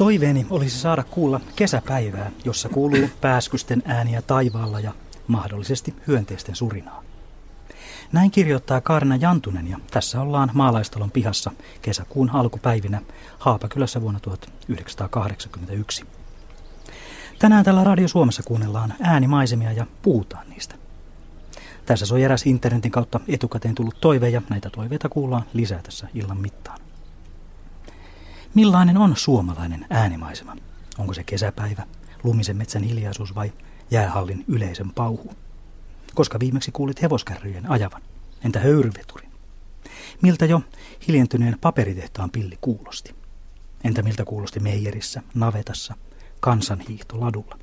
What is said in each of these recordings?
Toiveeni olisi saada kuulla kesäpäivää, jossa kuuluu pääskysten ääniä taivaalla ja mahdollisesti hyönteisten surinaa. Näin kirjoittaa Kaarina Jantunen ja tässä ollaan maalaistalon pihassa kesäkuun alkupäivinä Haapakylässä vuonna 1981. Tänään tällä Radio Suomessa kuunnellaan äänimaisemia ja puhutaan niistä. Tässä soi eräs internetin kautta etukäteen tullut toive ja näitä toiveita kuullaan lisää tässä illan mittaan. Millainen on suomalainen äänimaisema? Onko se kesäpäivä, lumisen metsän hiljaisuus vai jäähallin yleisen pauhu? Koska viimeksi kuulit hevoskärryjen ajavan? Entä höyryveturin? Miltä jo hiljentyneen paperitehtaan pilli kuulosti? Entä miltä kuulosti meijerissä, navetassa, kansanhiihtoladulla?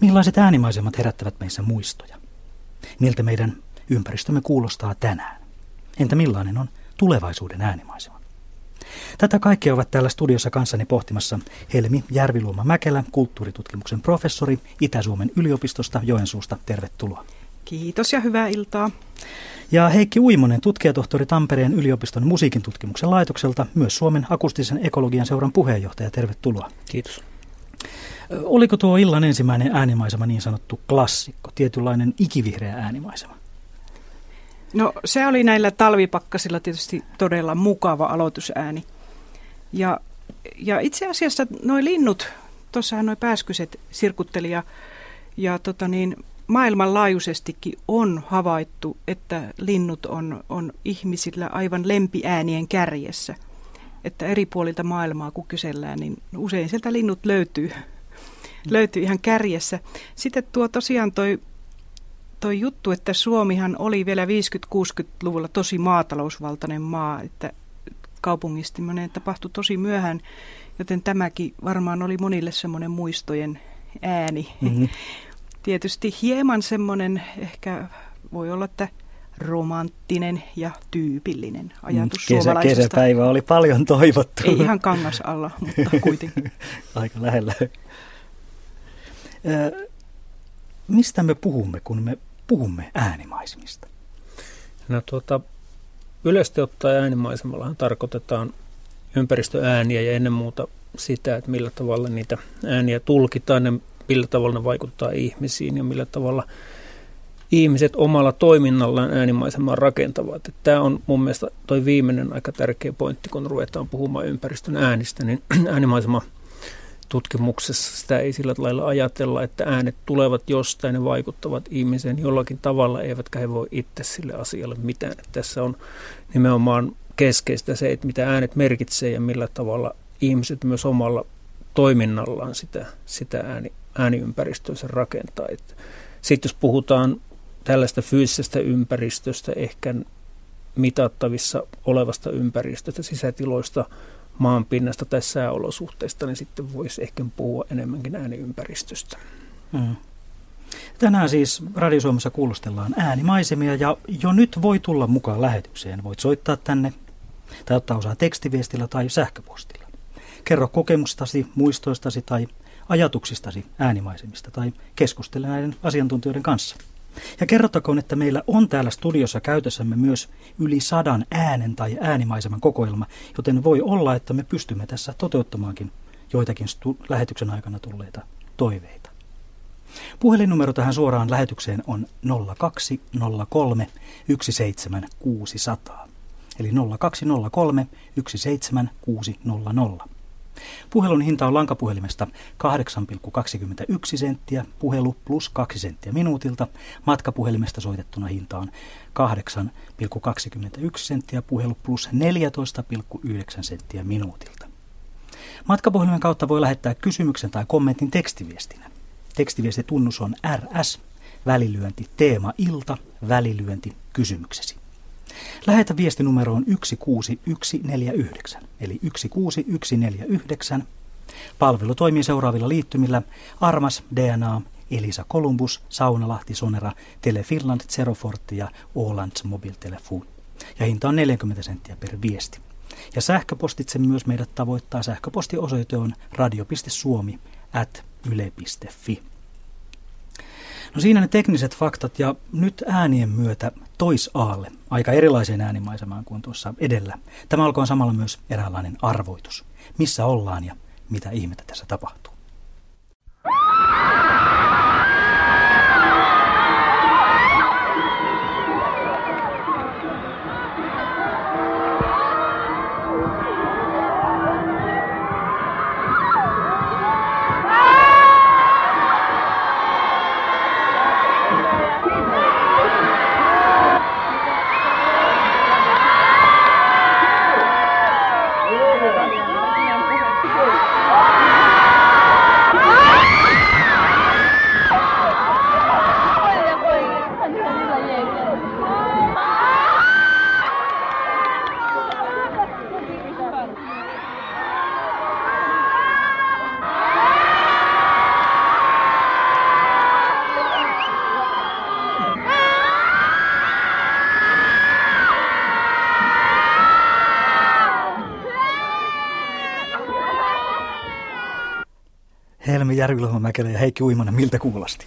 Millaiset äänimaisemat herättävät meissä muistoja? Miltä meidän ympäristömme kuulostaa tänään? Entä millainen on tulevaisuuden äänimaisema? Tätä kaikkea ovat täällä studiossa kanssani pohtimassa Helmi Järviluoma Mäkelä, kulttuuritutkimuksen professori Itä-Suomen yliopistosta Joensuusta. Tervetuloa. Kiitos ja hyvää iltaa. Ja Heikki Uimonen, tutkijatohtori Tampereen yliopiston musiikin tutkimuksen laitokselta, myös Suomen akustisen ekologian seuran puheenjohtaja. Tervetuloa. Kiitos. Oliko tuo illan ensimmäinen äänimaisema niin sanottu klassikko, tietynlainen ikivihreä äänimaisema? No se oli näillä talvipakkasilla tietysti todella mukava aloitusääni. Ja, ja itse asiassa nuo linnut, tuossahan nuo pääskyset sirkutteli ja, ja tota niin, maailmanlaajuisestikin on havaittu, että linnut on, on ihmisillä aivan lempiäänien kärjessä. Että eri puolilta maailmaa kun kysellään, niin usein sieltä linnut löytyy, löytyy ihan kärjessä. Sitten tuo tosiaan toi toi juttu, että Suomihan oli vielä 50-60-luvulla tosi maatalousvaltainen maa, että kaupungistuminen tapahtui tosi myöhään, joten tämäkin varmaan oli monille semmoinen muistojen ääni. Mm-hmm. Tietysti hieman semmoinen ehkä voi olla, että romanttinen ja tyypillinen ajatus mm, Kesä, Kesäpäivä oli paljon toivottu. Ei ihan kangas alla, mutta kuitenkin. Aika lähellä. Mistä me puhumme, kun me puhumme äänimaisemista? No tuota, yleisesti ottaen äänimaisemallahan tarkoitetaan ympäristöääniä ja ennen muuta sitä, että millä tavalla niitä ääniä tulkitaan ja millä tavalla ne vaikuttaa ihmisiin ja millä tavalla ihmiset omalla toiminnallaan äänimaisemaa rakentavat. Tämä on mun mielestä toi viimeinen aika tärkeä pointti, kun ruvetaan puhumaan ympäristön äänistä, niin äänimaisema – tutkimuksessa sitä ei sillä lailla ajatella, että äänet tulevat jostain ja vaikuttavat ihmiseen jollakin tavalla, eivätkä he voi itse sille asialle mitään. Tässä on nimenomaan keskeistä se, että mitä äänet merkitsee ja millä tavalla ihmiset myös omalla toiminnallaan sitä, sitä ääni, ääniympäristöönsä rakentaa. Sitten jos puhutaan tällaista fyysisestä ympäristöstä, ehkä mitattavissa olevasta ympäristöstä, sisätiloista, maanpinnasta tai sääolosuhteista, niin sitten voisi ehkä puhua enemmänkin ääniympäristöstä. Mm. Tänään siis Radio Suomessa kuulostellaan äänimaisemia ja jo nyt voi tulla mukaan lähetykseen. Voit soittaa tänne tai ottaa osaa tekstiviestillä tai sähköpostilla. Kerro kokemustasi, muistoistasi tai ajatuksistasi äänimaisemista tai keskustele näiden asiantuntijoiden kanssa. Ja kerrottakoon, että meillä on täällä studiossa käytössämme myös yli sadan äänen tai äänimaiseman kokoelma, joten voi olla, että me pystymme tässä toteuttamaankin joitakin stu- lähetyksen aikana tulleita toiveita. Puhelinnumero tähän suoraan lähetykseen on 0203 17600. Eli 0203 17600. Puhelun hinta on lankapuhelimesta 8,21 senttiä, puhelu plus 2 senttiä minuutilta. Matkapuhelimesta soitettuna hinta on 8,21 senttiä, puhelu plus 14,9 senttiä minuutilta. Matkapuhelimen kautta voi lähettää kysymyksen tai kommentin tekstiviestinä. Tekstiviestitunnus on RS, välilyönti, teema ilta, välilyönti, kysymyksesi. Lähetä viesti numeroon 16149, eli 16149. Palvelu toimii seuraavilla liittymillä Armas, DNA, Elisa Columbus, Saunalahti, Sonera, Tele Finland, Zerofortti ja Ålands Mobiltelefon. Ja hinta on 40 senttiä per viesti. Ja sähköpostitse myös meidät tavoittaa. Sähköpostiosoite on radio.suomi at yle.fi. No siinä ne tekniset faktat ja nyt äänien myötä toisaalle, aika erilaiseen äänimaisemaan kuin tuossa edellä. Tämä alkoi samalla myös eräänlainen arvoitus. Missä ollaan ja mitä ihmettä tässä tapahtuu. Helmi Mäkelä ja Heikki Uimanen, miltä kuulosti?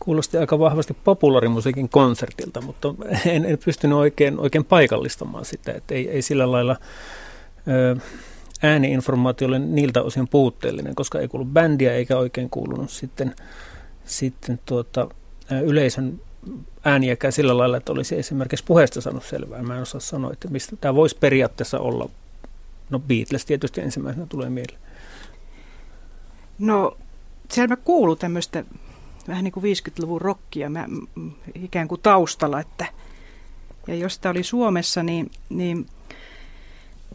Kuulosti aika vahvasti populaarimusiikin konsertilta, mutta en, en pystynyt oikein, oikein paikallistamaan sitä, että ei, ei sillä lailla ö, ääniinformaatio ole niiltä osin puutteellinen, koska ei kuulu bändiä eikä oikein kuulunut sitten, sitten tuota, yleisön ääniäkään sillä lailla, että olisi esimerkiksi puheesta saanut selvää. Mä en osaa sanoa, että mistä tämä voisi periaatteessa olla. No Beatles tietysti ensimmäisenä tulee mieleen. No siellä mä kuuluu tämmöistä vähän niin kuin 50-luvun rockia mä, ikään kuin taustalla, että ja jos tämä oli Suomessa, niin, niin,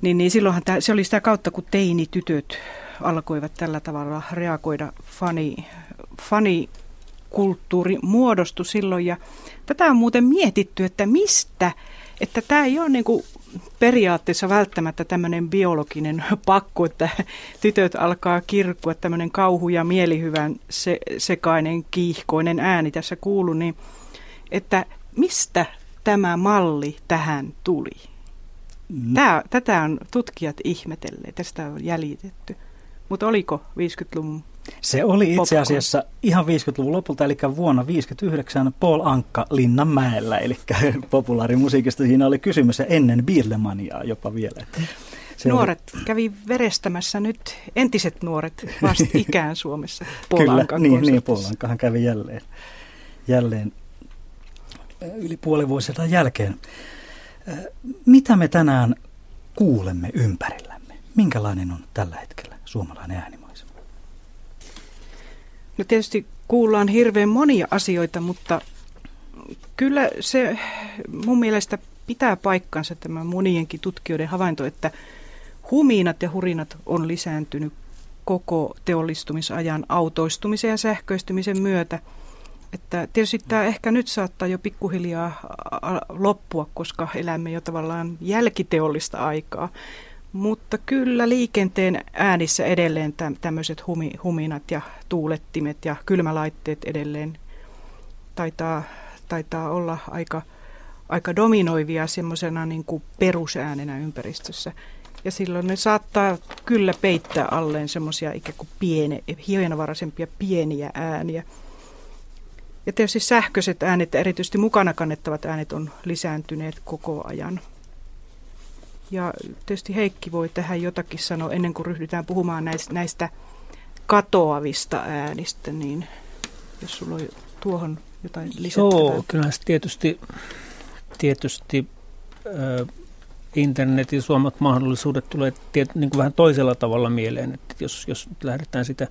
niin, niin silloinhan tämä, se oli sitä kautta, kun teinitytöt alkoivat tällä tavalla reagoida fani, fanikulttuuri muodostui silloin. Ja tätä on muuten mietitty, että mistä, että tämä ei ole niin kuin periaatteessa välttämättä tämmöinen biologinen pakko, että tytöt alkaa kirkkua, tämmöinen kauhu ja mielihyvän se, sekainen, kiihkoinen ääni tässä kuuluu, niin että mistä tämä malli tähän tuli? Mm. Tämä, tätä on tutkijat ihmetelleet, tästä on jäljitetty. Mutta oliko 50-luvun se oli itse asiassa ihan 50-luvun lopulta, eli vuonna 1959 Paul Ankka Linnanmäellä, eli populaarimusiikista siinä oli kysymys ja ennen Beatlemaniaa jopa vielä. Se nuoret oli... kävi verestämässä nyt, entiset nuoret vasta ikään Suomessa Kyllä, niin, niin Ankkahan kävi jälleen, jälleen yli puoli vuosisadan jälkeen. Mitä me tänään kuulemme ympärillämme? Minkälainen on tällä hetkellä suomalainen ääni? No tietysti kuullaan hirveän monia asioita, mutta kyllä se mun mielestä pitää paikkansa tämä monienkin tutkijoiden havainto, että humiinat ja hurinat on lisääntynyt koko teollistumisajan autoistumisen ja sähköistymisen myötä. Että tietysti tämä ehkä nyt saattaa jo pikkuhiljaa loppua, koska elämme jo tavallaan jälkiteollista aikaa. Mutta kyllä liikenteen äänissä edelleen tämmöiset humi, huminat ja tuulettimet ja kylmälaitteet edelleen taitaa, taitaa olla aika, aika dominoivia semmoisena niin perusäänenä ympäristössä. Ja silloin ne saattaa kyllä peittää alleen semmoisia ikään kuin piene, hienovaraisempia pieniä ääniä. Ja tietysti sähköiset äänet, erityisesti mukana kannettavat äänet on lisääntyneet koko ajan. Ja tietysti Heikki voi tähän jotakin sanoa ennen kuin ryhdytään puhumaan näistä, näistä katoavista äänistä, niin jos sulla on tuohon jotain lisättävää. Joo, kyllä se tietysti, tietysti äh, internetin suomat mahdollisuudet tulee tiet, niin kuin vähän toisella tavalla mieleen. Että jos, jos lähdetään sitä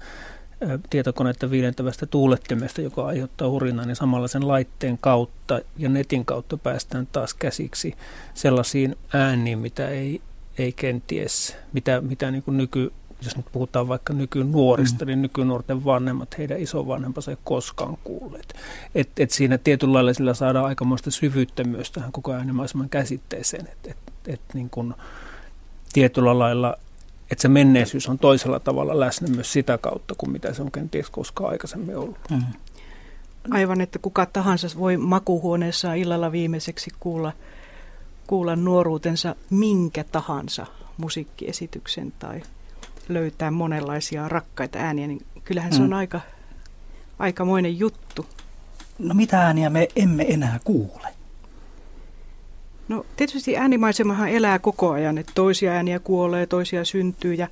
tietokonetta viilentävästä tuulettimesta, joka aiheuttaa hurinaa, niin samalla sen laitteen kautta ja netin kautta päästään taas käsiksi sellaisiin ääniin, mitä ei, ei kenties, mitä, mitä niin kuin nyky, jos nyt puhutaan vaikka nykynuorista, mm. niin nykynuorten vanhemmat, heidän isovanhempansa ei koskaan kuulleet. Et, et siinä tietyllä lailla sillä saadaan aikamoista syvyyttä myös tähän koko äänimaiseman käsitteeseen, että et, et niin kuin tietyllä lailla että se menneisyys on toisella tavalla läsnä myös sitä kautta kuin mitä se on kenties koskaan aikaisemmin ollut. Mm. Aivan, että kuka tahansa voi makuhuoneessa illalla viimeiseksi kuulla, kuulla nuoruutensa minkä tahansa musiikkiesityksen tai löytää monenlaisia rakkaita ääniä, niin kyllähän se on mm. aika, aikamoinen juttu. No mitä ääniä me emme enää kuule? No tietysti äänimaisemahan elää koko ajan, että toisia ääniä kuolee, toisia syntyy ja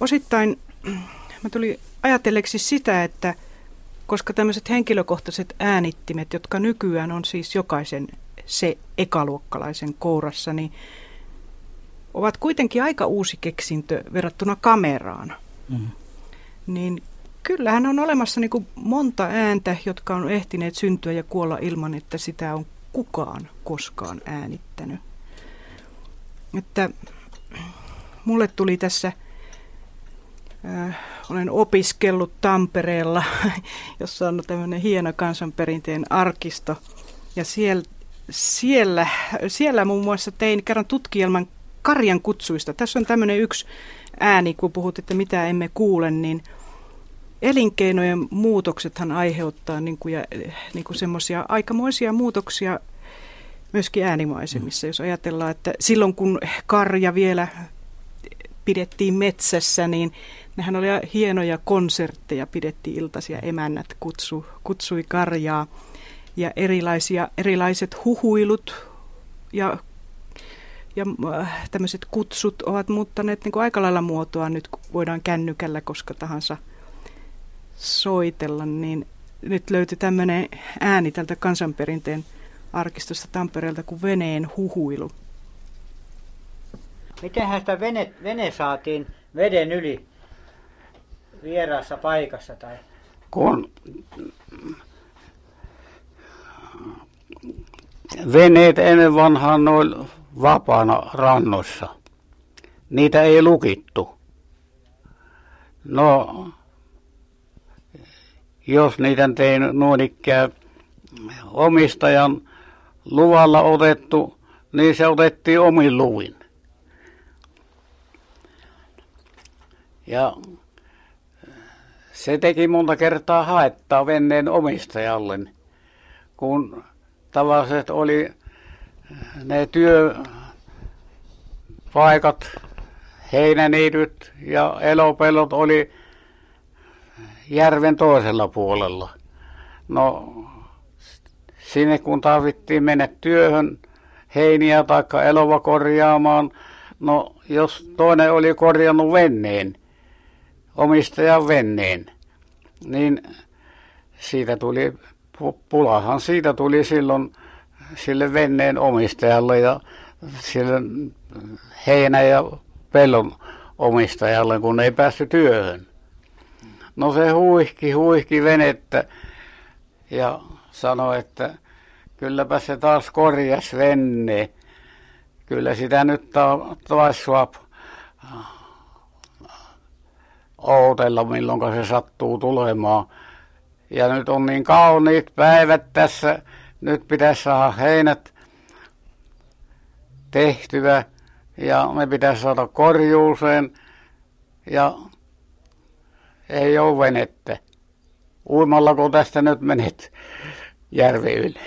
osittain mä tuli ajatelleeksi sitä, että koska tämmöiset henkilökohtaiset äänittimet, jotka nykyään on siis jokaisen se ekaluokkalaisen kourassa, niin ovat kuitenkin aika uusi keksintö verrattuna kameraan. Mm. Niin kyllähän on olemassa niin kuin monta ääntä, jotka on ehtineet syntyä ja kuolla ilman, että sitä on kukaan koskaan äänittänyt. Että mulle tuli tässä, äh, olen opiskellut Tampereella, jossa on tämmöinen hieno kansanperinteen arkisto. Ja siellä, siellä, siellä muun muassa tein kerran tutkielman karjan kutsuista. Tässä on tämmöinen yksi ääni, kun puhut, että mitä emme kuule, niin elinkeinojen muutoksethan aiheuttaa niin kuin, ja, niin kuin semmoisia aikamoisia muutoksia myöskin äänimaisemissa. Mm. Jos ajatellaan, että silloin kun karja vielä pidettiin metsässä, niin nehän oli hienoja konsertteja, pidettiin iltaisia, emännät kutsu, kutsui karjaa ja erilaisia, erilaiset huhuilut ja ja äh, tämmöiset kutsut ovat muuttaneet niin kuin aika lailla muotoa nyt, kun voidaan kännykällä koska tahansa soitella, niin nyt löytyi tämmöinen ääni tältä kansanperinteen arkistosta Tampereelta kuin veneen huhuilu. Mitenhän sitä vene, vene saatiin veden yli vieraassa paikassa? Tai? Kun veneet ennen vanhaan noin vapaana rannoissa. Niitä ei lukittu. No, jos niitä tein noin ikään omistajan luvalla otettu, niin se otettiin omin luvin. Ja se teki monta kertaa haettaa veneen omistajalle, kun tavalliset oli ne työpaikat, heinäniityt ja elopellot oli järven toisella puolella. No sinne kun tarvittiin mennä työhön heiniä tai elova korjaamaan, no jos toinen oli korjannut veneen, omistajan veneen, niin siitä tuli, pulahan siitä tuli silloin sille veneen omistajalle ja sille heinä- ja pellon omistajalle, kun ei päässyt työhön. No se huihki, huihki venettä ja sanoi, että kylläpä se taas korjas venne. Kyllä sitä nyt taas saa ootella, milloin se sattuu tulemaan. Ja nyt on niin kauniit päivät tässä nyt pitäisi saada heinät tehtyä ja me pitäisi saada korjuuseen ja ei ole venettä. Uimalla kun tästä nyt menet järvi yli.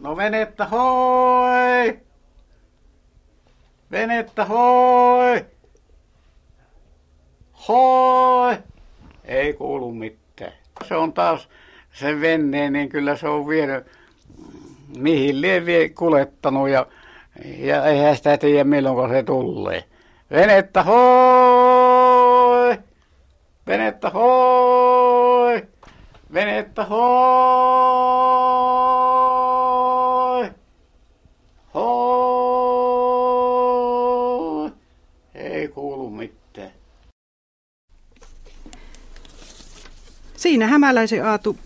No venettä hoi! Venettä hoi! Hoi! Ei kuulu mitään. Se on taas sen veneen, niin kyllä se on vienyt mihin lie kulettanut ja, ja eihän sitä tiedä milloin se tulee. Venettä hoi! Venettä hoi! Venettä hoi! Hoi! Ei kuulu mitään. Siinä hämäläisen Aatu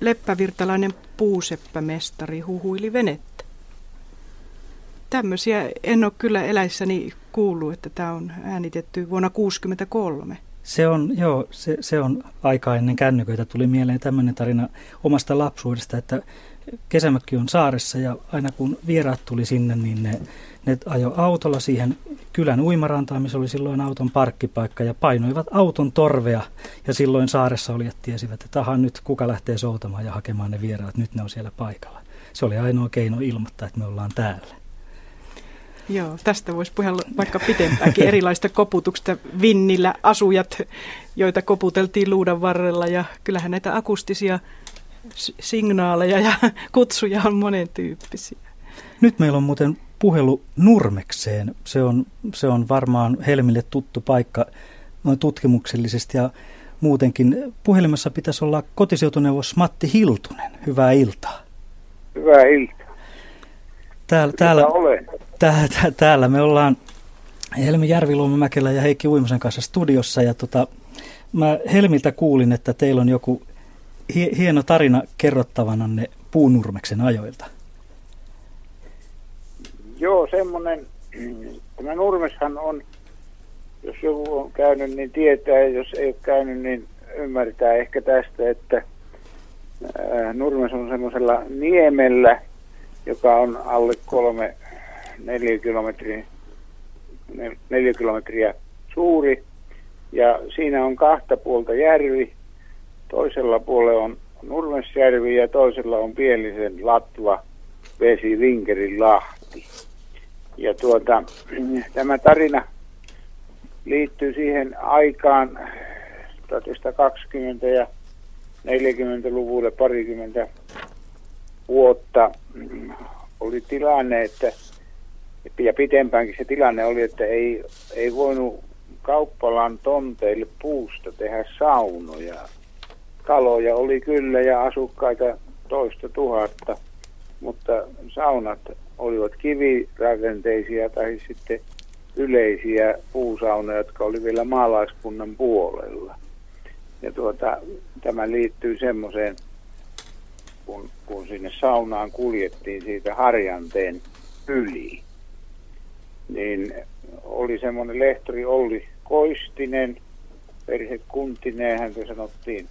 leppävirtalainen puuseppämestari huhuili venettä. Tämmöisiä en ole kyllä eläissäni kuullut, että tämä on äänitetty vuonna 1963. Se on, joo, se, se on aika ennen kännyköitä. Tuli mieleen tämmöinen tarina omasta lapsuudesta, että kesämökki on saaressa ja aina kun vieraat tuli sinne, niin ne, ne ajo autolla siihen kylän uimarantaan, missä oli silloin auton parkkipaikka ja painoivat auton torvea ja silloin saaressa olijat tiesivät, että aha nyt kuka lähtee soutamaan ja hakemaan ne vieraat, nyt ne on siellä paikalla. Se oli ainoa keino ilmoittaa, että me ollaan täällä. Joo, tästä voisi puhua vaikka pitempääkin erilaista koputuksista. Vinnillä asujat, joita koputeltiin luudan varrella ja kyllähän näitä akustisia signaaleja ja kutsuja on monen tyyppisiä. Nyt meillä on muuten puhelu Nurmekseen. Se on, se on varmaan Helmille tuttu paikka noin tutkimuksellisesti ja muutenkin. Puhelimessa pitäisi olla kotiseutuneuvos Matti Hiltunen. Hyvää iltaa. Hyvää iltaa. Täällä, täällä, täällä, täällä me ollaan Helmi Järvi-Luomamäkelä ja Heikki Uimosen kanssa studiossa ja tota, mä Helmiltä kuulin, että teillä on joku hieno tarina kerrottavananne Puunurmeksen ajoilta. Joo, semmoinen, tämä Nurmeshan on, jos joku on käynyt, niin tietää, ja jos ei ole käynyt, niin ymmärtää ehkä tästä, että Nurmes on semmoisella niemellä, joka on alle kolme, neljä kilometriä, neljä kilometriä suuri, ja siinä on kahta puolta järvi, toisella puolella on Nurmesjärvi ja toisella on Pielisen Latva vesi Vinkerin lahti. Ja tuota, tämä tarina liittyy siihen aikaan 1920 ja 40-luvulle parikymmentä vuotta. Oli tilanne, että ja pitempäänkin se tilanne oli, että ei, ei voinut kauppalan tonteille puusta tehdä saunoja. Taloja oli kyllä ja asukkaita toista tuhatta, mutta saunat olivat kivirakenteisia tai sitten yleisiä puusaunoja, jotka oli vielä maalaiskunnan puolella. Ja tuota, tämä liittyy semmoiseen, kun, kun sinne saunaan kuljettiin siitä Harjanteen yli, niin oli semmoinen lehtori Olli Koistinen, perhe Kuntinen, häntä sanottiin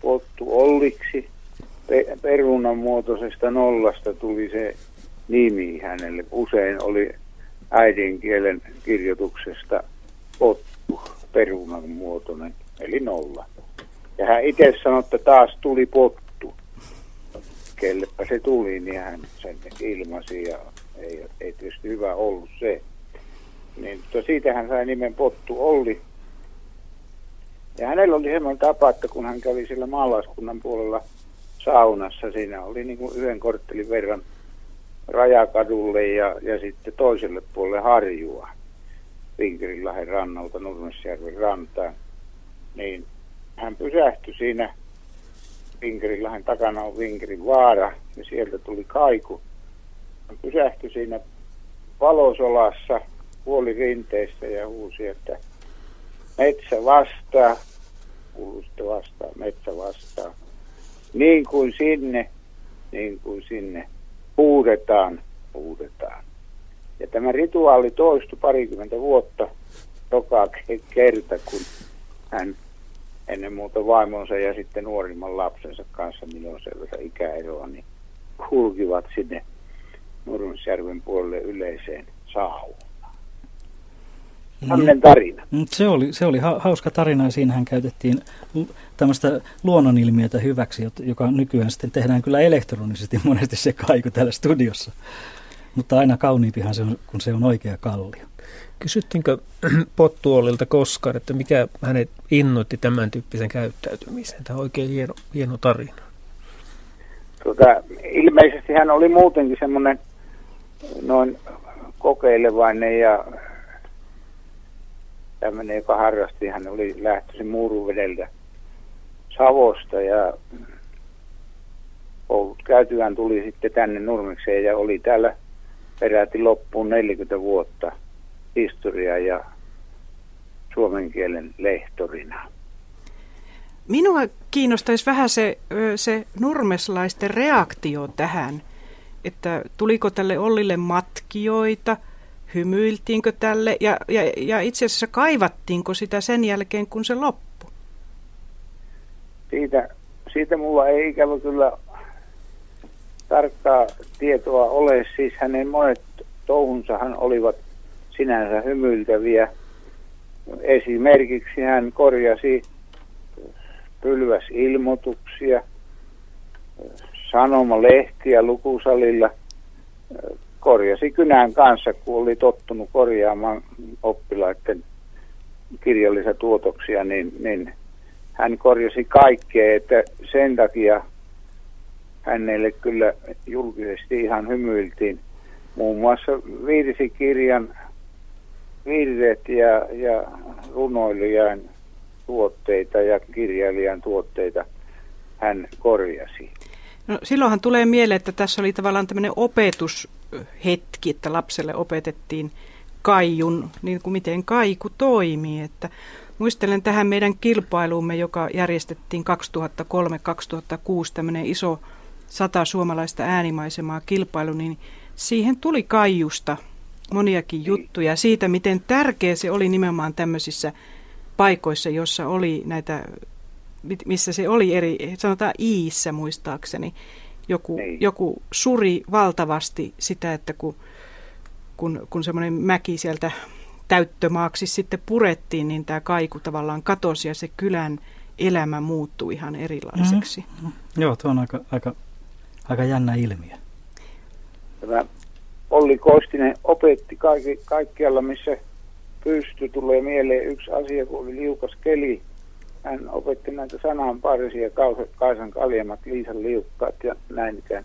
Pottu Olliksi. Pe- perunan muotoisesta nollasta tuli se nimi hänelle. Usein oli äidinkielen kirjoituksesta Pottu, perunan muotoinen, eli nolla. Ja hän itse sanoi, että taas tuli pottu. Kellepä se tuli, niin hän sen ilmasi ja ei, ei tietysti hyvä ollut se. Niin, mutta siitä hän sai nimen Pottu Olli. Ja hänellä oli semmoinen tapa, että kun hän kävi sillä maalaiskunnan puolella saunassa, siinä oli niin kuin yhden korttelin verran Rajakadulle ja, ja sitten toiselle puolelle Harjua, Vinkerilahden rannalta Nurmesjärven rantaan, niin hän pysähtyi siinä Vinkerilahden takana on Vinkerin vaara ja sieltä tuli kaiku. Hän pysähtyi siinä valosolassa puoli rinteistä ja huusi, että metsä vastaa, kuulusti vastaa, metsä vastaa. Niin kuin sinne, niin kuin sinne, huudetaan, huudetaan. Ja tämä rituaali toistui parikymmentä vuotta joka kerta, kun hän ennen muuta vaimonsa ja sitten nuorimman lapsensa kanssa, on sen ikäeroa, niin kulkivat sinne Nurmesjärven puolelle yleiseen saunaan. Tämmöinen tarina. Mm, se oli, se oli hauska tarina ja siinähän käytettiin tämmöistä luonnonilmiötä hyväksi, joka nykyään sitten tehdään kyllä elektronisesti monesti se kaiku täällä studiossa. Mutta aina kauniimpihan se on, kun se on oikea kallio. Kysyttiinkö Pottuolilta koskaan, että mikä hänet innoitti tämän tyyppisen käyttäytymiseen? Tämä on oikein hieno, hieno tarina. Tota, ilmeisesti hän oli muutenkin semmoinen noin kokeilevainen ja tämmöinen, joka harrasti, hän oli lähtöisin Muuruvedeltä Savosta ja koulut käytyään tuli sitten tänne Nurmekseen ja oli täällä peräti loppuun 40 vuotta historia ja suomen kielen lehtorina. Minua kiinnostaisi vähän se, se nurmeslaisten reaktio tähän, että tuliko tälle Ollille matkijoita – hymyiltiinkö tälle ja, ja, ja itse asiassa kaivattiinko sitä sen jälkeen, kun se loppui? Siitä, siitä mulla ei ikävä kyllä tarkkaa tietoa ole. Siis hänen monet touhunsahan olivat sinänsä hymyiltäviä. Esimerkiksi hän korjasi pylväsilmoituksia, sanomalehtiä lukusalilla, korjasi kynän kanssa, kun oli tottunut korjaamaan oppilaiden kirjallisia tuotoksia, niin, niin hän korjasi kaikkea, että sen takia hänelle kyllä julkisesti ihan hymyiltiin. muun muassa viirisikirjan virret ja, ja runoilijan tuotteita ja kirjailijan tuotteita hän korjasi. No, silloinhan tulee mieleen, että tässä oli tavallaan tämmöinen opetushetki, että lapselle opetettiin kaijun, niin kuin miten kaiku toimii. Että muistelen tähän meidän kilpailuumme, joka järjestettiin 2003-2006, tämmöinen iso sata suomalaista äänimaisemaa kilpailu, niin siihen tuli kaijusta moniakin juttuja siitä, miten tärkeä se oli nimenomaan tämmöisissä paikoissa, jossa oli näitä, missä se oli eri, sanotaan Iissä muistaakseni, joku, Niin. joku suri valtavasti sitä, että kun, kun, kun semmoinen mäki sieltä täyttömaaksi sitten purettiin, niin tämä kaiku tavallaan katosi ja se kylän elämä muuttui ihan erilaiseksi. Joo, tuo on aika, aika, aika jännä ilmiö. Tämä Olli Koistinen opetti kaikki, kaikkialla, missä pysty. Tulee mieleen yksi asia, kun oli liukas keli. Hän opetti näitä sananparisia, Kausa- Kaisan kaljemat, Liisan liukkaat ja näin ikään.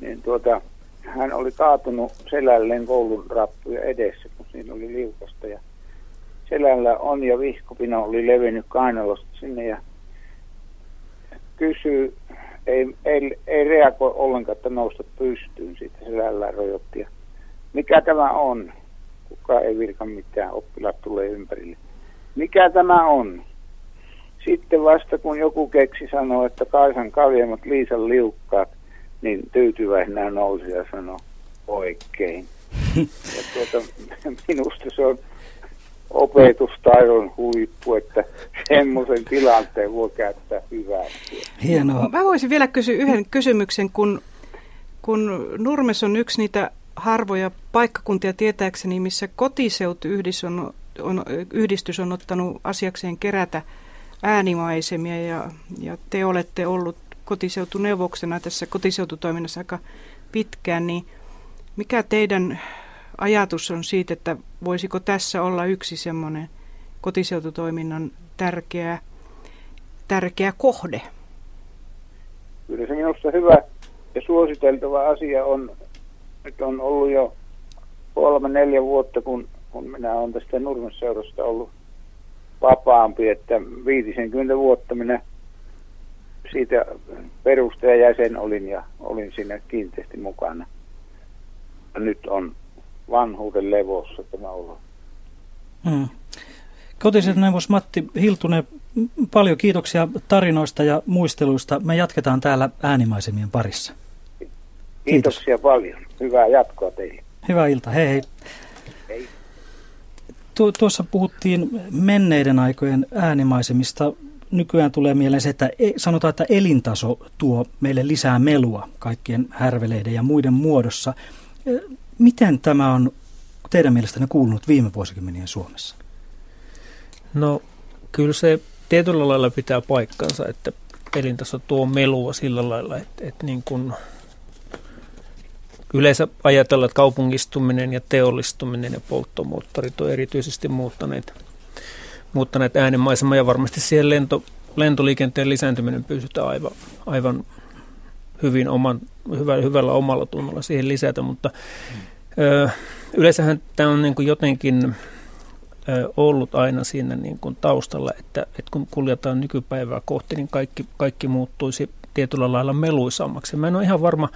Niin tuota, hän oli kaatunut selälleen koulun rappuja edessä, kun siinä oli liukasta. Ja selällä on ja vihkopino oli levinnyt kainalosta sinne ja kysyy, ei, ei, ei reagoi ollenkaan, että nousta pystyyn siitä selällään rojotti. Ja Mikä tämä on? Kuka ei virka mitään, oppilaat tulee ympärille. Mikä tämä on? Sitten vasta kun joku keksi sanoo, että Kaisan kaljemat Liisan liukkaat, niin tyytyväisenä nousi ja sanoi oikein. Ja tuota, minusta se on opetustaidon huippu, että semmoisen tilanteen voi käyttää hyväksi. Hienoa. Mä voisin vielä kysyä yhden kysymyksen, kun, kun Nurmes on yksi niitä harvoja paikkakuntia tietääkseni, missä kotiseutuyhdistys on, on, yhdistys on ottanut asiakseen kerätä äänimaisemia ja, ja te olette ollut kotiseutuneuvoksena tässä kotiseututoiminnassa aika pitkään, niin mikä teidän ajatus on siitä, että voisiko tässä olla yksi semmoinen kotiseututoiminnan tärkeä, tärkeä kohde? Kyllä se minusta hyvä ja suositeltava asia on, nyt on ollut jo kolme, neljä vuotta, kun, kun minä olen tästä Nurmesseurasta ollut vapaampi, että 50 vuotta minä siitä perustajajäsen olin ja olin siinä kiinteästi mukana. Nyt on vanhuuden levossa tämä olo. Mm. Kotiset neuvos Matti Hiltunen, paljon kiitoksia tarinoista ja muisteluista. Me jatketaan täällä äänimaisemien parissa. Kiitoksia paljon. Hyvää jatkoa teille. Hyvää iltaa, hei. Hei. Tu- tuossa puhuttiin menneiden aikojen äänimaisemista. Nykyään tulee mieleen se, että e- sanotaan, että elintaso tuo meille lisää melua kaikkien härveleiden ja muiden muodossa. E, Miten tämä on teidän mielestänne kuulunut viime vuosikymmenien Suomessa? No kyllä se tietyllä lailla pitää paikkansa, että elintaso tuo melua sillä lailla, että, että niin kuin yleensä ajatellaan, että kaupungistuminen ja teollistuminen ja polttomoottorit on erityisesti muuttaneet, muuttaneet äänenmaisemaa ja varmasti siihen lento, lentoliikenteen lisääntyminen pystytään aivan, aivan hyvin oman, hyvä, hyvällä omalla tunnolla siihen lisätä, mutta ö, yleensähän tämä on niin kuin jotenkin ö, ollut aina siinä niin kuin taustalla, että, että kun kuljetaan nykypäivää kohti, niin kaikki, kaikki muuttuisi tietyllä lailla meluisammaksi. Mä en ole ihan varma,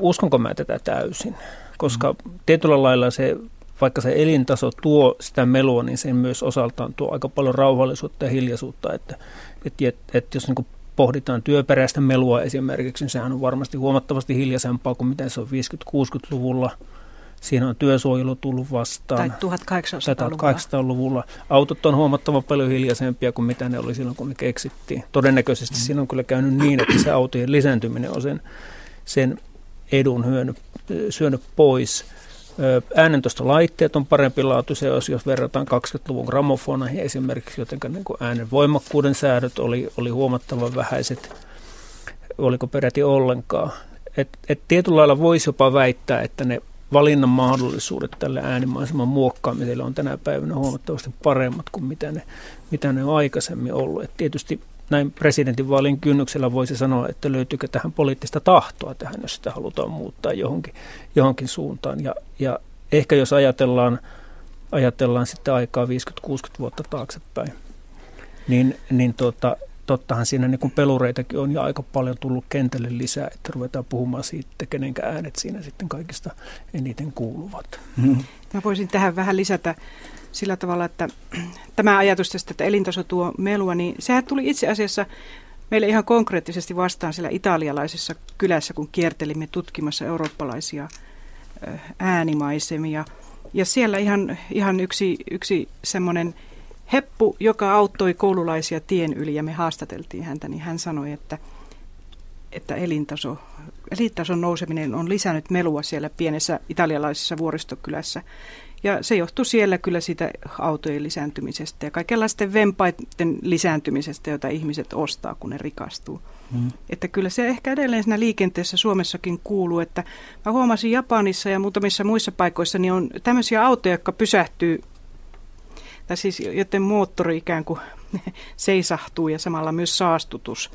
uskonko mä tätä täysin, koska tietyllä lailla se, vaikka se elintaso tuo sitä melua, niin sen myös osaltaan tuo aika paljon rauhallisuutta ja hiljaisuutta, että, että, että, että jos niin kuin pohditaan työperäistä melua esimerkiksi, niin sehän on varmasti huomattavasti hiljaisempaa kuin mitä se on 50-60-luvulla. Siinä on työsuojelu tullut vastaan. Tai 1800-luvulla. 1800-luvulla. Autot on huomattavan paljon hiljaisempia kuin mitä ne oli silloin, kun ne keksittiin. Todennäköisesti siinä on kyllä käynyt niin, että se autojen lisääntyminen on sen, sen edun hyönyt, syönyt pois. Ö, Äänentoistolaitteet on parempilaatuisia, jos, jos verrataan 20-luvun gramofoneihin esimerkiksi, joten niin äänen voimakkuuden säädöt oli, oli huomattavan vähäiset, oliko peräti ollenkaan. Et, et tietyllä lailla voisi jopa väittää, että ne valinnan mahdollisuudet tälle äänimaiseman muokkaamiselle on tänä päivänä huomattavasti paremmat kuin mitä ne, mitä ne on aikaisemmin ollut. Et tietysti näin presidentinvaalien kynnyksellä voisi sanoa, että löytyykö tähän poliittista tahtoa tähän, jos sitä halutaan muuttaa johonkin, johonkin suuntaan. Ja, ja ehkä jos ajatellaan, ajatellaan sitten aikaa 50-60 vuotta taaksepäin, niin, niin tuota, tottahan siinä niin pelureitakin on jo aika paljon tullut kentälle lisää, että ruvetaan puhumaan siitä, kenenkä äänet siinä sitten kaikista eniten kuuluvat. Mm. Mä voisin tähän vähän lisätä sillä tavalla, että tämä ajatus tästä, että elintaso tuo melua, niin sehän tuli itse asiassa meille ihan konkreettisesti vastaan siellä italialaisessa kylässä, kun kiertelimme tutkimassa eurooppalaisia äänimaisemia. Ja siellä ihan, ihan yksi, yksi semmoinen heppu, joka auttoi koululaisia tien yli ja me haastateltiin häntä, niin hän sanoi, että, että elintaso, elintason nouseminen on lisännyt melua siellä pienessä italialaisessa vuoristokylässä. Ja se johtuu siellä kyllä siitä autojen lisääntymisestä ja kaikenlaisten vempaiden lisääntymisestä, joita ihmiset ostaa, kun ne rikastuu. Mm. Että kyllä se ehkä edelleen siinä liikenteessä Suomessakin kuuluu, että mä huomasin Japanissa ja muutamissa muissa paikoissa, niin on tämmöisiä autoja, jotka pysähtyy, tai siis joten moottori ikään kuin seisahtuu ja samalla myös saastutus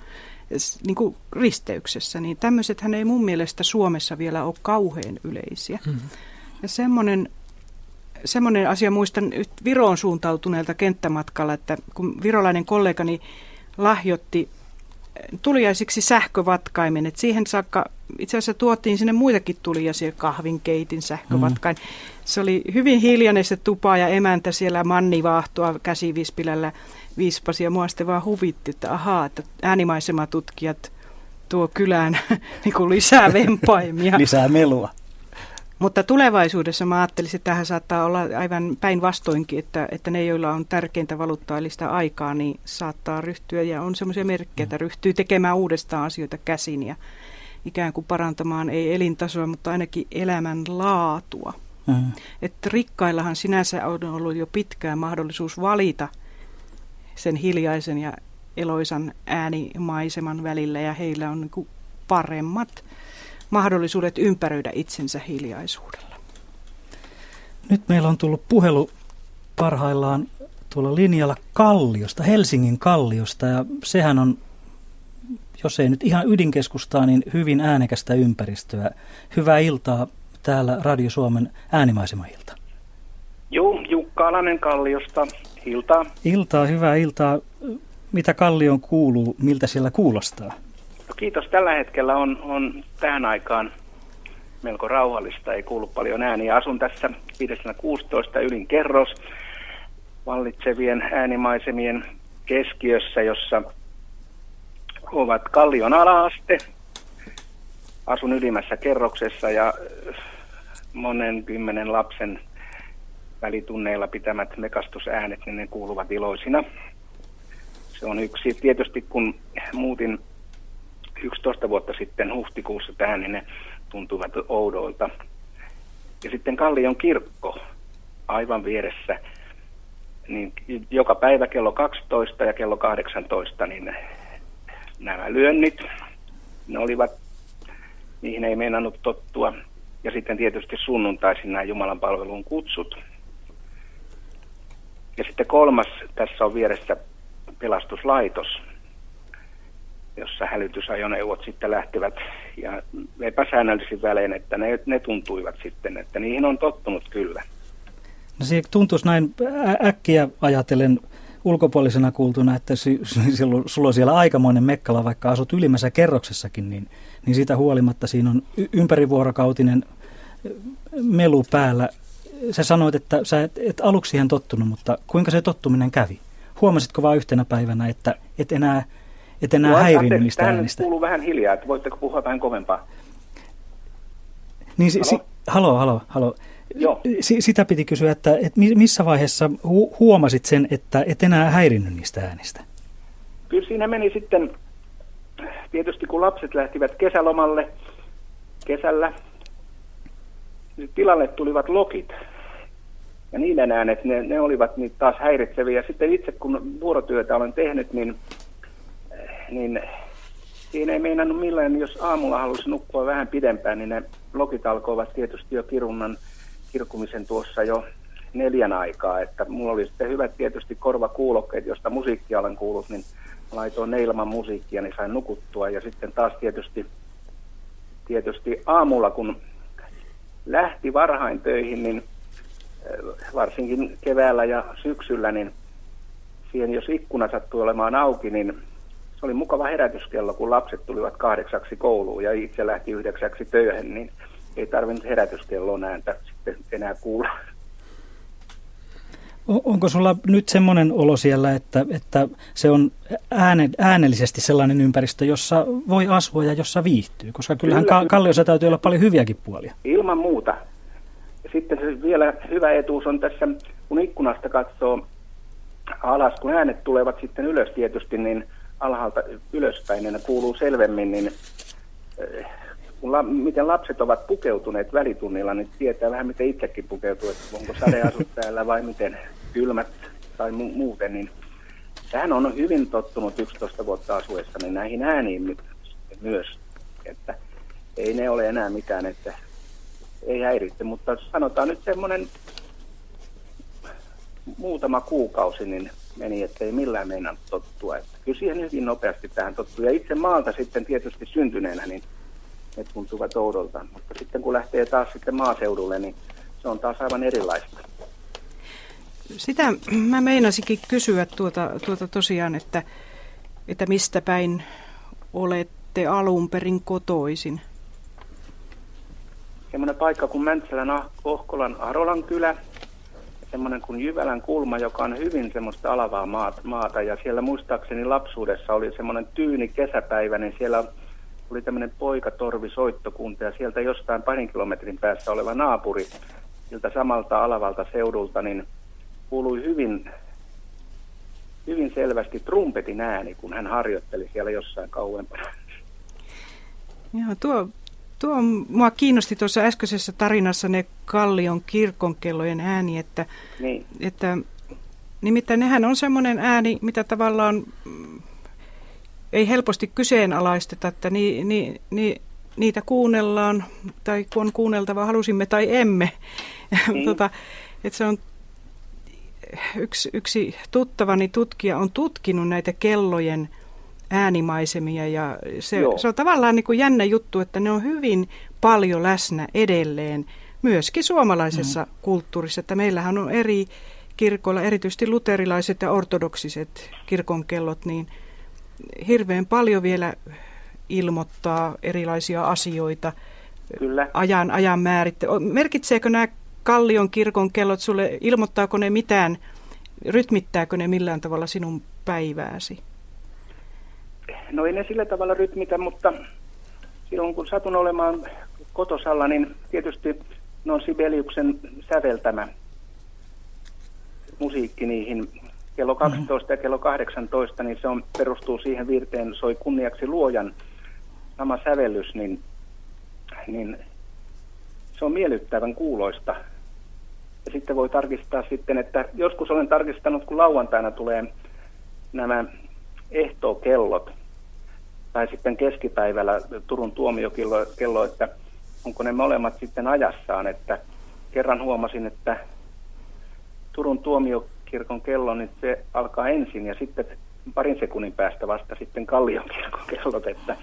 niin kuin risteyksessä, niin tämmöisethän ei mun mielestä Suomessa vielä ole kauhean yleisiä. Mm. Ja semmoinen semmoinen asia muistan Viroon suuntautuneelta kenttämatkalla, että kun virolainen kollegani lahjoitti tuliaisiksi sähkövatkaimen, että siihen saakka itse asiassa tuotiin sinne muitakin tuliaisia, kahvinkeitin sähkövatkain. Mm. Se oli hyvin hiljainen se tupa ja emäntä siellä mannivaahtoa käsivispilällä viispasi ja mua sitten vaan huvitti, että ahaa, että äänimaisematutkijat tuo kylään niin kuin lisää vempaimia. lisää melua. Mutta tulevaisuudessa mä ajattelisin, että tähän saattaa olla aivan päinvastoinkin, että, että ne, joilla on tärkeintä valuuttaa eli sitä aikaa, niin saattaa ryhtyä ja on semmoisia merkkejä, että ryhtyy tekemään uudestaan asioita käsin ja ikään kuin parantamaan ei elintasoa, mutta ainakin elämän laatua. Mm. Että rikkaillahan sinänsä on ollut jo pitkään mahdollisuus valita sen hiljaisen ja eloisan äänimaiseman välillä ja heillä on niin paremmat mahdollisuudet ympäröidä itsensä hiljaisuudella. Nyt meillä on tullut puhelu parhaillaan tuolla linjalla Kalliosta, Helsingin Kalliosta ja sehän on, jos ei nyt ihan ydinkeskustaa, niin hyvin äänekästä ympäristöä. Hyvää iltaa täällä Radio Suomen äänimaisemailta. Joo, Jukka Alanen Kalliosta. Iltaa. Iltaa, hyvää iltaa. Mitä Kallion kuuluu, miltä siellä kuulostaa? Kiitos. Tällä hetkellä on, on tähän aikaan melko rauhallista, ei kuulu paljon ääniä. Asun tässä 516 ylin kerros vallitsevien äänimaisemien keskiössä, jossa ovat Kallion alaaste. Asun ylimmässä kerroksessa ja monen kymmenen lapsen välitunneilla pitämät mekastusäänet, niin ne kuuluvat iloisina. Se on yksi. Tietysti kun muutin 11 vuotta sitten huhtikuussa tähän, niin ne tuntuvat oudoilta. Ja sitten Kallion kirkko aivan vieressä, niin joka päivä kello 12 ja kello 18, niin nämä lyönnit, ne olivat, niihin ei meinannut tottua. Ja sitten tietysti sunnuntaisin nämä Jumalan palvelun kutsut. Ja sitten kolmas, tässä on vieressä pelastuslaitos, jossa hälytysajoneuvot sitten lähtevät ja epäsäännöllisin välein, että ne, ne tuntuivat sitten, että niihin on tottunut kyllä. No se tuntuisi näin äkkiä ajatellen ulkopuolisena kuultuna, että sulla on siellä aikamoinen mekkala, vaikka asut ylimmässä kerroksessakin, niin, niin siitä huolimatta siinä on ympärivuorokautinen melu päällä. Sä sanoit, että sä et, et aluksi siihen tottunut, mutta kuinka se tottuminen kävi? Huomasitko vain yhtenä päivänä, että et enää et enää häirinyt niistä tähän äänistä. kuuluu vähän hiljaa, että voitteko puhua vähän kovempaa? Niin, si, si, halo, halo, halo. Joo. Si, sitä piti kysyä, että, että missä vaiheessa hu, huomasit sen, että et enää häirinnyt niistä äänistä? Kyllä siinä meni sitten, tietysti kun lapset lähtivät kesälomalle kesällä, niin tilalle tulivat lokit. Ja niiden äänet, ne, ne olivat niin taas häiritseviä. Sitten itse kun vuorotyötä olen tehnyt, niin niin siinä ei meinannut millään, jos aamulla halusi nukkua vähän pidempään, niin ne logit alkoivat tietysti jo kirunnan kirkumisen tuossa jo neljän aikaa, että mulla oli sitten hyvät tietysti korvakuulokkeet, josta musiikkia olen kuullut, niin laitoin ne ilman musiikkia, niin sain nukuttua. Ja sitten taas tietysti, tietysti aamulla, kun lähti varhain töihin, niin äh, varsinkin keväällä ja syksyllä, niin siihen jos ikkuna sattui olemaan auki, niin se oli mukava herätyskello, kun lapset tulivat kahdeksaksi kouluun ja itse lähti yhdeksäksi töihin, niin ei tarvinnut herätyskellon ääntä sitten enää kuulla. Onko sulla nyt semmoinen olo siellä, että, että se on ääne, äänellisesti sellainen ympäristö, jossa voi asua ja jossa viihtyy? Koska kyllähän Kyllä. Kalliossa täytyy olla paljon hyviäkin puolia. Ilman muuta. Sitten se vielä hyvä etuus on tässä, kun ikkunasta katsoo alas, kun äänet tulevat sitten ylös tietysti, niin alhaalta ylöspäin, niin ne kuuluu selvemmin, niin eh, kun la, miten lapset ovat pukeutuneet välitunnilla, niin tietää vähän miten itsekin pukeutuu, että onko sadeasut täällä vai miten kylmät tai mu- muuten, niin tähän on hyvin tottunut 11 vuotta asuessa niin näihin ääniin myös, että ei ne ole enää mitään, että ei häiritse, mutta sanotaan nyt semmoinen muutama kuukausi, niin meni, että ei millään meinannut tottua. Että kyllä siihen hyvin nopeasti tähän tottuu. Ja itse maalta sitten tietysti syntyneenä, niin ne tuntuvat oudolta. Mutta sitten kun lähtee taas sitten maaseudulle, niin se on taas aivan erilaista. Sitä mä meinasikin kysyä tuota, tuota tosiaan, että, että mistä päin olette alun perin kotoisin? Semmoinen paikka kuin Mäntsälän Ohkolan Arolan kylä, semmoinen kuin Jyvälän kulma, joka on hyvin semmoista alavaa maata. Ja siellä muistaakseni lapsuudessa oli semmoinen tyyni kesäpäivä, niin siellä oli tämmöinen poikatorvi soittokunta ja sieltä jostain parin kilometrin päässä oleva naapuri siltä samalta alavalta seudulta, niin kuului hyvin, hyvin selvästi trumpetin ääni, kun hän harjoitteli siellä jossain kauempana. Joo, tuo, tuo mua kiinnosti tuossa äskeisessä tarinassa ne Kallion kirkonkellojen ääni, että, niin. että nimittäin nehän on semmoinen ääni, mitä tavallaan ei helposti kyseenalaisteta, että ni, ni, ni, niitä kuunnellaan, tai kun on kuunneltava, halusimme tai emme. Niin. tota, että se on yksi, yksi tuttavani tutkija on tutkinut näitä kellojen äänimaisemia ja se, se on tavallaan niin kuin jännä juttu, että ne on hyvin paljon läsnä edelleen myöskin suomalaisessa mm. kulttuurissa, että meillähän on eri kirkoilla, erityisesti luterilaiset ja ortodoksiset kirkonkellot, niin – hirveän paljon vielä ilmoittaa erilaisia asioita. Kyllä. Ajan, ajan määritte. Merkitseekö nämä Kallion kirkon kellot sulle, ilmoittaako ne mitään, rytmittääkö ne millään tavalla sinun päivääsi? No ei ne sillä tavalla rytmitä, mutta silloin kun satun olemaan kotosalla, niin tietysti ne on Sibeliuksen säveltämä musiikki niihin kello 12 mm-hmm. ja kello 18, niin se on, perustuu siihen virteen, soi kunniaksi luojan sama sävellys, niin, niin se on miellyttävän kuuloista. Ja sitten voi tarkistaa sitten, että joskus olen tarkistanut, kun lauantaina tulee nämä ehtookellot, tai sitten keskipäivällä Turun tuomiokello, kello, että onko ne molemmat sitten ajassaan, että kerran huomasin, että Turun tuomio kirkon kello, niin se alkaa ensin ja sitten parin sekunnin päästä vasta sitten Kallion kirkon kellot, että,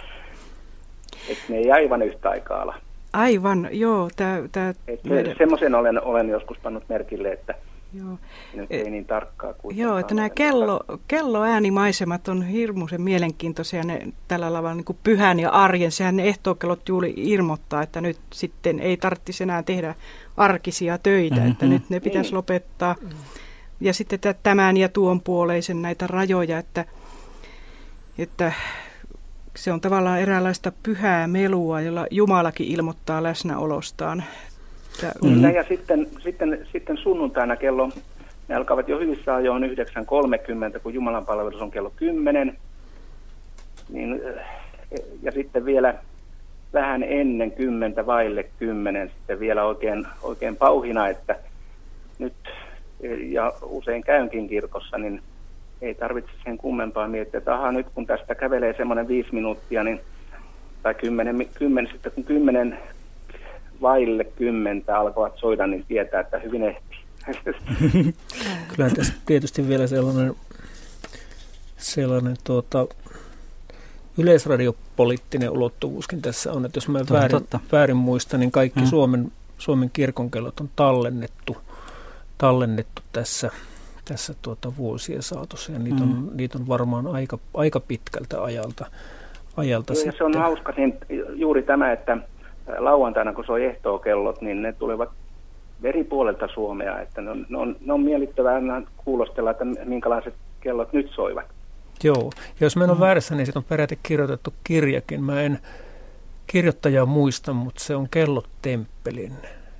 että ne ei aivan yhtä aikaa ala. Aivan, joo. Tää, tää meidän... Semmoisen olen, olen joskus pannut merkille, että Joo. Nyt ei niin tarkkaa kuin. Joo, että nämä kello, kelloäänimaisemat on hirmuisen mielenkiintoisia. Ne tällä tavalla niin kuin pyhän ja arjen. Sehän ne ehtookellot juuri ilmoittaa, että nyt sitten ei tarvitsisi enää tehdä arkisia töitä, mm-hmm. että nyt ne pitäisi niin. lopettaa. Mm ja sitten tämän ja tuon puoleisen näitä rajoja, että, että se on tavallaan eräänlaista pyhää melua, jolla Jumalakin ilmoittaa läsnäolostaan. Mm-hmm. Ja sitten, sitten, sitten sunnuntaina kello, ne alkavat jo hyvissä ajoin 9.30, kun Jumalan palvelus on kello 10. Niin, ja sitten vielä vähän ennen kymmentä, vaille kymmenen, sitten vielä oikein, oikein pauhina, että nyt ja usein käynkin kirkossa, niin ei tarvitse sen kummempaa miettiä, että aha, nyt kun tästä kävelee semmoinen viisi minuuttia, niin, tai kymmenen, kymmenen, sitten kun kymmenen vaille kymmentä alkavat soida, niin tietää, että hyvin ehtii. Kyllä tässä tietysti vielä sellainen sellainen tuota, yleisradiopoliittinen ulottuvuuskin tässä on, että jos mä väärin, totta. väärin muistan, niin kaikki hmm. Suomen, Suomen kirkonkellot on tallennettu, tallennettu tässä, tässä tuota vuosien saatossa ja niitä, mm. on, niitä on varmaan aika, aika pitkältä ajalta. ajalta ja se on hauska niin juuri tämä, että lauantaina kun soi ehtookellot, niin ne tulevat eri puolelta Suomea, että ne on, ne on, ne on miellyttävää kuulostella, että minkälaiset kellot nyt soivat. Joo, jos mä en ole väärässä, niin siitä on peräti kirjoitettu kirjakin. Mä en kirjoittajaa muista, mutta se on Kellot-temppelin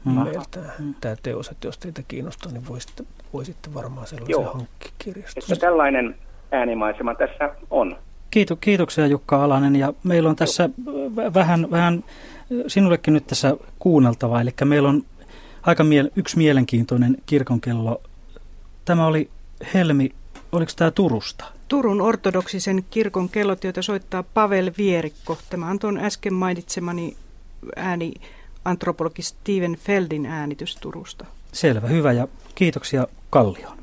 mm. nimeltään mm. tämä teos, että jos teitä kiinnostaa, niin voisitte, voisitte varmaan sellaisen. Että tällainen äänimaisema tässä on. Kiitu, kiitoksia Jukka Alanen ja meillä on tässä vähän, vähän sinullekin nyt tässä kuunneltavaa, eli meillä on aika miel- yksi mielenkiintoinen kirkonkello. Tämä oli Helmi, oliko tämä Turusta? Turun ortodoksisen kirkon kellot, joita soittaa Pavel Vierikko. Tämä on tuon äsken mainitsemani ääni antropologi Steven Feldin äänitys Turusta. Selvä, hyvä ja kiitoksia Kallioon.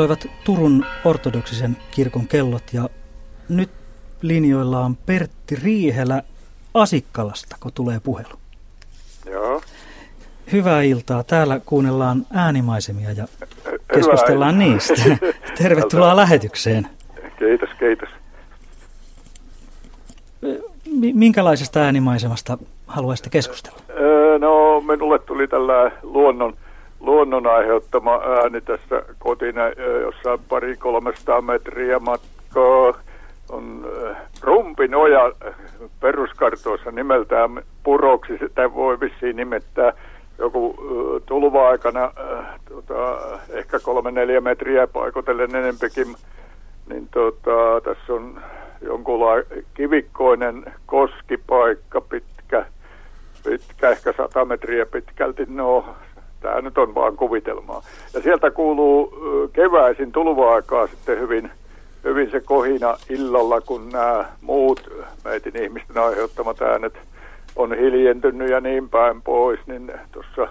Soivat Turun ortodoksisen kirkon kellot ja nyt linjoilla on Pertti Riihelä Asikkalasta, kun tulee puhelu. Joo. Hyvää iltaa. Täällä kuunnellaan äänimaisemia ja keskustellaan Hyvää niistä. Tervetuloa lähetykseen. Kiitos, kiitos. Minkälaisesta äänimaisemasta haluaisitte keskustella? No, minulle tuli tällä luonnon luonnon aiheuttama ääni tässä kotina, jossa pari 300 metriä matkaa on rumpinoja peruskartoissa nimeltään puroksi, sitä voi vissiin nimettää joku tulva-aikana tota, ehkä kolme neljä metriä paikotellen enempikin, niin tota, tässä on jonkunlainen kivikkoinen koskipaikka pitkä, pitkä, ehkä sata metriä pitkälti. No, Tämä nyt on vaan kuvitelmaa. Ja sieltä kuuluu keväisin tulva-aikaa sitten hyvin, hyvin se kohina illalla, kun nämä muut meitin ihmisten aiheuttamat äänet on hiljentynyt ja niin päin pois, niin tuossa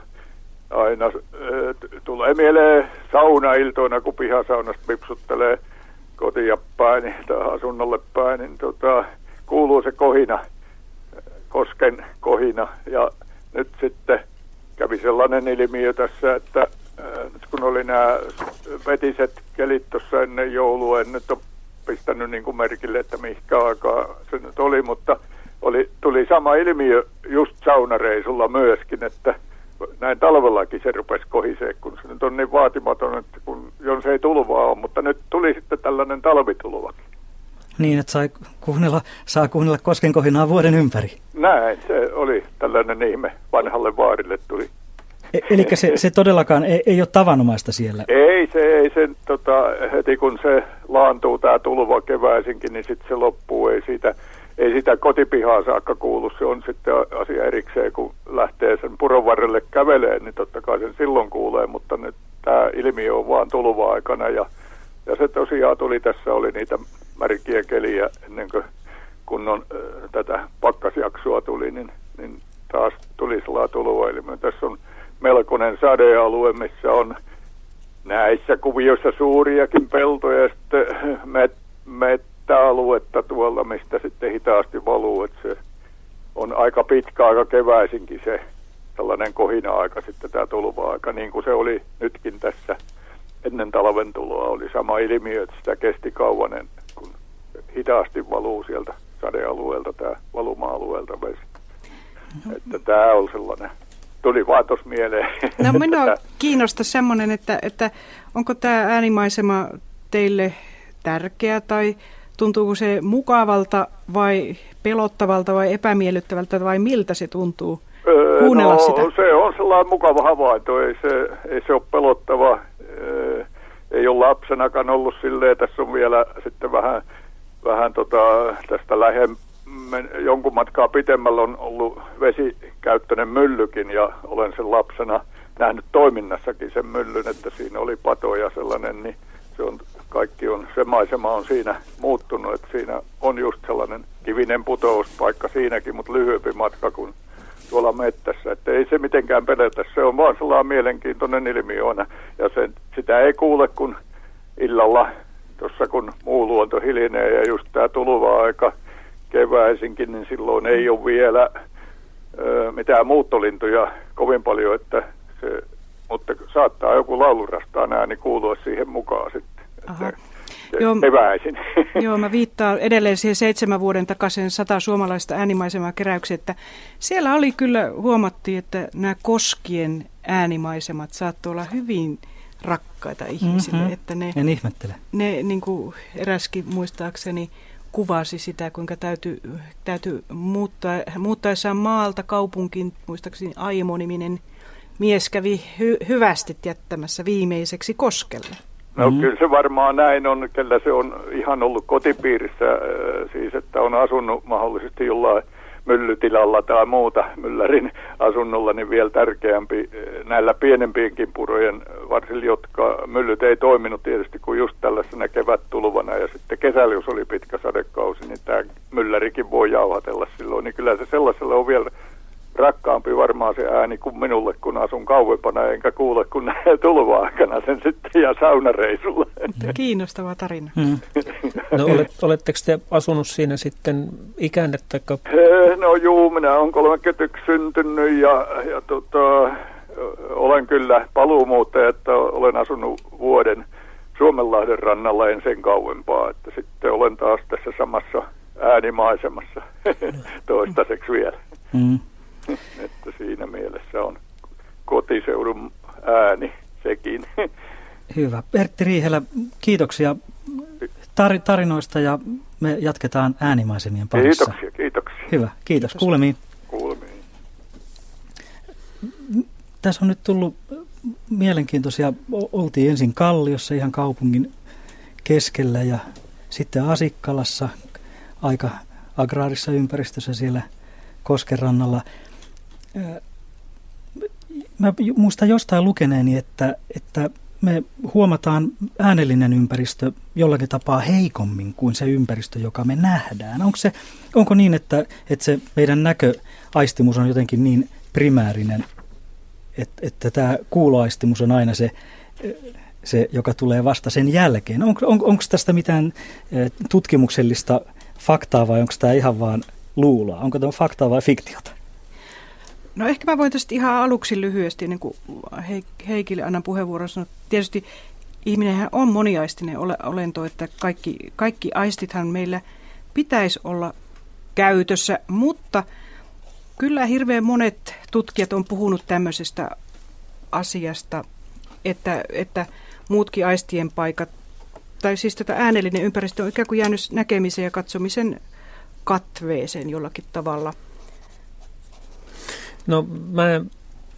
aina äh, tulee mieleen saunailtoina, kun pihasaunasta pipsuttelee kotia päin tai asunnolle päin, niin tota, kuuluu se kohina, kosken kohina ja nyt sitten kävi sellainen ilmiö tässä, että nyt kun oli nämä vetiset kelit tuossa ennen joulua, en nyt ole pistänyt niin kuin merkille, että mihinkä aikaa se nyt oli, mutta oli, tuli sama ilmiö just saunareisulla myöskin, että näin talvellakin se rupesi kohisee, kun se nyt on niin vaatimaton, että kun, jos ei tulvaa ole, mutta nyt tuli sitten tällainen talvitulvakin. Niin, että sai kuunnella, saa kuunnella koskenkohinaa vuoden ympäri. Näin, se oli tällainen ihme. Vanhalle vaarille tuli. E- eli se, se todellakaan ei, ei ole tavanomaista siellä? Ei, se ei sen, tota, heti kun se laantuu tämä tulva keväisinkin, niin sitten se loppuu. Ei siitä, ei sitä kotipihaa saakka kuulu, se on sitten asia erikseen, kun lähtee sen puron varrelle kävelee, niin totta kai sen silloin kuulee, mutta nyt tämä ilmiö on vaan tulva-aikana ja, ja se tosiaan tuli, tässä oli niitä märkiä keliä ennen kuin kunnon äh, tätä pakkasjaksoa tuli, niin, niin taas tuli sellainen tulvailmiö. Tässä on melkoinen sadealue, missä on näissä kuvioissa suuriakin peltoja ja sitten met, mettäaluetta tuolla, mistä sitten hitaasti valuu. Että se on aika pitkä aika keväisinkin se tällainen kohina-aika sitten tämä tulva-aika, niin kuin se oli nytkin tässä ennen talven tuloa. Oli sama ilmiö, että sitä kesti kauan, hitaasti valuu sieltä sadealueelta, tämä valuma-alueelta vesi. Että tämä on sellainen tuli vaan tuossa mieleen. No minua kiinnostaa semmoinen, että, että onko tämä äänimaisema teille tärkeä tai tuntuuko se mukavalta vai pelottavalta vai epämiellyttävältä vai miltä se tuntuu kuunnella no, sitä? se on sellainen mukava havainto, ei se, ei se ole pelottava. Ei ole lapsenakaan ollut silleen, tässä on vielä sitten vähän, vähän tota, tästä lähempää jonkun matkaa pitemmällä on ollut vesikäyttöinen myllykin ja olen sen lapsena nähnyt toiminnassakin sen myllyn, että siinä oli pato ja sellainen, niin se on, kaikki on, se maisema on siinä muuttunut, että siinä on just sellainen kivinen putouspaikka siinäkin, mutta lyhyempi matka kuin tuolla mettässä, että ei se mitenkään pelätä, se on vaan sellainen mielenkiintoinen ilmiö ja sen, sitä ei kuule kun illalla tuossa kun muu luonto hilinee ja just tämä tuluva aika keväisinkin, niin silloin ei ole vielä ö, mitään muuttolintuja kovin paljon, että se, mutta saattaa joku laulurastaan ääni kuulua siihen mukaan sitten. Aha. Joo. Joo, mä viittaan edelleen siihen seitsemän vuoden takaisin sata suomalaista äänimaisemaa keräyksiä, että siellä oli kyllä, huomattiin, että nämä koskien äänimaisemat saattoi olla hyvin rakkaita ihmisille. Mm-hmm. Että ne, en ihmettele. Ne, niin kuin eräskin muistaakseni, kuvasi sitä, kuinka täytyy, täytyy muuttaa, muuttaessaan maalta kaupunkiin, muistaakseni Aimo-niminen mies kävi hy, hyvästi jättämässä viimeiseksi koskelle. No mm. kyllä se varmaan näin on, kellä se on ihan ollut kotipiirissä, äh, siis että on asunut mahdollisesti jollain myllytilalla tai muuta myllärin asunnolla, niin vielä tärkeämpi eh, näillä pienempienkin purojen, varsin jotka myllyt ei toiminut tietysti kuin just tällaisena kevättulvana. Ja sitten kesällä, jos oli pitkä sadekausi, niin tämä myllärikin voi jauhatella silloin, niin kyllä se sellaisella on vielä rakkaampi varmaan se ääni kuin minulle, kun asun kauempana, enkä kuule kun tulva-aikana sen sitten ja saunareisulla. Kiinnostava tarina. Mm. No, olet, oletteko te asunut siinä sitten ikänne? Taikka... No juu, minä olen 31 syntynyt ja, ja tota, olen kyllä paluumuuttaja, että olen asunut vuoden Suomenlahden rannalla en sen kauempaa, että sitten olen taas tässä samassa äänimaisemassa toistaiseksi vielä. Mm. että siinä mielessä on kotiseudun ääni sekin. Hyvä. Pertti Riihelä, kiitoksia tar- tarinoista ja me jatketaan äänimaisemien parissa. Kiitoksia, kiitoksia. Hyvä, kiitos. kiitos. Kuulemiin. Kuulemiin. Tässä on nyt tullut mielenkiintoisia. Oltiin ensin Kalliossa ihan kaupungin keskellä ja sitten Asikkalassa aika agraarissa ympäristössä siellä Koskerannalla. Mä muistan jostain lukeneeni, että, että me huomataan äänellinen ympäristö jollakin tapaa heikommin kuin se ympäristö, joka me nähdään. Onko, se, onko niin, että, että se meidän näköaistimus on jotenkin niin primäärinen, että, että tämä kuuloaistimus on aina se, se, joka tulee vasta sen jälkeen? On, on, onko tästä mitään tutkimuksellista faktaa vai onko tämä ihan vaan luuloa? Onko tämä faktaa vai fiktiota? No ehkä mä voin tästä ihan aluksi lyhyesti, niin kuin Heikille annan puheenvuoron sanoa. Tietysti ihminenhän on moniaistinen olento, että kaikki, kaikki aistithan meillä pitäisi olla käytössä, mutta kyllä hirveän monet tutkijat on puhunut tämmöisestä asiasta, että, että muutkin aistien paikat, tai siis tätä äänellinen ympäristö on ikään kuin jäänyt näkemisen ja katsomisen katveeseen jollakin tavalla. No mä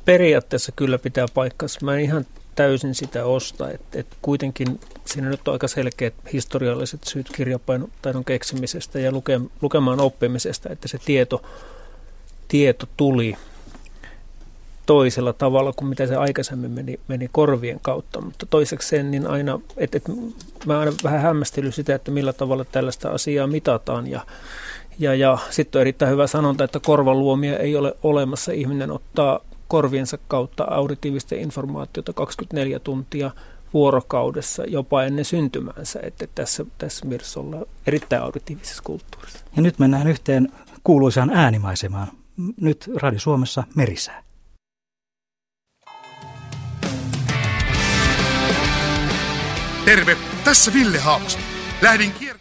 periaatteessa kyllä pitää paikkansa. Mä ihan täysin sitä osta. että et kuitenkin siinä nyt on aika selkeät historialliset syyt kirjapainotaidon keksimisestä ja luke, lukemaan oppimisesta, että se tieto, tieto tuli toisella tavalla kuin mitä se aikaisemmin meni, meni korvien kautta. Mutta toiseksi sen, niin aina, että et, mä aina vähän hämmästelyn sitä, että millä tavalla tällaista asiaa mitataan ja ja, ja sitten on erittäin hyvä sanonta, että korvaluomia ei ole olemassa. Ihminen ottaa korviensa kautta auditiivista informaatiota 24 tuntia vuorokaudessa jopa ennen syntymäänsä, että tässä, tässä mielessä ollaan erittäin auditiivisessa kulttuurissa. Ja nyt mennään yhteen kuuluisaan äänimaisemaan. Nyt Radio Suomessa Merisää. Terve, tässä Ville Haapasen. Lähdin kiertämään...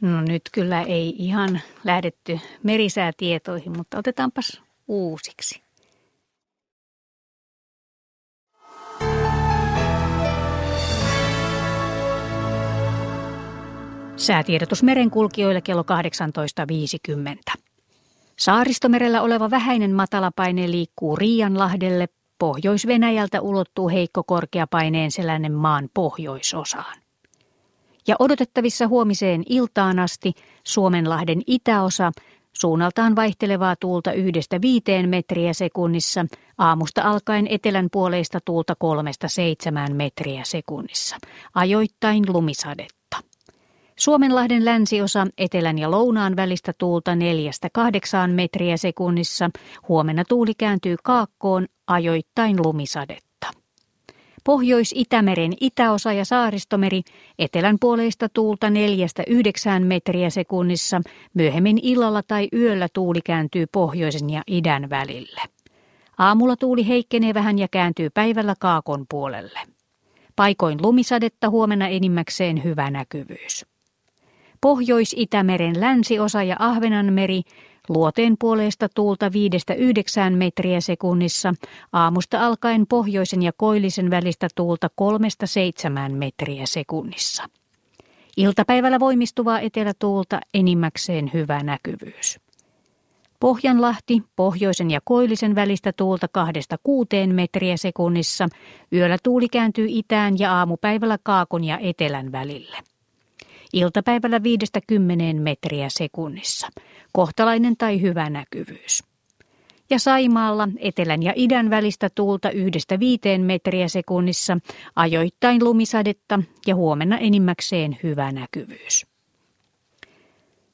No nyt kyllä ei ihan lähdetty merisäätietoihin, mutta otetaanpas uusiksi. Säätiedotus merenkulkijoille kello 18.50. Saaristomerellä oleva vähäinen matalapaine liikkuu Riianlahdelle, Pohjois-Venäjältä ulottuu heikko korkeapaineen seläinen maan pohjoisosaan. Ja odotettavissa huomiseen iltaan asti Suomenlahden itäosa suunnaltaan vaihtelevaa tuulta yhdestä viiteen metriä sekunnissa, aamusta alkaen etelän puoleista tuulta kolmesta seitsemään metriä sekunnissa, ajoittain lumisadetta. Suomenlahden länsiosa etelän ja lounaan välistä tuulta neljästä kahdeksaan metriä sekunnissa. Huomenna tuuli kääntyy kaakkoon, ajoittain lumisadetta. Pohjois-Itämeren itäosa ja saaristomeri, etelän puoleista tuulta neljästä yhdeksään metriä sekunnissa. Myöhemmin illalla tai yöllä tuuli kääntyy pohjoisen ja idän välille. Aamulla tuuli heikkenee vähän ja kääntyy päivällä kaakon puolelle. Paikoin lumisadetta huomenna enimmäkseen hyvä näkyvyys. Pohjois-Itämeren länsiosa ja Ahvenanmeri luoteen puolesta tuulta 5-9 metriä sekunnissa, aamusta alkaen pohjoisen ja koillisen välistä tuulta 3-7 metriä sekunnissa. Iltapäivällä voimistuvaa etelätuulta enimmäkseen hyvä näkyvyys. Pohjanlahti, pohjoisen ja koillisen välistä tuulta 2-6 metriä sekunnissa, yöllä tuuli kääntyy itään ja aamupäivällä kaakon ja etelän välille iltapäivällä 5-10 metriä sekunnissa. Kohtalainen tai hyvä näkyvyys. Ja Saimaalla etelän ja idän välistä tuulta yhdestä viiteen metriä sekunnissa, ajoittain lumisadetta ja huomenna enimmäkseen hyvä näkyvyys.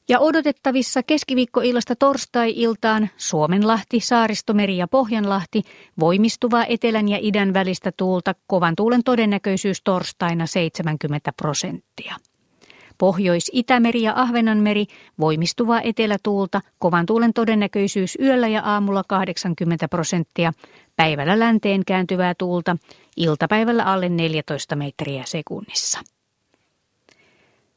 Ja odotettavissa keskiviikkoillasta torstai-iltaan Suomenlahti, Saaristomeri ja Pohjanlahti voimistuvaa etelän ja idän välistä tuulta kovan tuulen todennäköisyys torstaina 70 prosenttia. Pohjois-Itämeri ja Ahvenanmeri voimistuvaa etelätuulta, kovan tuulen todennäköisyys yöllä ja aamulla 80 prosenttia, päivällä länteen kääntyvää tuulta, iltapäivällä alle 14 metriä sekunnissa.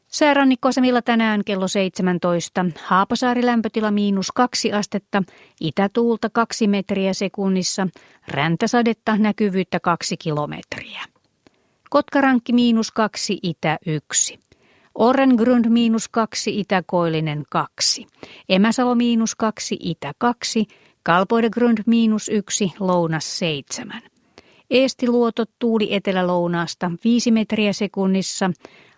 Säärannikkoasemilla tänään kello 17. Haapasaari lämpötila miinus 2 astetta, itätuulta 2 metriä sekunnissa, räntäsadetta näkyvyyttä 2 kilometriä. Kotkarankki miinus 2, itä 1. Orrengrund miinus kaksi, Itä-Koillinen kaksi. Emäsalo miinus kaksi, Itä kaksi. Kalpoidegrund miinus yksi, Lounas seitsemän. Eestiluoto tuuli etelä-lounaasta 5 metriä sekunnissa.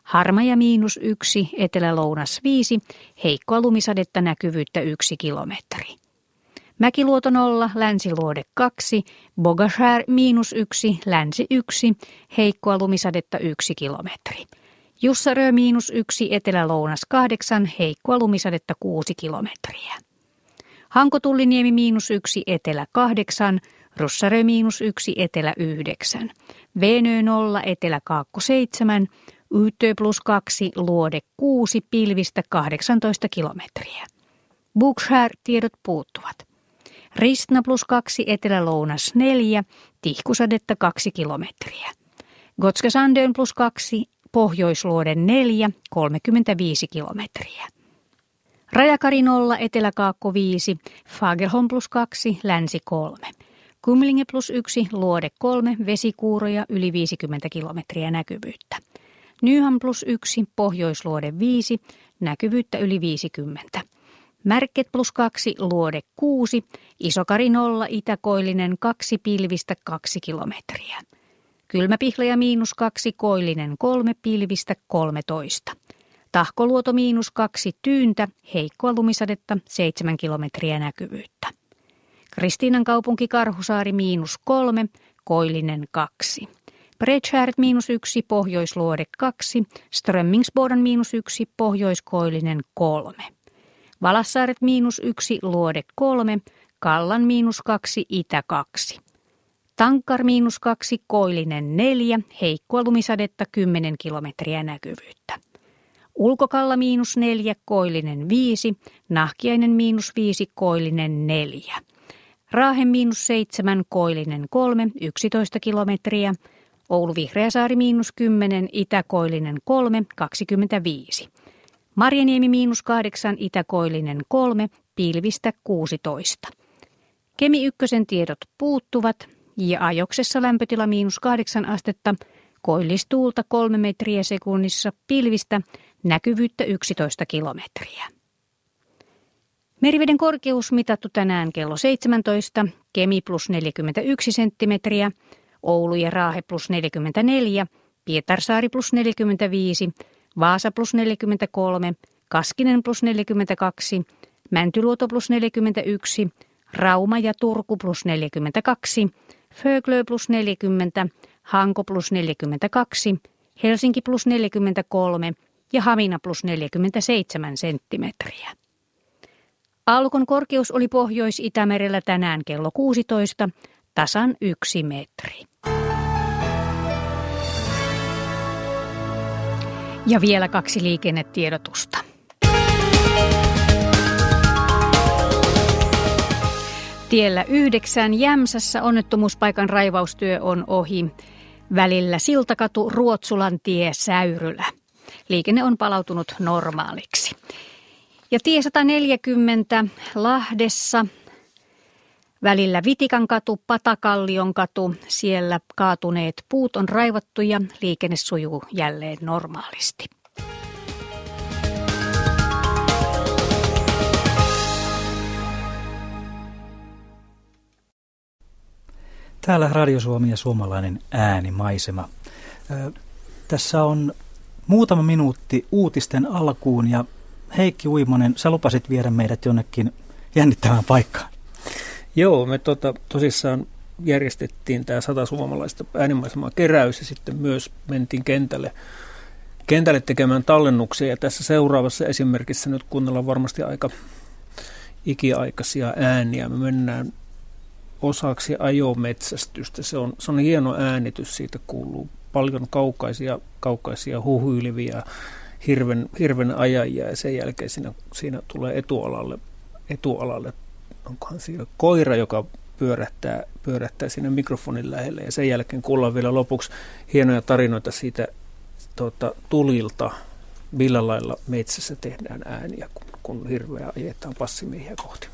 Harmaja miinus yksi, etelä-lounas viisi. Heikkoa lumisadetta näkyvyyttä yksi kilometri. Mäkiluoto nolla, länsiluode kaksi. Bogashär miinus yksi, länsi yksi. Heikkoa lumisadetta yksi kilometri. Jussarö miinus yksi, etelä-lounas kahdeksan, heikkoa lumisadetta kuusi kilometriä. Hankotulliniemi miinus yksi, etelä kahdeksan, Russarö miinus yksi, etelä yhdeksän. Venö nolla, etelä kaakko seitsemän, Ytö plus kaksi, luode kuusi, pilvistä 18 kilometriä. Bookshare tiedot puuttuvat. Ristna plus 2, Etelä-Lounas 4, tihkusadetta 2 kilometriä. Gotskasandön plus 2, Pohjoisluoden 4, 35 kilometriä. Rajakari 0, Eteläkaakko 5, Fagerholm plus 2, Länsi 3. Kumlinge plus 1, Luode 3, vesikuuroja yli 50 kilometriä näkyvyyttä. Nyham plus 1, Pohjoisluode 5, näkyvyyttä yli 50. Märket plus 2, Luode 6, Isokari 0, Itäkoillinen 2, pilvistä 2 kilometriä. Kylmäpihlaja miinus 2, Koillinen 3, pilvistä 13. Tahkoluoto miinus 2, tyyntä, heikkoa lumisadetta 7 kilometriä näkyvyyttä. Kristiinan kaupunki Karhusaari miinus 3, Koillinen 2. Bredshärt miinus 1, Pohjoisluode 2, Strömmingsboden miinus 1, Pohjoiskoillinen 3. Valassaaret miinus 1, Luode 3, Kallan miinus 2, Itä 2. Tankkar miinus 2, Koillinen 4, heikkoa lumisadetta 10 kilometriä näkyvyyttä. Ulkokalla miinus 4, Koillinen 5, Nahkiainen miinus 5, Koillinen 4. Raahe miinus 7, Koillinen 3, 11 kilometriä. Oulu Vihreäsaari miinus 10, Itäkoillinen 3, 25. Marjaniemi miinus 8, Itäkoillinen 3, pilvistä 16. Kemi ykkösen tiedot puuttuvat ja ajoksessa lämpötila miinus 8 astetta, koillistuulta 3 metriä sekunnissa, pilvistä näkyvyyttä 11 kilometriä. Meriveden korkeus mitattu tänään kello 17, Kemi plus 41 senttimetriä, Oulu ja Raahe plus 44, Pietarsaari plus 45, Vaasa plus 43, Kaskinen plus 42, Mäntyluoto plus 41, Rauma ja Turku plus 42, Föglö plus 40, Hanko plus 42, Helsinki plus 43 ja Hamina plus 47 senttimetriä. Alkon korkeus oli Pohjois-Itämerellä tänään kello 16, tasan yksi metri. Ja vielä kaksi liikennetiedotusta. Tiellä yhdeksän Jämsässä onnettomuuspaikan raivaustyö on ohi. Välillä Siltakatu, Ruotsulan tie, Säyrylä. Liikenne on palautunut normaaliksi. Ja tie 140 Lahdessa Välillä Vitikan katu, Patakallion katu, siellä kaatuneet puut on raivattu ja liikenne sujuu jälleen normaalisti. Täällä Radio Suomi ja suomalainen äänimaisema. Tässä on muutama minuutti uutisten alkuun ja Heikki Uimonen, sä lupasit viedä meidät jonnekin jännittävään paikkaan. Joo, me tota, tosissaan järjestettiin tämä sata suomalaista äänimaisemaa keräys ja sitten myös mentiin kentälle, kentälle tekemään tallennuksia. Ja tässä seuraavassa esimerkissä nyt kuunnellaan varmasti aika ikiaikaisia ääniä. Me mennään osaksi ajometsästystä. Se on, se on hieno äänitys, siitä kuuluu paljon kaukaisia, kaukaisia huhuilevia hirven, hirven ajajia ja sen jälkeen siinä, siinä tulee etualalle, etualalle onkohan siinä koira, joka pyörähtää, pyörähtää sinne mikrofonin lähelle ja sen jälkeen kuullaan vielä lopuksi hienoja tarinoita siitä tuota, tulilta, millä lailla metsässä tehdään ääniä, kun, kun hirveä ajetaan passimiehiä kohti.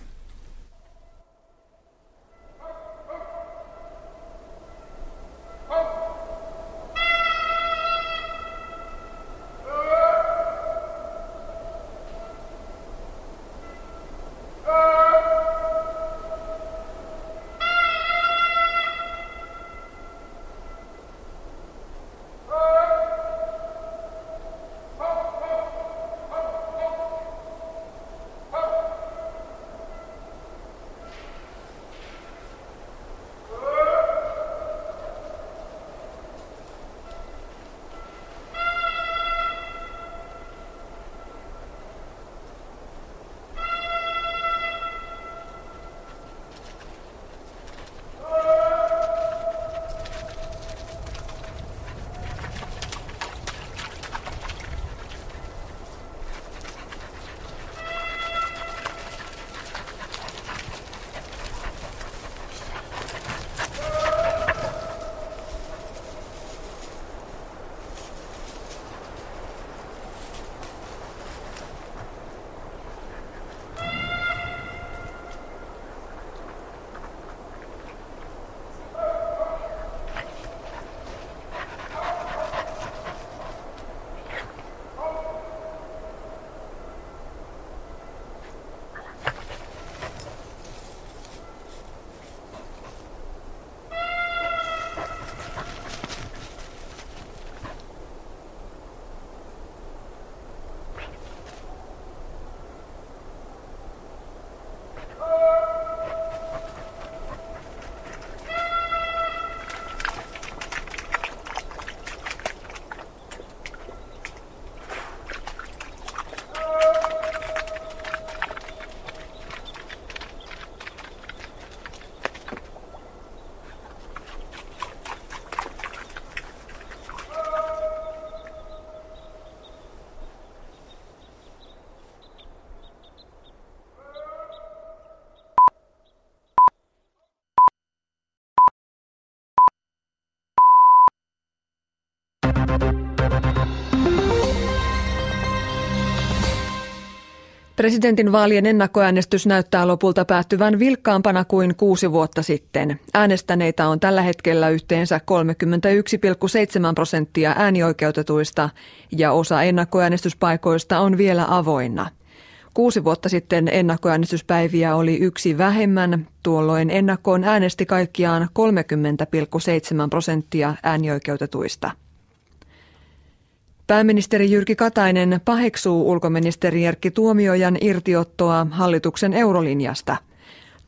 Presidentin vaalien ennakkoäänestys näyttää lopulta päättyvän vilkkaampana kuin kuusi vuotta sitten. Äänestäneitä on tällä hetkellä yhteensä 31,7 prosenttia äänioikeutetuista ja osa ennakkoäänestyspaikoista on vielä avoinna. Kuusi vuotta sitten ennakkoäänestyspäiviä oli yksi vähemmän. Tuolloin ennakkoon äänesti kaikkiaan 30,7 prosenttia äänioikeutetuista. Pääministeri Jyrki Katainen paheksuu ulkoministeri Erkki Tuomiojan irtiottoa hallituksen eurolinjasta.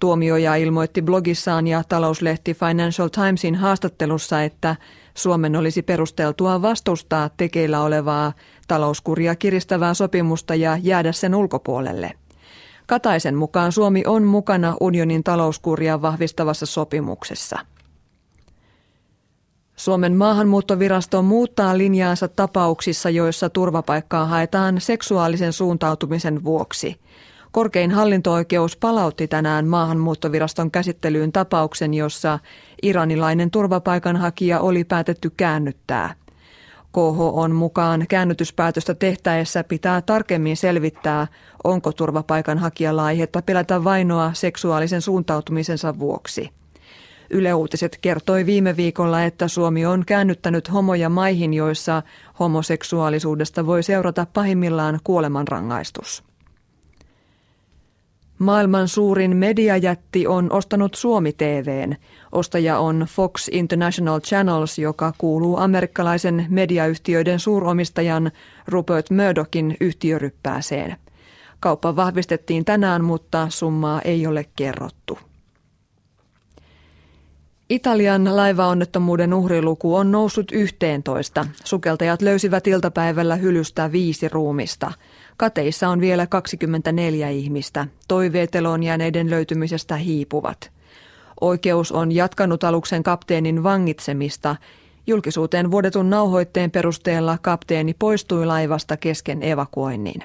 Tuomioja ilmoitti blogissaan ja talouslehti Financial Timesin haastattelussa, että Suomen olisi perusteltua vastustaa tekeillä olevaa talouskuria kiristävää sopimusta ja jäädä sen ulkopuolelle. Kataisen mukaan Suomi on mukana unionin talouskuria vahvistavassa sopimuksessa. Suomen maahanmuuttovirasto muuttaa linjaansa tapauksissa, joissa turvapaikkaa haetaan seksuaalisen suuntautumisen vuoksi. Korkein hallinto-oikeus palautti tänään maahanmuuttoviraston käsittelyyn tapauksen, jossa iranilainen turvapaikanhakija oli päätetty käännyttää. KH on mukaan käännytyspäätöstä tehtäessä pitää tarkemmin selvittää, onko turvapaikanhakijalla aihetta pelätä vainoa seksuaalisen suuntautumisensa vuoksi. Yle Uutiset kertoi viime viikolla, että Suomi on käännyttänyt homoja maihin, joissa homoseksuaalisuudesta voi seurata pahimmillaan kuolemanrangaistus. Maailman suurin mediajätti on ostanut Suomi TVn. Ostaja on Fox International Channels, joka kuuluu amerikkalaisen mediayhtiöiden suuromistajan Rupert Murdochin yhtiöryppääseen. Kauppa vahvistettiin tänään, mutta summaa ei ole kerrottu. Italian laivaonnettomuuden uhriluku on noussut 11. Sukeltajat löysivät iltapäivällä hylystä viisi ruumista. Kateissa on vielä 24 ihmistä. Toiveet eloon jääneiden löytymisestä hiipuvat. Oikeus on jatkanut aluksen kapteenin vangitsemista. Julkisuuteen vuodetun nauhoitteen perusteella kapteeni poistui laivasta kesken evakuoinnin.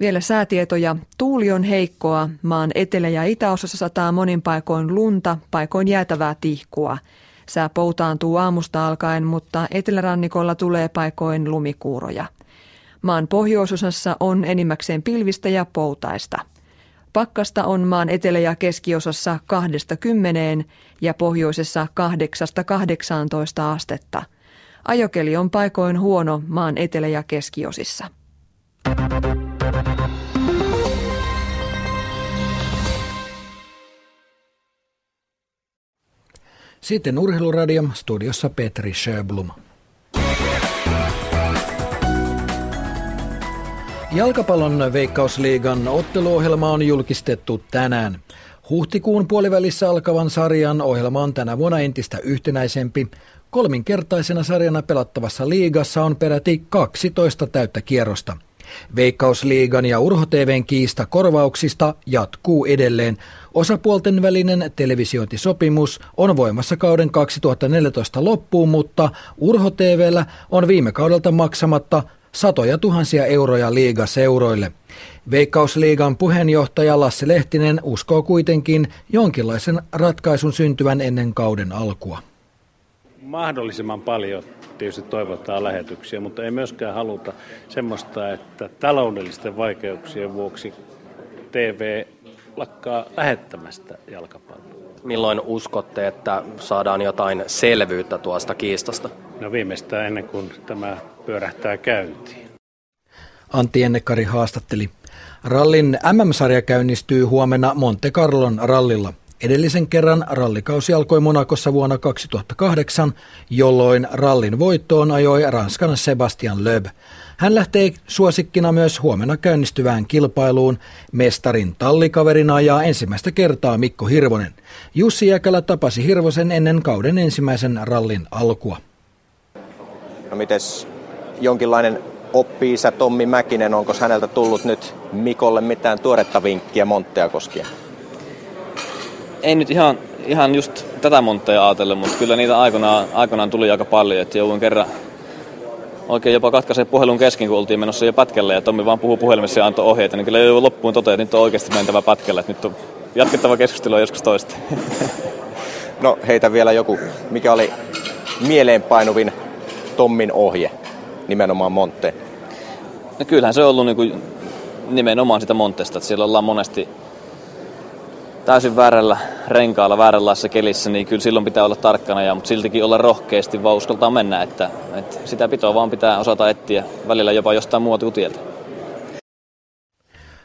Vielä säätietoja. Tuuli on heikkoa. Maan etelä- ja itäosassa sataa monin paikoin lunta, paikoin jäätävää tihkua. Sää poutaantuu aamusta alkaen, mutta etelärannikolla tulee paikoin lumikuuroja. Maan pohjoisosassa on enimmäkseen pilvistä ja poutaista. Pakkasta on maan etelä- ja keskiosassa kahdesta kymmeneen ja pohjoisessa kahdeksasta 18 astetta. Ajokeli on paikoin huono maan etelä- ja keskiosissa. Sitten Urheiluradio, studiossa Petri Sjöblom. Jalkapallon veikkausliigan otteluohjelma on julkistettu tänään. Huhtikuun puolivälissä alkavan sarjan ohjelma on tänä vuonna entistä yhtenäisempi. Kolminkertaisena sarjana pelattavassa liigassa on peräti 12 täyttä kierrosta – Veikkausliigan ja Urho TVn kiista korvauksista jatkuu edelleen. Osapuolten välinen televisiointisopimus on voimassa kauden 2014 loppuun, mutta Urho TVllä on viime kaudelta maksamatta satoja tuhansia euroja liigaseuroille. Veikkausliigan puheenjohtaja Lasse Lehtinen uskoo kuitenkin jonkinlaisen ratkaisun syntyvän ennen kauden alkua. Mahdollisimman paljon tietysti toivotaan lähetyksiä, mutta ei myöskään haluta semmoista, että taloudellisten vaikeuksien vuoksi TV lakkaa lähettämästä jalkapalloa. Milloin uskotte, että saadaan jotain selvyyttä tuosta kiistasta? No viimeistään ennen kuin tämä pyörähtää käyntiin. Antti Ennekari haastatteli. Rallin MM-sarja käynnistyy huomenna Monte Carlon rallilla. Edellisen kerran rallikausi alkoi Monakossa vuonna 2008, jolloin rallin voittoon ajoi Ranskan Sebastian Loeb. Hän lähtee suosikkina myös huomenna käynnistyvään kilpailuun. Mestarin tallikaverina ajaa ensimmäistä kertaa Mikko Hirvonen. Jussi Jäkälä tapasi Hirvosen ennen kauden ensimmäisen rallin alkua. No mites jonkinlainen oppi Tommi Mäkinen, onko häneltä tullut nyt Mikolle mitään tuoretta vinkkiä Monttea koskien? Ei nyt ihan, ihan just tätä montteja ajatella, mutta kyllä niitä aikoinaan, aikoinaan tuli aika paljon, että jouduin kerran oikein jopa katkaisee puhelun kesken, kun oltiin menossa jo pätkälle ja Tommi vaan puhuu puhelimessa ja antoi ohjeita, niin kyllä jo loppuun toteaa, että nyt on oikeasti mentävä pätkälle, että nyt on jatkettava keskustelua joskus toista. No heitä vielä joku, mikä oli mieleenpainuvin Tommin ohje nimenomaan Montte? No kyllähän se on ollut niin kuin nimenomaan sitä Montesta, että siellä ollaan monesti täysin väärällä renkaalla, vääränlaisessa kelissä, niin kyllä silloin pitää olla tarkkana, ja, mutta siltikin olla rohkeasti, vaan uskaltaa mennä, että, että sitä pitoa vaan pitää osata etsiä välillä jopa jostain muuta kuin tieltä.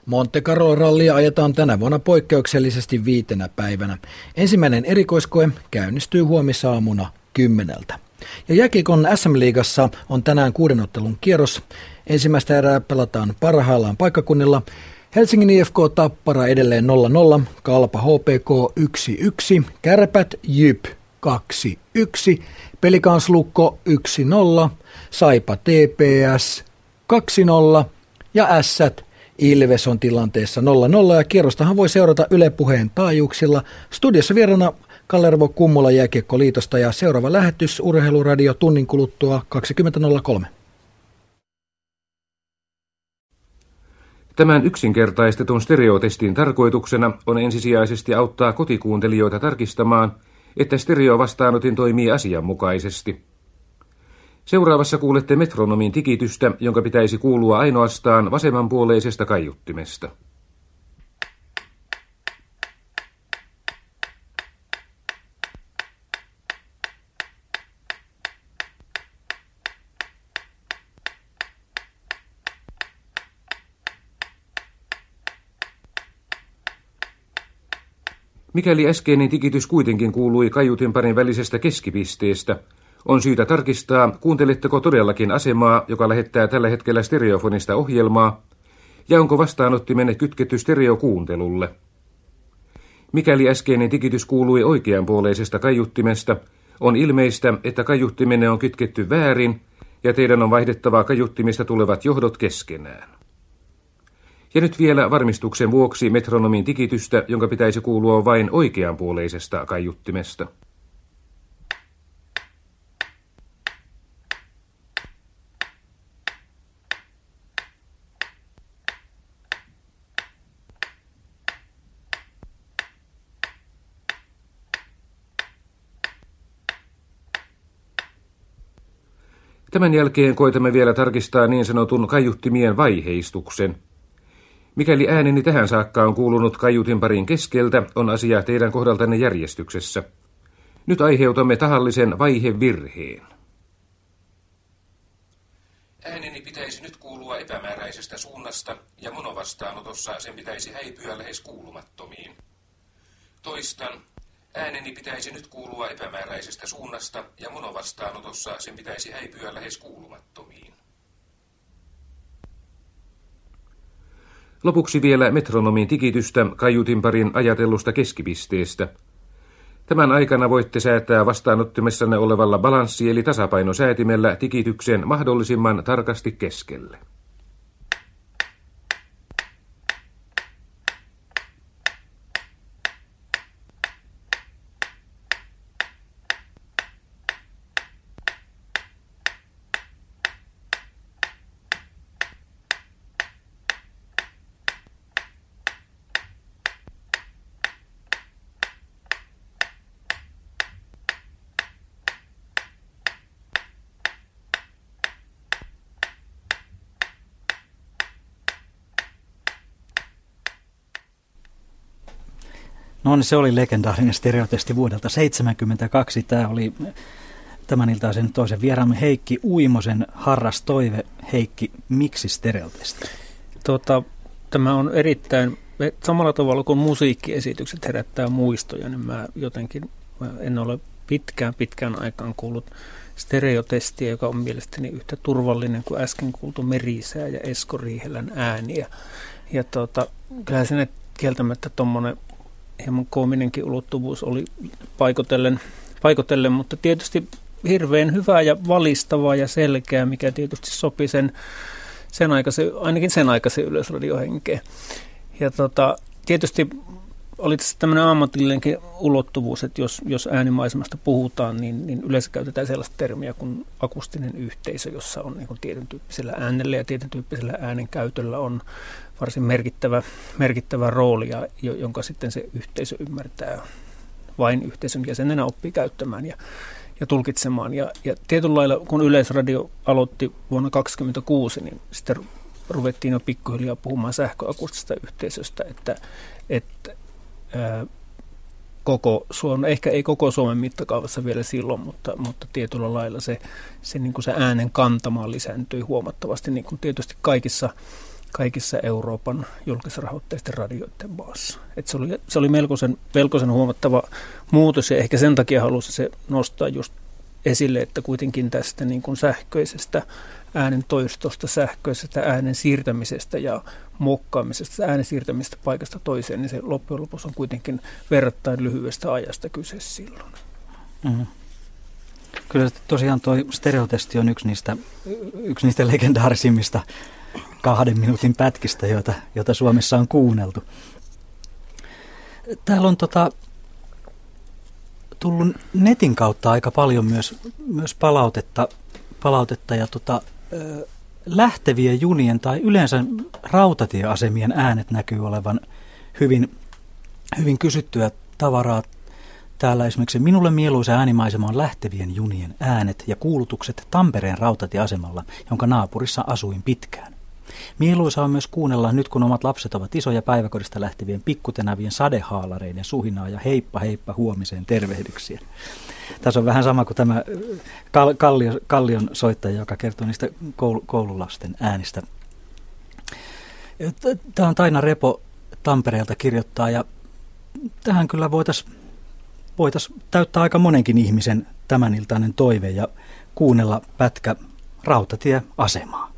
Monte Carlo rallia ajetaan tänä vuonna poikkeuksellisesti viitenä päivänä. Ensimmäinen erikoiskoe käynnistyy huomisaamuna kymmeneltä. Ja Jäkikon SM-liigassa on tänään kuudenottelun kierros. Ensimmäistä erää pelataan parhaillaan paikkakunnilla. Helsingin IFK Tappara edelleen 0-0, Kalpa HPK 1-1, Kärpät Jyp 2-1, Pelikaanslukko 1-0, Saipa TPS 2-0 ja Ässät Ilves on tilanteessa 0-0 ja kierrostahan voi seurata Yle Puheen taajuuksilla. Studiossa vierana Kallervo Kummola Jääkiekkoliitosta ja seuraava lähetys Urheiluradio tunnin kuluttua 20.03. Tämän yksinkertaistetun stereotestin tarkoituksena on ensisijaisesti auttaa kotikuuntelijoita tarkistamaan, että stereovastaanotin toimii asianmukaisesti. Seuraavassa kuulette metronomin tikitystä, jonka pitäisi kuulua ainoastaan vasemmanpuoleisesta kaiuttimesta. Mikäli äskeinen tikitys kuitenkin kuului kaiutin parin välisestä keskipisteestä, on syytä tarkistaa, kuunteletteko todellakin asemaa, joka lähettää tällä hetkellä stereofonista ohjelmaa, ja onko vastaanottimenne kytketty stereokuuntelulle. Mikäli äskeinen tikitys kuului oikeanpuoleisesta kaiuttimesta, on ilmeistä, että kaiuttimenne on kytketty väärin, ja teidän on vaihdettava kaiuttimista tulevat johdot keskenään. Ja nyt vielä varmistuksen vuoksi metronomin tikitystä, jonka pitäisi kuulua vain oikeanpuoleisesta kaiuttimesta. Tämän jälkeen koitamme vielä tarkistaa niin sanotun kaiuttimien vaiheistuksen – Mikäli ääneni tähän saakka on kuulunut kaiutin parin keskeltä, on asia teidän kohdaltanne järjestyksessä. Nyt aiheutamme tahallisen vaihevirheen. Ääneni pitäisi nyt kuulua epämääräisestä suunnasta, ja monovastaanotossa sen pitäisi häipyä lähes kuulumattomiin. Toistan, ääneni pitäisi nyt kuulua epämääräisestä suunnasta, ja monovastaanotossa sen pitäisi häipyä lähes kuulumattomiin. Lopuksi vielä metronomin tikitystä kaiutin parin ajatellusta keskipisteestä. Tämän aikana voitte säätää vastaanottimessanne olevalla balanssi- eli tasapainosäätimellä tikityksen mahdollisimman tarkasti keskelle. No niin, se oli legendaarinen stereotesti vuodelta 1972. Tämä oli tämän iltaisen toisen vieraamme Heikki Uimosen harras toive. Heikki, miksi stereotesti? Tota, tämä on erittäin, samalla tavalla kuin musiikkiesitykset herättää muistoja, niin mä jotenkin mä en ole pitkään pitkään aikaan kuullut stereotestiä, joka on mielestäni yhtä turvallinen kuin äsken kuultu Merisää ja Esko Riihelän ääniä. Ja tota, kyllä se kieltämättä tuommoinen hieman koominenkin ulottuvuus oli paikotellen, paikotellen, mutta tietysti hirveän hyvää ja valistavaa ja selkeää, mikä tietysti sopi sen, sen aikaisen, ainakin sen aikaisen yleisradiohenkeen. Ja tota, tietysti oli tässä tämmöinen ammatillinenkin ulottuvuus, että jos, jos äänimaisemasta puhutaan, niin, niin yleensä käytetään sellaista termiä kuin akustinen yhteisö, jossa on niin tietyn tyyppisellä äänellä ja tietyn tyyppisellä äänen käytöllä on varsin merkittävä, merkittävä rooli, ja, jonka sitten se yhteisö ymmärtää vain yhteisön jäsenenä oppii käyttämään ja, ja tulkitsemaan. Ja, ja tietyllä lailla, kun Yleisradio aloitti vuonna 1926, niin sitten ruvettiin jo pikkuhiljaa puhumaan sähköakustisesta yhteisöstä, että, että ää, koko Suomen, ehkä ei koko Suomen mittakaavassa vielä silloin, mutta, mutta tietyllä lailla se, se, niin kuin se äänen kantama lisääntyi huomattavasti, niin kuin tietysti kaikissa, kaikissa Euroopan julkisrahoitteisten radioiden maassa. Et se, oli, se oli melkoisen, melkoisen huomattava muutos ja ehkä sen takia halusi se nostaa just esille, että kuitenkin tästä niin kuin sähköisestä äänen toistosta, sähköisestä äänen siirtämisestä ja muokkaamisesta, äänen siirtämisestä paikasta toiseen, niin se loppujen lopuksi on kuitenkin verrattain lyhyestä ajasta kyse silloin. Mm-hmm. Kyllä tosiaan tuo stereotesti on yksi niistä, yksi niistä legendaarisimmista kahden minuutin pätkistä, joita, joita Suomessa on kuunneltu. Täällä on tota, tullut netin kautta aika paljon myös, myös palautetta, palautetta ja tota, lähtevien junien tai yleensä rautatieasemien äänet näkyy olevan hyvin, hyvin kysyttyä tavaraa. Täällä esimerkiksi minulle mieluisa äänimaisema on lähtevien junien äänet ja kuulutukset Tampereen rautatieasemalla, jonka naapurissa asuin pitkään. Mieluisa on myös kuunnella nyt, kun omat lapset ovat isoja päiväkodista lähtevien pikkutenävien sadehaalareiden suhinaa ja heippa heippa huomiseen tervehdyksiä. Tässä on vähän sama kuin tämä Kallion, Kallion soittaja, joka kertoo niistä koululasten äänistä. Tämä on Taina Repo Tampereelta kirjoittaa ja tähän kyllä voitaisiin voitais täyttää aika monenkin ihmisen tämän iltainen toive ja kuunnella pätkä rautatieasemaa.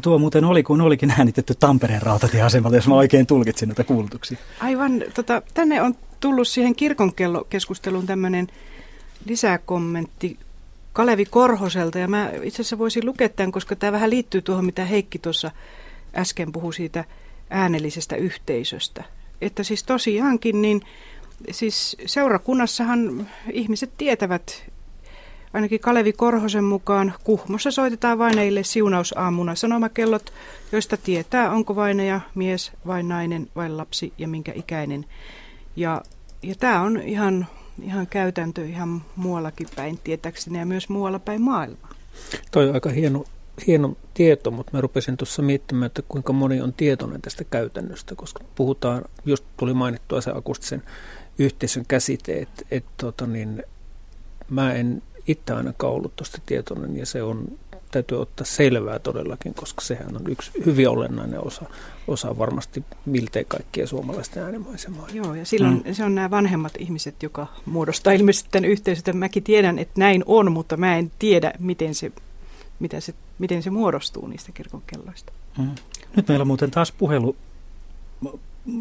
Ja tuo muuten oli, kun olikin äänitetty Tampereen rautatieasemalta, jos mä oikein tulkitsin näitä kuulutuksia. Aivan, tota, tänne on tullut siihen kirkonkellokeskusteluun tämmöinen lisäkommentti Kalevi Korhoselta. Ja mä itse asiassa voisin lukea tämän, koska tämä vähän liittyy tuohon, mitä Heikki tuossa äsken puhui siitä äänellisestä yhteisöstä. Että siis tosiaankin, niin siis seurakunnassahan ihmiset tietävät Ainakin Kalevi Korhosen mukaan Kuhmossa soitetaan vaineille siunausaamuna sanomakellot, joista tietää, onko vaineja mies vai nainen vai lapsi ja minkä ikäinen. Ja, ja tämä on ihan, ihan käytäntö ihan muuallakin päin tietääkseni ja myös muualla päin maailmaa. Toi on aika hieno, hieno tieto, mutta mä rupesin tuossa miettimään, että kuinka moni on tietoinen tästä käytännöstä, koska puhutaan, just tuli mainittua se akustisen yhteisön käsite, että et, tota niin, mä en itse ainakaan ollut tuosta tietoinen ja se on, täytyy ottaa selvää todellakin, koska sehän on yksi hyvin olennainen osa, osa varmasti miltei kaikkia suomalaisten äänimaisemaa. Joo, ja silloin mm. se on nämä vanhemmat ihmiset, joka muodostaa ilmeisesti tämän yhteisön. Mäkin tiedän, että näin on, mutta mä en tiedä, miten se, mitä se, miten se muodostuu niistä kirkonkelloista. Mm. Nyt meillä on muuten taas puhelu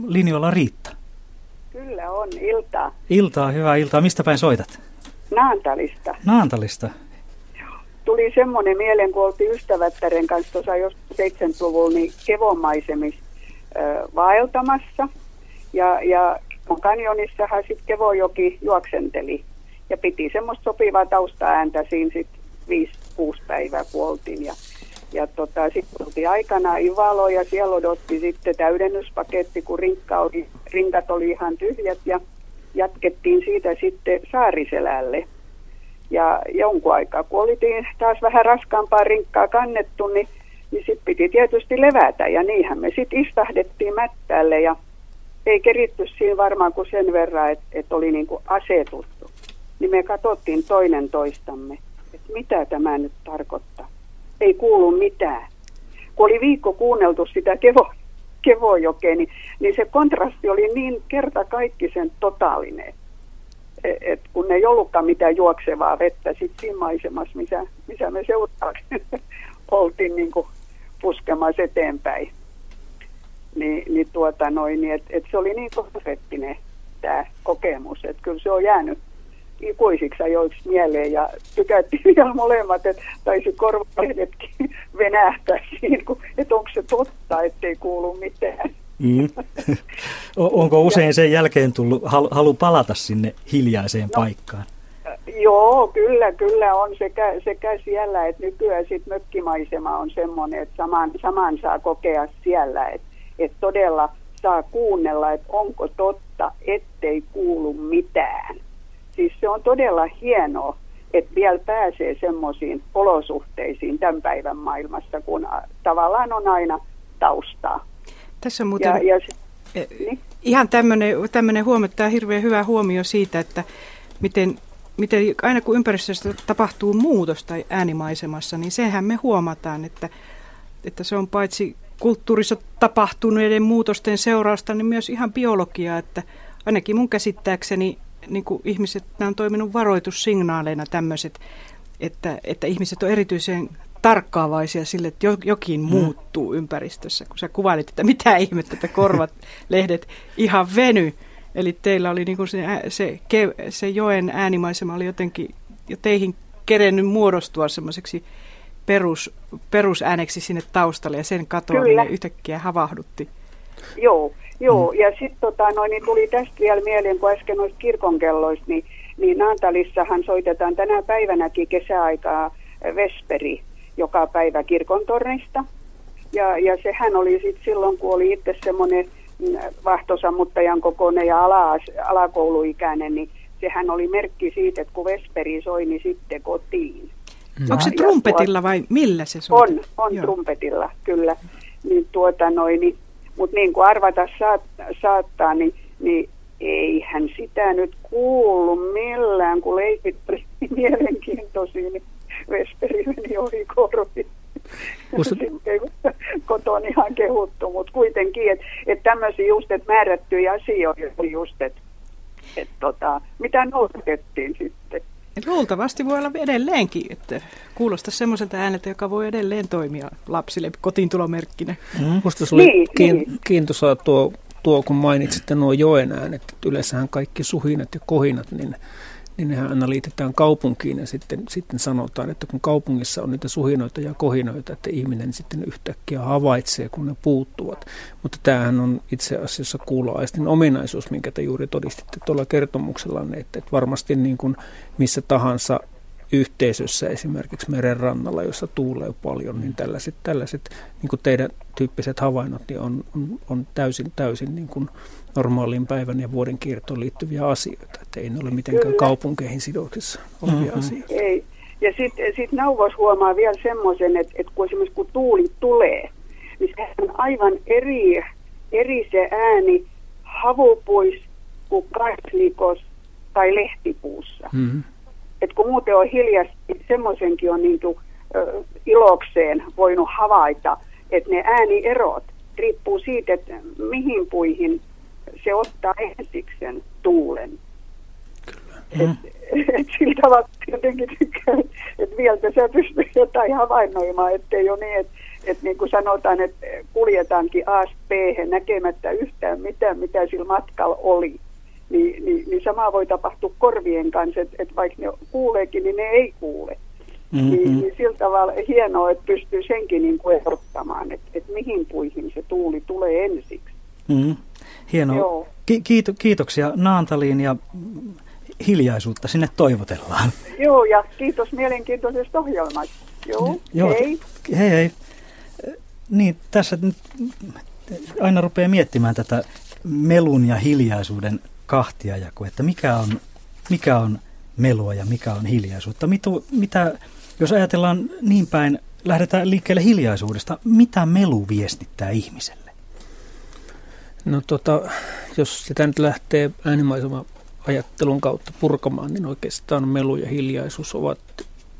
linjoilla Riitta. Kyllä on, iltaa. Iltaa, hyvää iltaa. Mistä päin soitat? Naantalista. Naantalista? Tuli semmoinen mieleen, kun oltiin ystävättären kanssa tuossa jos 70-luvulla niin kevomaisemissa vaeltamassa. Ja, ja kanjonissahan sitten Kevojoki juoksenteli. ja piti semmoista sopivaa taustaääntä siinä sitten viisi, kuusi päivää kuoltiin ja ja tota, sitten tultiin aikana Ivalo ja siellä odotti sitten täydennyspaketti, kun rinkka oli, rinkat oli ihan tyhjät ja jatkettiin siitä sitten Saariselälle. Ja jonkun aikaa, kun oltiin taas vähän raskaampaa rinkkaa kannettu, niin, niin sitten piti tietysti levätä. Ja niinhän me sitten istahdettiin mättälle ja ei keritty siinä varmaan kuin sen verran, että, että oli niin kuin asetuttu. Niin me katsottiin toinen toistamme, että mitä tämä nyt tarkoittaa ei kuulu mitään. Kun oli viikko kuunneltu sitä kevo, Kevojokea, niin, niin se kontrasti oli niin kertakaikkisen totaalinen, et, et kun ei ollutkaan mitään juoksevaa vettä sit siinä maisemassa, missä, missä me seuraavaksi oltiin niin kuin puskemassa eteenpäin. Ni, niin, tuota noin, niin et, et se oli niin konkreettinen tämä kokemus, että kyllä se on jäänyt ikuisiksi ajoiksi mieleen ja tykättiin vielä molemmat, että taisi korvalehdetkin venähtää siinä, kun, että onko se totta, ettei kuulu mitään. Mm. Onko usein sen jälkeen tullut halu palata sinne hiljaiseen no, paikkaan? Joo, kyllä, kyllä on sekä, sekä siellä, että nykyään sit mökkimaisema on semmoinen, että saman, saman saa kokea siellä, että, että todella saa kuunnella, että onko totta, ettei kuulu mitään siis se on todella hienoa, että vielä pääsee semmoisiin olosuhteisiin tämän päivän maailmassa, kun tavallaan on aina taustaa. Tässä on muuten ja, ja se, e, niin? ihan tämmöinen huomio, tämä hirveän hyvä huomio siitä, että miten, miten aina kun ympäristössä tapahtuu muutos tai äänimaisemassa, niin sehän me huomataan, että, että se on paitsi kulttuurissa tapahtuneiden muutosten seurausta, niin myös ihan biologiaa, että ainakin mun käsittääkseni niin kuin ihmiset, nämä on toiminut varoitussignaaleina tämmöiset, että, että ihmiset on erityisen tarkkaavaisia sille, että jokin mm. muuttuu ympäristössä. Kun sä kuvailit, että mitä ihmettä, että korvat, lehdet ihan veny. Eli teillä oli niin kuin se, se, se joen äänimaisema oli jotenkin jo teihin kerennyt muodostua semmoiseksi perus, perusääneksi sinne taustalle ja sen katoaminen yhtäkkiä havahdutti. Joo, Joo, mm. ja sitten tota, no, niin tuli tästä vielä mieleen, kun äsken noista kirkonkelloista, niin, niin Naantalissahan soitetaan tänä päivänäkin kesäaikaa Vesperi joka päivä kirkontornista. Ja, ja sehän oli sitten silloin, kun oli itse semmoinen mm, vahtosammuttajan kokoinen ja ala, alakouluikäinen, niin sehän oli merkki siitä, että kun Vesperi soi, niin sitten kotiin. Mm. Onko se trumpetilla vai millä se soi? On, on Joo. trumpetilla, kyllä. Niin tuota noin, niin mutta niin kuin arvata saat, saattaa, niin, niin eihän sitä nyt kuulu millään, kun leikit oli mielenkiintoisia, niin Vesperi meni ohi korvi. Musta... Sitten koton ihan kehuttu, mutta kuitenkin, että et tämmöisiä just, että määrättyjä asioita just, että et tota, mitä noudatettiin sitten. Luultavasti voi olla edelleenkin, että kuulostaa semmoiselta ääneltä, joka voi edelleen toimia lapsille kotiintulomerkkinä. Mm. Musta se oli niin, kiin, niin. kiintoisaa tuo, tuo, kun mainitsitte nuo joen äänet, että yleensähän kaikki suhinat ja kohinat, niin niin nehän aina liitetään kaupunkiin ja sitten, sitten sanotaan, että kun kaupungissa on niitä suhinoita ja kohinoita, että ihminen sitten yhtäkkiä havaitsee, kun ne puuttuvat. Mutta tämähän on itse asiassa kuuloaistin ominaisuus, minkä te juuri todistitte tuolla kertomuksellanne, että, että varmasti niin kuin missä tahansa yhteisössä, esimerkiksi merenrannalla, jossa tuulee paljon, niin tällaiset, tällaiset niin kuin teidän tyyppiset havainnot niin on, on, on täysin, täysin niin kuin normaaliin päivän ja vuoden kiertoon liittyviä asioita. Että ei ne ole mitenkään Kyllä. kaupunkeihin sidoksissa olevia mm-hmm. asioita. Ei. Ja sitten sit nauvos huomaa vielä semmoisen, että, että kun esimerkiksi kun tuuli tulee, niin se on aivan eri, eri se ääni havupuis kuin kaslikos tai lehtipuussa. Mm-hmm. Et kun muuten on hiljasti, niin semmoisenkin on niin kuin, ö, ilokseen voinut havaita, että ne äänieerot riippuu siitä, että mihin puihin se ottaa ensiksi sen tuulen. Kyllä. Et, et sillä tavalla jotenkin tykkään, että vielä sä pystyy jotain havainnoimaan, ettei ole niin, että et niin kuin sanotaan, että kuljetaankin A B näkemättä yhtään mitään, mitä sillä matkalla oli. Niin, niin, niin sama voi tapahtua korvien kanssa, että et vaikka ne kuuleekin, niin ne ei kuule. Mm-hmm. Niin, niin sillä tavalla hienoa, että pystyy senkin niin kuin erottamaan, että, että mihin puihin se tuuli tulee ensiksi. Mm-hmm. Hienoa. Ki- kiito- kiitoksia Naantaliin ja hiljaisuutta sinne toivotellaan. Joo, ja kiitos mielenkiintoisesta ohjelmasta. Joo, Joo, hei. Hei hei. Niin, tässä nyt aina rupeaa miettimään tätä melun ja hiljaisuuden kahtiajakoa, että mikä on, mikä on melua ja mikä on hiljaisuutta. Mitu, mitä, jos ajatellaan niin päin, lähdetään liikkeelle hiljaisuudesta, mitä melu viestittää ihmiselle? No tota, jos sitä nyt lähtee äänimaisema ajattelun kautta purkamaan, niin oikeastaan melu ja hiljaisuus ovat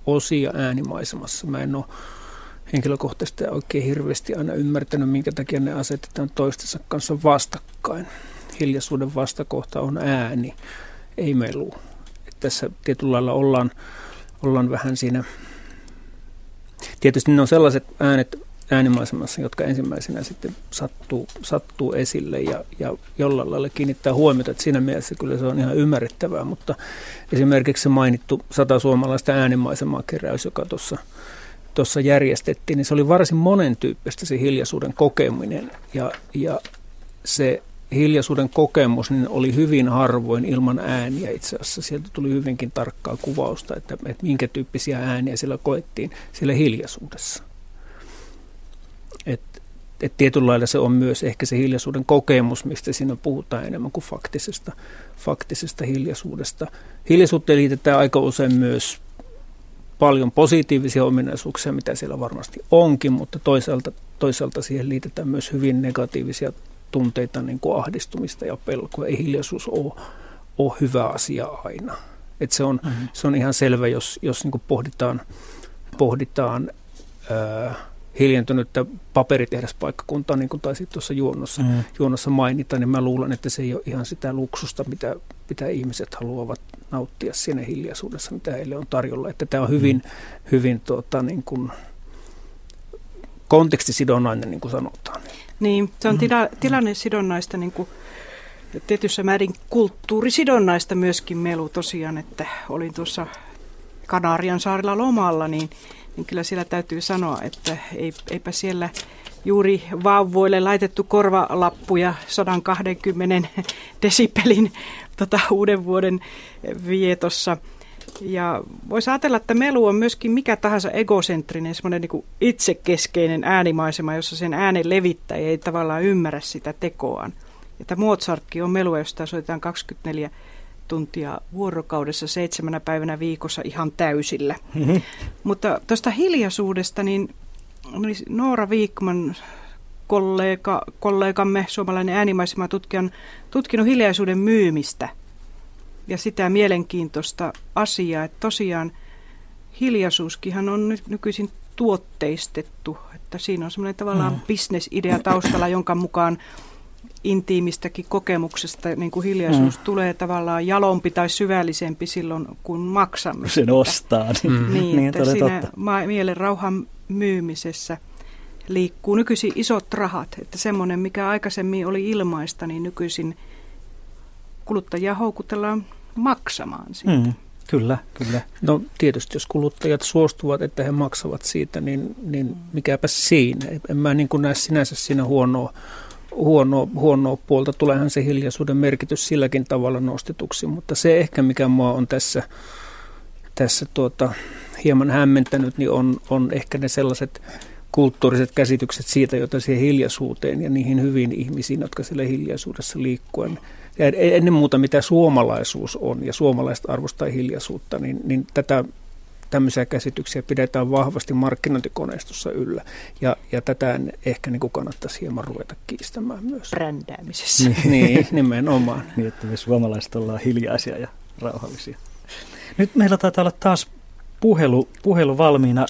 osia äänimaisemassa. Mä en ole henkilökohtaisesti oikein hirveästi aina ymmärtänyt, minkä takia ne asetetaan toistensa kanssa vastakkain. Hiljaisuuden vastakohta on ääni, ei melu. Et tässä tietyllä lailla ollaan, ollaan vähän siinä... Tietysti ne on sellaiset äänet äänimaisemassa, jotka ensimmäisenä sitten sattuu, sattuu esille ja, ja jollain lailla kiinnittää huomiota. Että siinä mielessä kyllä se on ihan ymmärrettävää, mutta esimerkiksi se mainittu sata suomalaista äänimaisemaa keräys, joka tuossa tuossa järjestettiin, niin se oli varsin monen tyyppistä se hiljaisuuden kokeminen ja, ja se hiljaisuuden kokemus niin oli hyvin harvoin ilman ääniä itse asiassa. Sieltä tuli hyvinkin tarkkaa kuvausta, että, että minkä tyyppisiä ääniä siellä koettiin siellä hiljaisuudessa. Et, et tietyllä lailla se on myös ehkä se hiljaisuuden kokemus, mistä siinä puhutaan enemmän kuin faktisesta, faktisesta hiljaisuudesta. Hiljaisuuteen liitetään aika usein myös paljon positiivisia ominaisuuksia, mitä siellä varmasti onkin, mutta toisaalta, toisaalta siihen liitetään myös hyvin negatiivisia tunteita, niin kuin ahdistumista ja pelkoa. Ei hiljaisuus ole, ole hyvä asia aina. Et se, on, mm-hmm. se on ihan selvä, jos, jos niin pohditaan, pohditaan ää, hiljentynyttä paperitehdaspaikkakuntaa, niin kuin taisit tuossa juonnossa, mm. juonnossa mainita, niin mä luulen, että se ei ole ihan sitä luksusta, mitä, mitä ihmiset haluavat nauttia siinä hiljaisuudessa, mitä heille on tarjolla. Että tämä on hyvin, mm. hyvin tuota, niin kuin kontekstisidonnainen, niin kuin sanotaan. Niin, se on tila, tilannesidonnaista niin kuin tietyssä määrin kulttuurisidonnaista myöskin melu tosiaan, että olin tuossa Kanarian saarilla lomalla, niin niin kyllä siellä täytyy sanoa, että ei, eipä siellä juuri vauvoille laitettu korvalappuja 120 desibelin tota, uuden vuoden vietossa. Ja voisi ajatella, että melu on myöskin mikä tahansa egocentrinen, semmoinen niin itsekeskeinen äänimaisema, jossa sen äänen levittäjä ei tavallaan ymmärrä sitä tekoaan. Että Mozartkin on melua, josta soitetaan 24 tuntia vuorokaudessa seitsemänä päivänä viikossa ihan täysillä. Mm-hmm. Mutta tuosta hiljaisuudesta, niin Noora Viikman kollega, kollegamme, suomalainen äänimaisema tutkija, on tutkinut hiljaisuuden myymistä ja sitä mielenkiintoista asiaa, että tosiaan hiljaisuuskinhan on nyt nykyisin tuotteistettu, että siinä on semmoinen tavallaan mm. bisnesidea taustalla, jonka mukaan intiimistäkin kokemuksesta niin kuin hiljaisuus mm. tulee tavallaan jalompi tai syvällisempi silloin, kun maksamme. Sen ostaa. Niin, mm. niin, niin että siinä ma- mielen rauhan myymisessä liikkuu nykyisin isot rahat. Että semmoinen, mikä aikaisemmin oli ilmaista, niin nykyisin kuluttajia houkutellaan maksamaan siitä. Mm. Kyllä, kyllä. No tietysti jos kuluttajat suostuvat, että he maksavat siitä, niin, niin mikäpä siinä. En mä niin kuin näe sinänsä siinä huonoa huonoa, huonoa puolta. Tuleehan se hiljaisuuden merkitys silläkin tavalla nostetuksi, mutta se ehkä mikä mua on tässä, tässä tuota, hieman hämmentänyt, niin on, on ehkä ne sellaiset kulttuuriset käsitykset siitä, joita siihen hiljaisuuteen ja niihin hyviin ihmisiin, jotka siellä hiljaisuudessa liikkuu. Ja ennen muuta mitä suomalaisuus on ja suomalaiset arvostaa hiljaisuutta, niin, niin tätä tämmöisiä käsityksiä pidetään vahvasti markkinointikoneistossa yllä. Ja, ja tätä ehkä niin kuin kannattaisi hieman ruveta kiistämään myös. Brändäämisessä. Niin, niin nimenomaan. niin, että me suomalaiset ollaan hiljaisia ja rauhallisia. Nyt meillä taitaa olla taas puhelu, puhelu valmiina.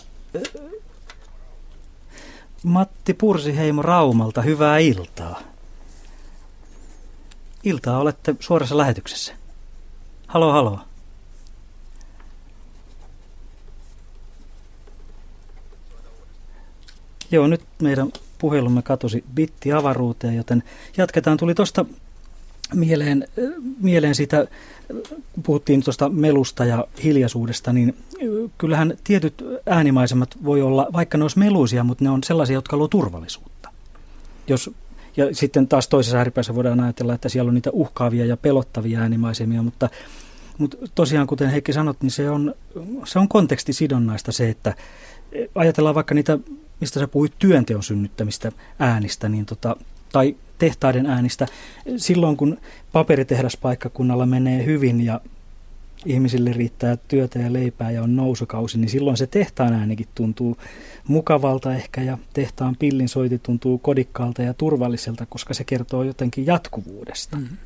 Matti Pursiheimo Raumalta, hyvää iltaa. Iltaa olette suorassa lähetyksessä. Halo, halo. Joo, nyt meidän puhelumme katosi bitti avaruuteen, joten jatketaan. Tuli tuosta mieleen, mieleen sitä, puhuttiin tuosta melusta ja hiljaisuudesta, niin kyllähän tietyt äänimaisemat voi olla, vaikka ne olisi meluisia, mutta ne on sellaisia, jotka luo turvallisuutta. Jos, ja sitten taas toisessa ääripäässä voidaan ajatella, että siellä on niitä uhkaavia ja pelottavia äänimaisemia, mutta Mutta tosiaan, kuten Heikki sanot, niin se on, se on kontekstisidonnaista se, että ajatellaan vaikka niitä, mistä sä puhuit, työnteon synnyttämistä äänistä, niin tota, tai tehtaiden äänistä. Silloin, kun paperitehdaspaikkkunnalla menee hyvin ja ihmisille riittää työtä ja leipää ja on nousukausi, niin silloin se tehtaan äänikin tuntuu mukavalta ehkä ja tehtaan pillin soiti tuntuu kodikkaalta ja turvalliselta, koska se kertoo jotenkin jatkuvuudesta. Mm-hmm.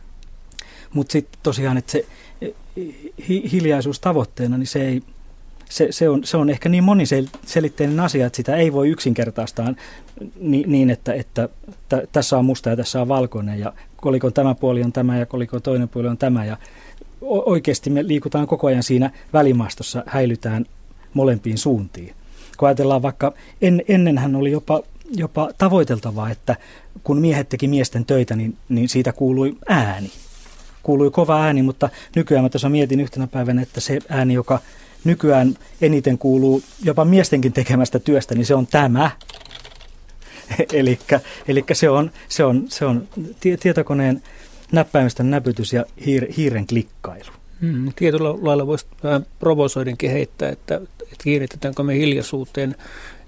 Mutta sitten tosiaan, että se hi- hiljaisuus tavoitteena, niin se, ei, se, se, on, se on ehkä niin moniselitteinen asia, että sitä ei voi yksinkertaistaa niin, niin että, että t- tässä on musta ja tässä on valkoinen ja kolikon tämä puoli on tämä ja kolikon toinen puoli on tämä ja oikeasti me liikutaan koko ajan siinä välimaastossa, häilytään molempiin suuntiin. Kun ajatellaan vaikka, en, ennenhän oli jopa, jopa tavoiteltavaa, että kun miehet teki miesten töitä, niin, niin siitä kuului ääni. Kuului kova ääni, mutta nykyään mä tuossa mietin yhtenä päivänä, että se ääni, joka nykyään eniten kuuluu jopa miestenkin tekemästä työstä, niin se on tämä. Eli se on, se on, se on tietokoneen näppäimistön näpytys ja hiir, hiiren klikkailu. Mm, tietyllä lailla voisi vähän provosoidenkin heittää, että, että kiinnitetäänkö me hiljaisuuteen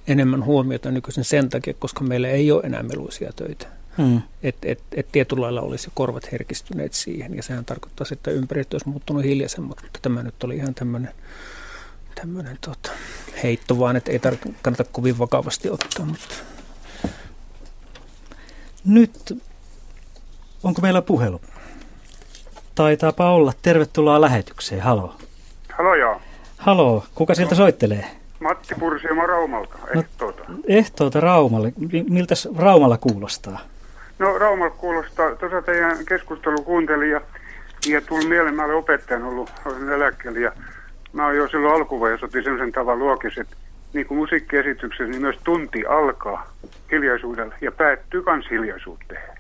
enemmän huomiota nykyisin sen takia, koska meillä ei ole enää meluisia töitä. Hmm. Että et, et tietyllä lailla olisi korvat herkistyneet siihen, ja sehän tarkoittaa, että ympäristö olisi muuttunut hiljaisemmaksi, mutta tämä nyt oli ihan tämmöinen tämmöinen tota, heitto vaan, että ei tar- kannata kovin vakavasti ottaa. Mutta. Nyt Onko meillä puhelu? Taitaapa olla. Tervetuloa lähetykseen. Halo. Halo joo. Halo. Kuka sieltä soittelee? Matti Pursiemo Raumalta, Ehtoota. No, ehtoota Raumalle. Miltä Raumalla kuulostaa? No Raumalla kuulostaa. Tuossa teidän keskustelu kuuntelin ja, ja tuli mieleen, mä olen opettajan ollut, olen eläkkeellä ja mä oon jo silloin alkuvaiheessa otin sellaisen tavan luokissa, että niin kuin musiikkiesityksessä, niin myös tunti alkaa hiljaisuudella ja päättyy kans hiljaisuuteen.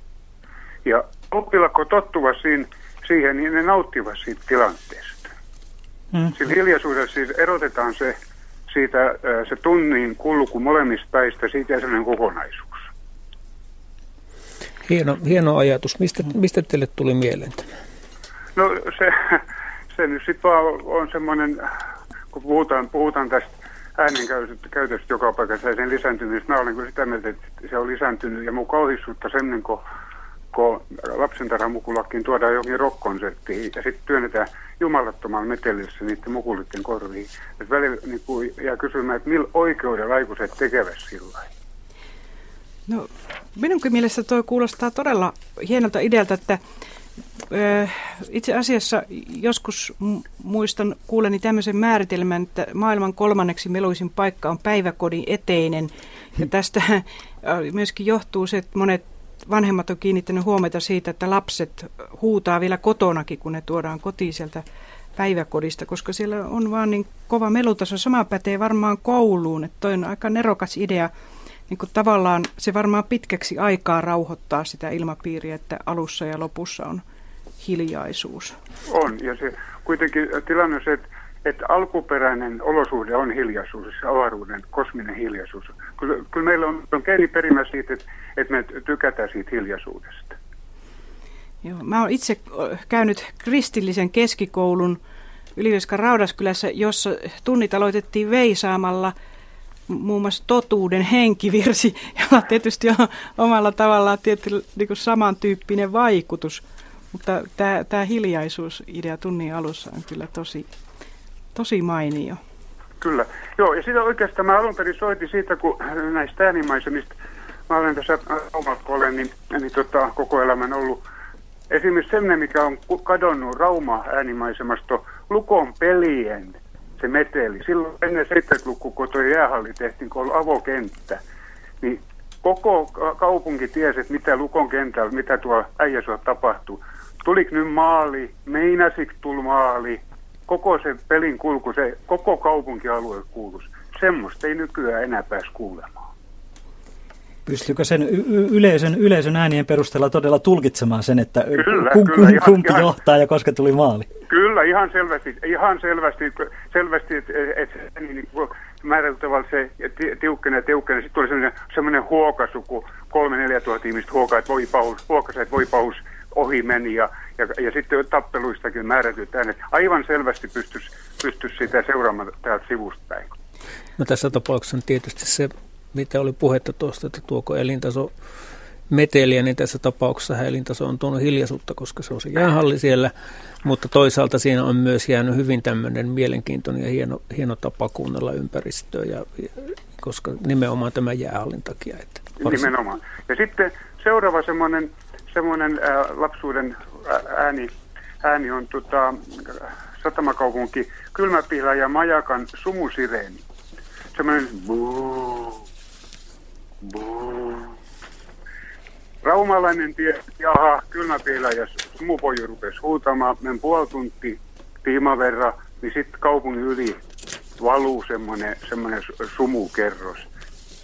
Ja oppilaat kun tottuvat siihen, siihen, niin ne nauttivat siitä tilanteesta. Mm. Sillä hiljaisuudessa siis erotetaan se, siitä, se tunnin kulku molemmista päistä, siitä ja sellainen kokonaisuus. Hieno, hieno ajatus. Mistä, mistä teille tuli mieleen tämä? No se, se nyt sitten vaan on semmoinen, kun puhutaan, puhutaan tästä äänenkäytöstä joka paikassa ja sen lisääntymistä, mä olen kyllä sitä mieltä, että se on lisääntynyt ja mun kauhissuutta sen, kun kun lapsentarhamukulakin tuodaan jokin rockkonserttiin ja sitten työnnetään jumalattomalla metelissä niiden mukulitten korviin. Et välillä niin kuin, jää kysymään, että millä oikeudella aikuiset tekevät sillä No minunkin mielestä tuo kuulostaa todella hienolta idealta, että itse asiassa joskus muistan kuuleni tämmöisen määritelmän, että maailman kolmanneksi meluisin paikka on päiväkodin eteinen. Ja tästä myöskin johtuu se, että monet vanhemmat on kiinnittänyt huomiota siitä, että lapset huutaa vielä kotonakin, kun ne tuodaan kotiin sieltä päiväkodista, koska siellä on vaan niin kova melutaso. Sama pätee varmaan kouluun, että toi on aika nerokas idea. Niin kuin tavallaan se varmaan pitkäksi aikaa rauhoittaa sitä ilmapiiriä, että alussa ja lopussa on hiljaisuus. On, ja se kuitenkin tilanne on se, että että alkuperäinen olosuhde on hiljaisuus, se avaruuden kosminen hiljaisuus. Kyllä, kyllä meillä on, on perimä siitä, että, että me tykätään siitä hiljaisuudesta. Joo, mä oon itse käynyt kristillisen keskikoulun Ylivieskan Raudaskylässä, jossa tunnit aloitettiin veisaamalla muun muassa totuuden henkivirsi, jolla tietysti on omalla tavallaan tietty niin kuin samantyyppinen vaikutus. Mutta tämä hiljaisuusidea tunnin alussa on kyllä tosi tosi mainio. Kyllä. Joo, ja sitä oikeastaan mä alun perin soitin siitä, kun näistä äänimaisemista, mä olen tässä Raumalle, niin, niin tota, koko elämän ollut esimerkiksi sellainen, mikä on kadonnut Rauma-äänimaisemasta, Lukon pelien se meteli. Silloin ennen 70-lukua, kun tuo jäähalli tehtiin, kun oli avokenttä, niin koko kaupunki tiesi, että mitä Lukon kentällä, mitä tuo äijäsuo tapahtuu. Tuliko nyt maali, meinasiko tuli maali, koko se pelin kulku, se koko kaupunkialue kuuluisi. Semmoista ei nykyään enää pääse kuulemaan. Pystyykö sen y- yleisön, yleisön äänien perusteella todella tulkitsemaan sen, että kyllä, ku, kyllä, ihan, kumpi ihan, johtaa ja koska tuli maali? Kyllä, ihan selvästi, ihan selvästi, selvästi että et, et, niin, määrällä tavalla se tiukkenee ja tiukkenee. Sitten tuli semmoinen, semmoinen huokaisu, kun kolme neljä tuhatta ihmistä huokaa, että voi paus, huokasi, että voi paus, ohi meni ja, ja, ja sitten tappeluistakin määrätyt äänet. Aivan selvästi pystyisi pystys sitä seuraamaan täältä sivusta päin. No tässä tapauksessa on tietysti se, mitä oli puhetta tuosta, että tuoko elintaso meteliä, niin tässä tapauksessa elintaso on tuonut hiljaisuutta, koska se on se jäähalli siellä, mutta toisaalta siinä on myös jäänyt hyvin tämmöinen mielenkiintoinen ja hieno, hieno tapa kuunnella ympäristöä, ja, koska nimenomaan tämä jäähallin takia. Että varsin... Nimenomaan. Ja sitten seuraava semmoinen, semmoinen ää, lapsuuden ääni, ääni on tota, satamakaupunki Kylmäpihla ja Majakan sumusireeni. Semmoinen buu. Raumalainen tie, jaha, Kylmäpihla ja sumupoju rupesi huutamaan, men puoli tuntia tiimaverra, niin sitten kaupungin yli valuu semmoinen, semmoinen sumukerros.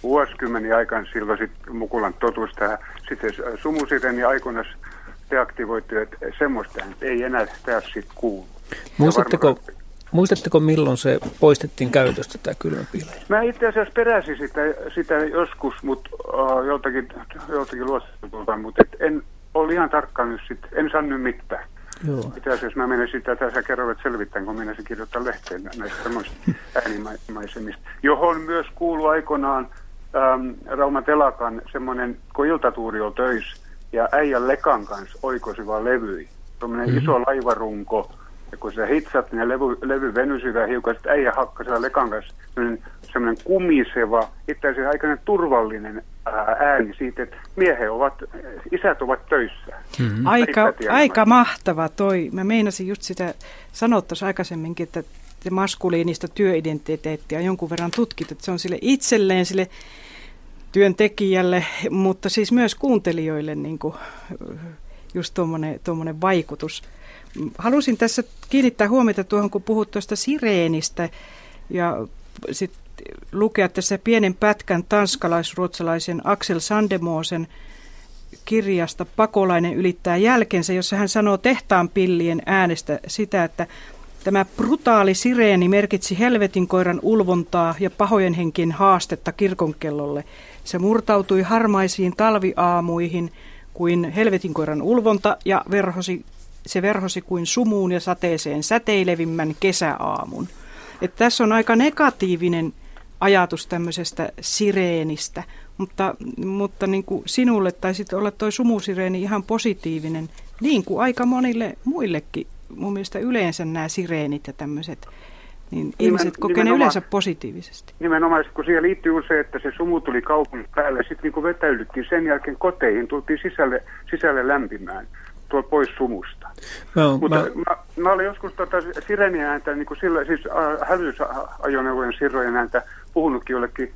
Vuosikymmeni aikana silloin sitten Mukulan totusta. Sitten sumusireni aikoinaan deaktivoitu, että semmoista ei enää tässä sitten kuulu. Muistatteko, muistatteko milloin se poistettiin käytöstä tämä kylmäpiilä? Mä itse asiassa peräsin sitä, sitä joskus, mutta uh, joltakin, joltakin luostettulta, mutta et en ole ihan tarkkaan nyt sit, en sanonut mitään. Joo. Itse asiassa mä menen sitä tässä kerroin selvittämään, kun menen kirjoittaa lehteen näistä äänimaisemista, johon myös kuuluu aikoinaan ähm, Rauma Telakan semmoinen, kun iltatuuri on töissä ja äijän Lekan kanssa oikoisiva levyi. Tuommoinen mm-hmm. iso laivarunko, ja kun sä hitsat, niin levy, levy venysyvä hiukan, sitten äijä hakkasella lekan kanssa semmoinen kumiseva, itse asiassa aikainen turvallinen ää, ääni siitä, että miehe ovat, isät ovat töissä. Mm-hmm. Aika, aika mahtava toi. Mä meinasin just sitä sanoa tuossa aikaisemminkin, että maskuliinista työidentiteettiä on jonkun verran tutkittu, että se on sille itselleen, sille työntekijälle, mutta siis myös kuuntelijoille niin kuin, just tuommoinen vaikutus halusin tässä kiinnittää huomiota tuohon, kun puhut tuosta sireenistä ja sit lukea tässä pienen pätkän tanskalais-ruotsalaisen Axel Sandemosen kirjasta Pakolainen ylittää jälkensä, jossa hän sanoo tehtaan pillien äänestä sitä, että tämä brutaali sireeni merkitsi helvetin koiran ulvontaa ja pahojen henkien haastetta kirkonkellolle. Se murtautui harmaisiin talviaamuihin kuin helvetin koiran ulvonta ja verhosi se verhosi kuin sumuun ja sateeseen säteilevimmän kesäaamun. Että tässä on aika negatiivinen ajatus tämmöisestä sireenistä, mutta, mutta niin kuin sinulle taisi olla tuo sumusireeni ihan positiivinen, niin kuin aika monille muillekin. Mun mielestä yleensä nämä sireenit ja tämmöiset, niin Nimen, ihmiset kokee ne yleensä positiivisesti. Nimenomaan, kun siihen liittyy se, että se sumu tuli kaupungin päälle, sitten niin vetäydyttiin sen jälkeen koteihin, tultiin sisälle, sisälle lämpimään tuo pois sumusta. No, Mutta mä... Mä, mä olin joskus tota sireniääntä, niin kuin sillä, siis äh, hälytysajoneuvojen sirrojen ääntä puhunutkin jollekin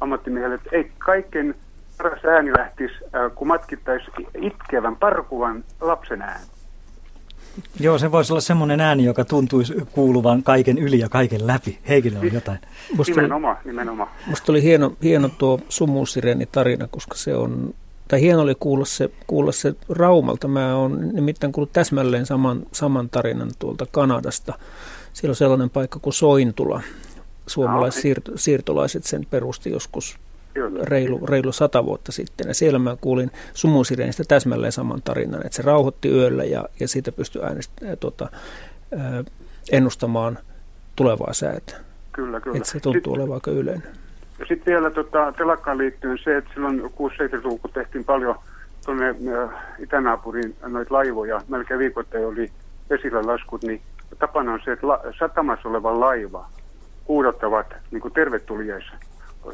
ammattimiehelle, että ei kaikkein paras ääni lähtisi, äh, kun matkittaisi itkevän, parkuvan lapsen ääni. Joo, se voisi olla semmoinen ääni, joka tuntuisi kuuluvan kaiken yli ja kaiken läpi. Heikille on jotain. Musta nimenomaan, oli, nimenomaan. Musta oli hieno, hieno tuo sumusireeni tarina, koska se on tai hieno oli kuulla se, kuulla se Raumalta. Mä oon nimittäin kuullut täsmälleen saman, saman tarinan tuolta Kanadasta. Siellä on sellainen paikka kuin Sointula. Suomalaissiirtolaiset sen perusti joskus reilu, reilu sata vuotta sitten. Ja siellä mä kuulin sumusireenistä täsmälleen saman tarinan, että se rauhoitti yöllä ja, ja siitä pystyi äänestä, tuota, ennustamaan tulevaa säätä. Kyllä, kyllä. Että se tuntuu olevan aika yleinen. Ja sitten vielä tota, telakkaan liittyen se, että silloin 6-7 kun tehtiin paljon tuonne äh, itänaapuriin noita laivoja, melkein viikoittain oli esillä laskut, niin tapana on se, että la, satamassa oleva laiva huudottavat niin tervetuliais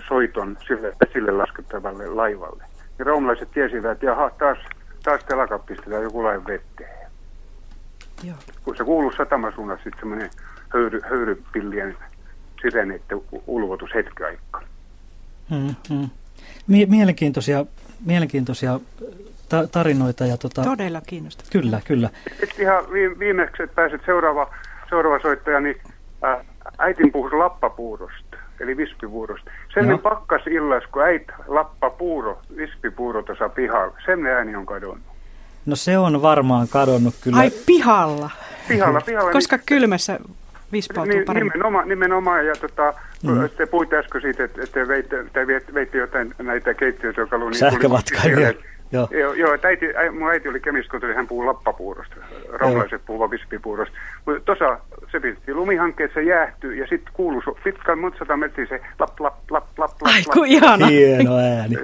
soiton sille esille laskettavalle laivalle. Ja roomalaiset tiesivät, että jaha, taas, taas telaka pistetään joku laiva vetteen. Joo. Kun se kuuluu satamasuunnassa sitten semmoinen höyry, höyrypillien sireneiden ulvotus hetki aikaa. Mm, mm. Mielenkiintoisia, mielenkiintoisia ta- tarinoita. Ja tota... Todella kiinnostavaa. Kyllä, kyllä. Sitten ihan viimeksi, että pääset seuraava, seuraava soittaja, niin ää, äitin puhui lappapuurosta, eli vispipuurosta. Sen pakkas illas, kun äit lappapuuro, vispipuuro tuossa pihalla. Sen ääni on kadonnut. No se on varmaan kadonnut kyllä. Ai pihalla? Pihalla, pihalla. Koska niin... kylmässä vispautuu niin, paremmin. Nimenomaan, nimenomaan ja tota, mm. te puhuitte äsken siitä, että te veitte, te veitte jotain näitä keittiötyökaluja. Niin. Joo. Joo, joo että äiti, ä, mun äiti oli kemiskotori, hän puhuu lappapuurosta, raulaiset puhuvat vispipuurosta. Mutta tuossa se piti lumihankkeessa jäähtyy ja sitten kuuluu so- pitkän monta sata metriä se lap, lap, lap, lap, lap, Ai, lap. kun ihana. Hieno ääni.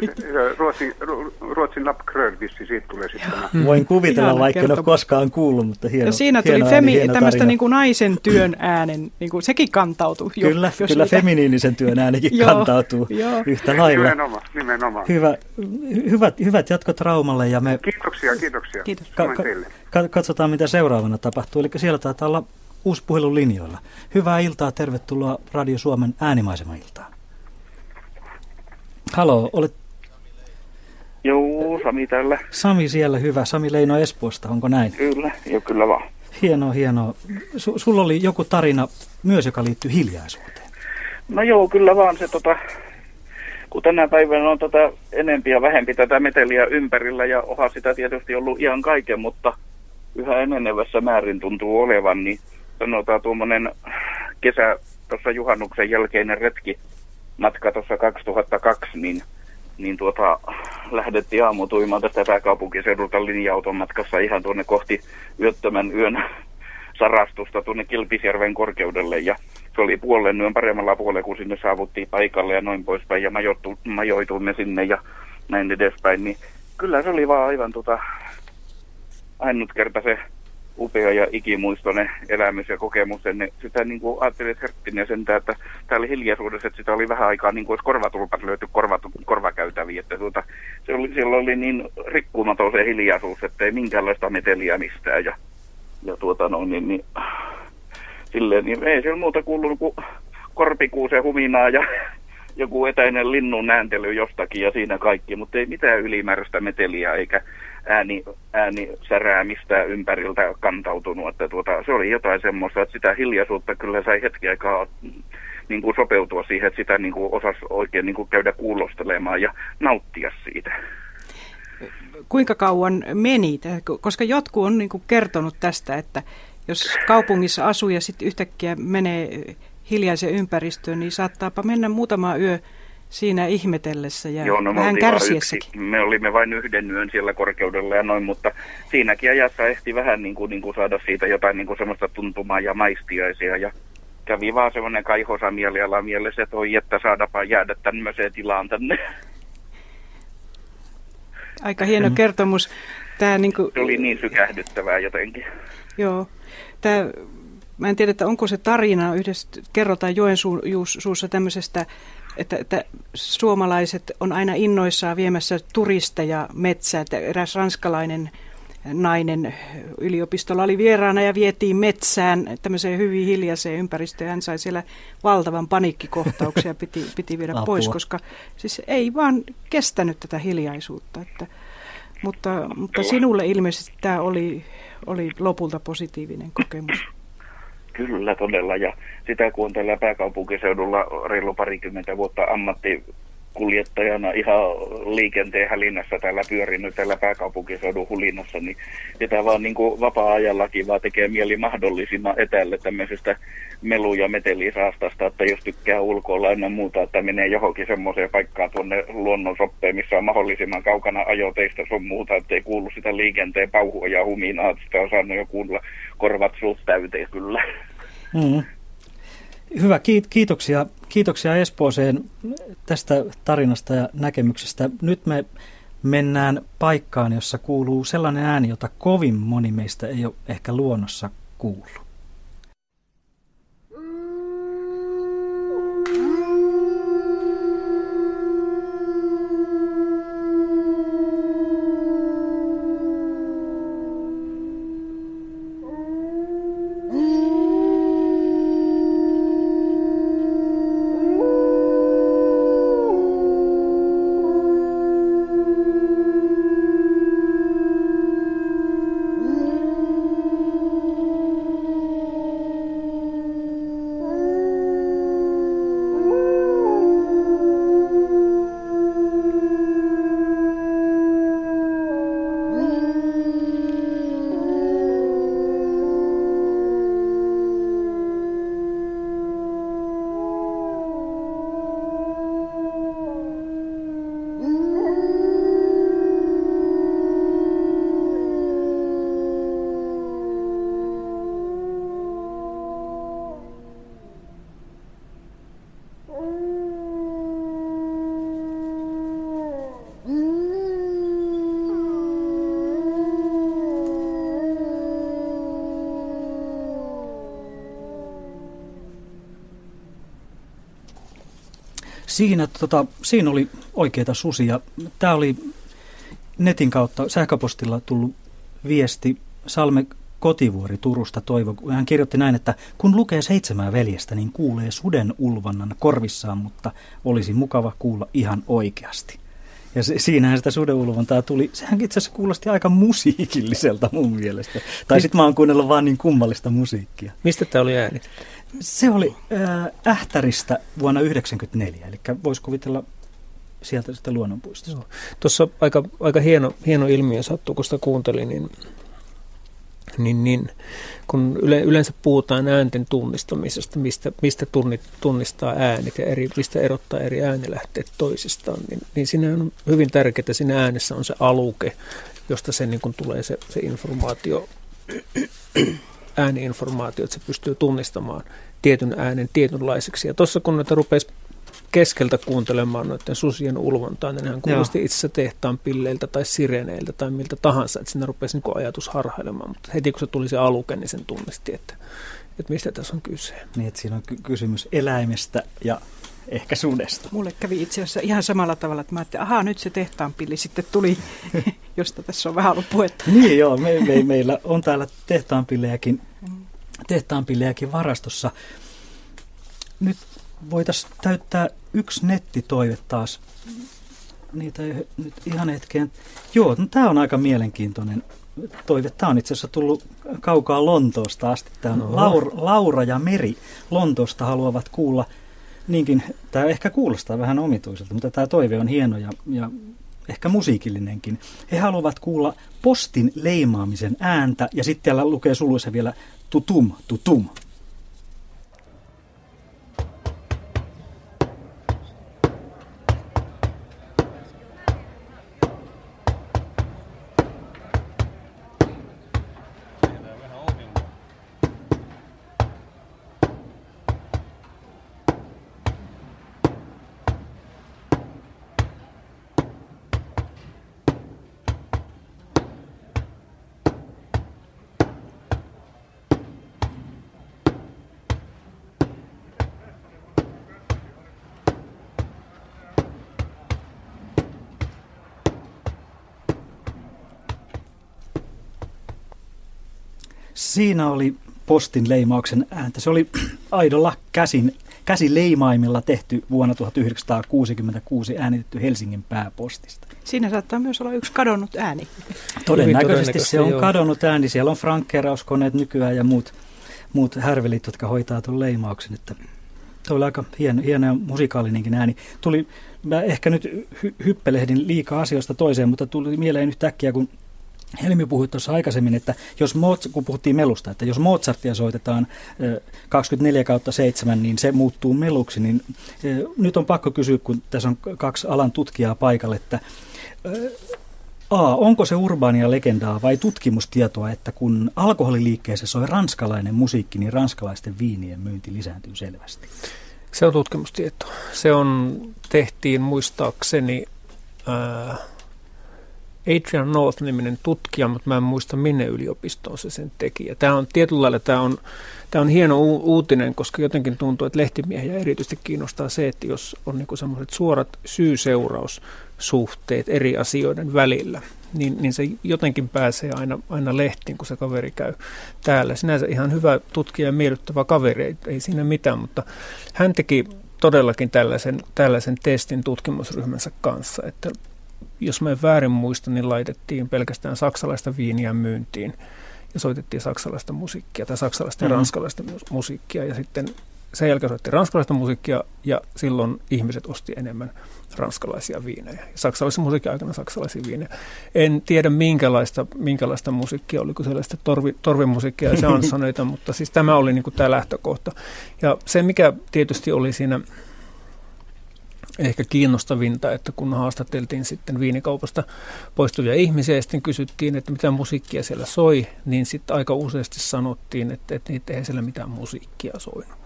Ruotsin, Ru- Ruotsin lapkröörvissi, siitä tulee sitten tämä. Voin kuvitella, Ihana vaikka en ole koskaan kuullut, mutta hieno ja siinä tuli hieno femi, tämmöistä niin kuin naisen työn äänen, niin kuin, sekin kantautui. jo, Kyllä, jos kyllä niitä- feminiinisen työn äänikin kantautuu yhtä lailla. Nimenomaan, nimenomaan. Hyvä, hy- hyvät, hyvät jatkot Raumalle ja me Kiitoksia, kiitoksia. Kiitos. ka- ka- katsotaan, mitä seuraavana tapahtuu. Eli siellä taitaa olla uusi puhelun linjoilla. Hyvää iltaa, tervetuloa Radio Suomen äänimaisema-iltaan. Halo, olet Joo, Sami täällä. Sami siellä, hyvä. Sami Leino Espoosta, onko näin? Kyllä, joo kyllä vaan. Hienoa, hienoa. Su- sulla oli joku tarina myös, joka liittyy hiljaisuuteen. No joo, kyllä vaan se tota, kun tänä päivänä on tätä enempi ja vähempi tätä meteliä ympärillä ja onhan sitä tietysti ollut ihan kaiken, mutta yhä enenevässä määrin tuntuu olevan, niin sanotaan tuommoinen kesä tuossa juhannuksen jälkeinen retki matka tuossa 2002, niin, niin tuota, lähdettiin aamutuimaan tästä pääkaupunkiseudulta linja-auton matkassa ihan tuonne kohti yöttömän yön sarastusta tuonne Kilpisjärven korkeudelle ja se oli puolen yön paremmalla puolella, kun sinne saavuttiin paikalle ja noin poispäin ja majoittu, majoituimme sinne ja näin edespäin, niin kyllä se oli vaan aivan tota, ainut kerta se upea ja ikimuistoinen elämys ja kokemus. Ja sitä niin kuin ajattelin, että herttinen sentään, että täällä hiljaisuudessa, että sitä oli vähän aikaa niin kuin olisi korvatulpat löyty korvat, korvakäytäviä. Että tuota, se oli, siellä oli niin rikkumaton se hiljaisuus, että ei minkäänlaista meteliä mistään. Ja, ja tuota no, niin, niin, silleen, niin ei siellä muuta kuulunut kuin korpikuusen huminaa ja joku etäinen linnun ääntely jostakin ja siinä kaikki, mutta ei mitään ylimääräistä meteliä eikä ääni, ääni säräämistä ympäriltä kantautunut. Että tuota, se oli jotain semmoista, että sitä hiljaisuutta kyllä sai hetki aikaa mm, niin kuin sopeutua siihen, että sitä niin kuin osasi oikein niin kuin käydä kuulostelemaan ja nauttia siitä. kuinka kauan meni, koska jotkut on niin kuin kertonut tästä, että jos kaupungissa asuu ja sitten yhtäkkiä menee hiljaiseen ympäristöön, niin saattaapa mennä muutama yö siinä ihmetellessä ja Joo, no me vähän kärsiessäkin. yksi. Me olimme vain yhden yön siellä korkeudella ja noin, mutta siinäkin ajassa ehti vähän niin kuin, niin kuin saada siitä jotain niin kuin semmoista tuntumaa ja maistiaisia ja kävi vaan semmoinen kaihosa mieliala mielessä, että oi, että saadapa jäädä tämmöiseen tilaan tänne. Aika hieno kertomus. Tämä niin kuin, Se oli niin sykähdyttävää jotenkin. Joo. Tää, mä en tiedä, että onko se tarina yhdessä, kerrotaan Joensuussa tämmöisestä, että, että suomalaiset on aina innoissaan viemässä turisteja metsään. Että eräs ranskalainen nainen yliopistolla oli vieraana ja vietiin metsään tämmöiseen hyvin hiljaiseen ympäristöön. Hän sai siellä valtavan paniikkikohtauksia ja piti, piti viedä Apua. pois, koska siis ei vaan kestänyt tätä hiljaisuutta. Että, mutta, mutta sinulle ilmeisesti tämä oli, oli lopulta positiivinen kokemus. Kyllä todella ja sitä kun on tällä pääkaupunkiseudulla reilu parikymmentä vuotta ammattikuljettajana ihan liikenteen hälinässä täällä pyörinyt täällä pääkaupunkiseudun hulinassa, niin sitä vaan niin kuin vapaa-ajallakin vaan tekee mieli mahdollisimman etäälle tämmöisestä melu- ja metelisaastasta, että jos tykkää ulkoilla ennen muuta, että menee johonkin semmoiseen paikkaan tuonne luonnon soppeen, missä on mahdollisimman kaukana ajoteista sun muuta, ettei kuulu sitä liikenteen pauhua ja huminaa, että sitä on saanut jo kuulla korvat suut täyteen kyllä. Mm. Hyvä, kiit- kiitoksia, kiitoksia Espooseen tästä tarinasta ja näkemyksestä. Nyt me mennään paikkaan, jossa kuuluu sellainen ääni, jota kovin moni meistä ei ole ehkä luonnossa kuullut. Siinä, tota, siinä oli oikeita susia. Tämä oli netin kautta sähköpostilla tullut viesti Salme Kotivuori Turusta Toivo. Hän kirjoitti näin, että kun lukee seitsemää veljestä, niin kuulee suden ulvannan korvissaan, mutta olisi mukava kuulla ihan oikeasti. Ja se, siinähän sitä sudenulvontaa tuli. Sehän itse asiassa kuulosti aika musiikilliselta mun mielestä. Tai sitten mä oon kuunnellut vaan niin kummallista musiikkia. Mistä tämä oli ääni? Se oli äh, Ähtäristä vuonna 1994, eli voisi kuvitella sieltä sitten luonnonpuistosta. Tuossa aika, aika hieno, hieno ilmiö sattuu, kun sitä kuuntelin, niin niin, niin kun yle, yleensä puhutaan äänten tunnistamisesta, mistä, mistä tunnistaa äänet ja eri, mistä erottaa eri äänilähteet toisistaan, niin, niin siinä on hyvin tärkeää, siinä äänessä on se aluke, josta se niin kun tulee se, se informaatio, ääniinformaatio, että se pystyy tunnistamaan tietyn äänen tietynlaiseksi. Ja tuossa kun näitä rupesi keskeltä kuuntelemaan noiden susien ulvontaa, niin hän kuulosti itse asiassa tehtaan pilleiltä tai sireneiltä tai miltä tahansa, että siinä rupesi niin ajatus harhailemaan, mutta heti kun se tuli se aluke, niin sen tunnisti, että, että mistä tässä on kyse. Niin, että siinä on ky- kysymys eläimestä ja ehkä sudesta. Mulle kävi itse asiassa ihan samalla tavalla, että mä ajattelin, ahaa, nyt se tehtaanpilli sitten tuli, josta tässä on vähän ollut puhetta. niin joo, me, me, meillä on täällä tehtaanpillejäkin, tehtaanpillejäkin varastossa. Nyt voitaisiin täyttää yksi nettitoive taas. Niitä ei nyt ihan hetkeen. Joo, no, tämä on aika mielenkiintoinen toive. Tämä on itse asiassa tullut kaukaa Lontoosta asti. Tämä on no. Laura, Laura ja Meri Lontoosta haluavat kuulla niinkin, tämä ehkä kuulostaa vähän omituiselta, mutta tämä toive on hieno ja, ja ehkä musiikillinenkin. He haluavat kuulla postin leimaamisen ääntä ja sitten täällä lukee suluissa vielä tutum, tutum. Siinä oli postin leimauksen ääntä. Se oli aidolla käsin, käsileimaimilla tehty vuonna 1966 äänitetty Helsingin pääpostista. Siinä saattaa myös olla yksi kadonnut ääni. Todennäköisesti, todennäköisesti se on joo. kadonnut ääni. Siellä on frankkerauskoneet nykyään ja muut, muut härvelit, jotka hoitaa tuon leimauksen. Että Tuo oli aika hieno, hieno ja musikaalinenkin ääni. Tuli, mä ehkä nyt hy, hyppelehdin liikaa asioista toiseen, mutta tuli mieleen yhtäkkiä, kun Helmi puhui tuossa aikaisemmin, että jos kun puhuttiin melusta, että jos Mozartia soitetaan 24 kautta 7, niin se muuttuu meluksi, niin nyt on pakko kysyä, kun tässä on kaksi alan tutkijaa paikalle, että A, onko se urbaania legendaa vai tutkimustietoa, että kun alkoholiliikkeessä soi ranskalainen musiikki, niin ranskalaisten viinien myynti lisääntyy selvästi? Se on tutkimustietoa. Se on, tehtiin muistaakseni... Ää, Adrian North-niminen tutkija, mutta mä en muista minne yliopistoon se sen teki. Ja tämä on tietyllä lailla tämä on, tämä on hieno u- uutinen, koska jotenkin tuntuu, että lehtimiehiä erityisesti kiinnostaa se, että jos on niinku semmoiset suorat syy-seuraussuhteet eri asioiden välillä, niin, niin se jotenkin pääsee aina, aina lehtiin, kun se kaveri käy täällä. Sinänsä ihan hyvä tutkija ja miellyttävä kaveri, ei, ei siinä mitään, mutta hän teki todellakin tällaisen, tällaisen testin tutkimusryhmänsä kanssa, että jos mä en väärin muista, niin laitettiin pelkästään saksalaista viiniä myyntiin ja soitettiin saksalaista musiikkia tai saksalaista ja mm-hmm. ranskalaista musiikkia ja sitten sen jälkeen soitettiin ranskalaista musiikkia ja silloin ihmiset osti enemmän ranskalaisia viinejä. Saksalaisen musiikin aikana saksalaisia viinejä. En tiedä minkälaista, minkälaista musiikkia, oliko sellaista torvi, torvimusiikkia ja seanssoneita, mutta siis tämä oli niin kuin tämä lähtökohta. Ja se, mikä tietysti oli siinä ehkä kiinnostavinta, että kun haastateltiin sitten viinikaupasta poistuvia ihmisiä ja sitten kysyttiin, että mitä musiikkia siellä soi, niin sitten aika useasti sanottiin, että, että niitä ei siellä mitään musiikkia soinut.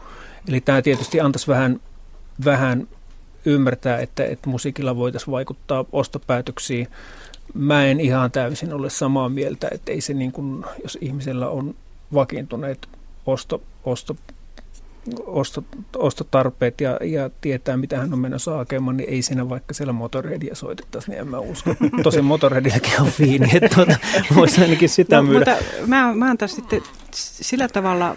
Eli tämä tietysti antaisi vähän, vähän ymmärtää, että, että musiikilla voitaisiin vaikuttaa ostopäätöksiin. Mä en ihan täysin ole samaa mieltä, että ei se niin kuin, jos ihmisellä on vakiintuneet osto, osto ostotarpeet ja, ja tietää, mitä hän on menossa hakemaan, niin ei siinä vaikka siellä Motorheadia soitettaisiin, niin en mä usko. Tosin Motorheadillakin on fiini, että tuota, voisi ainakin sitä no, myydä. Mutta mä, mä oon taas sitten sillä tavalla,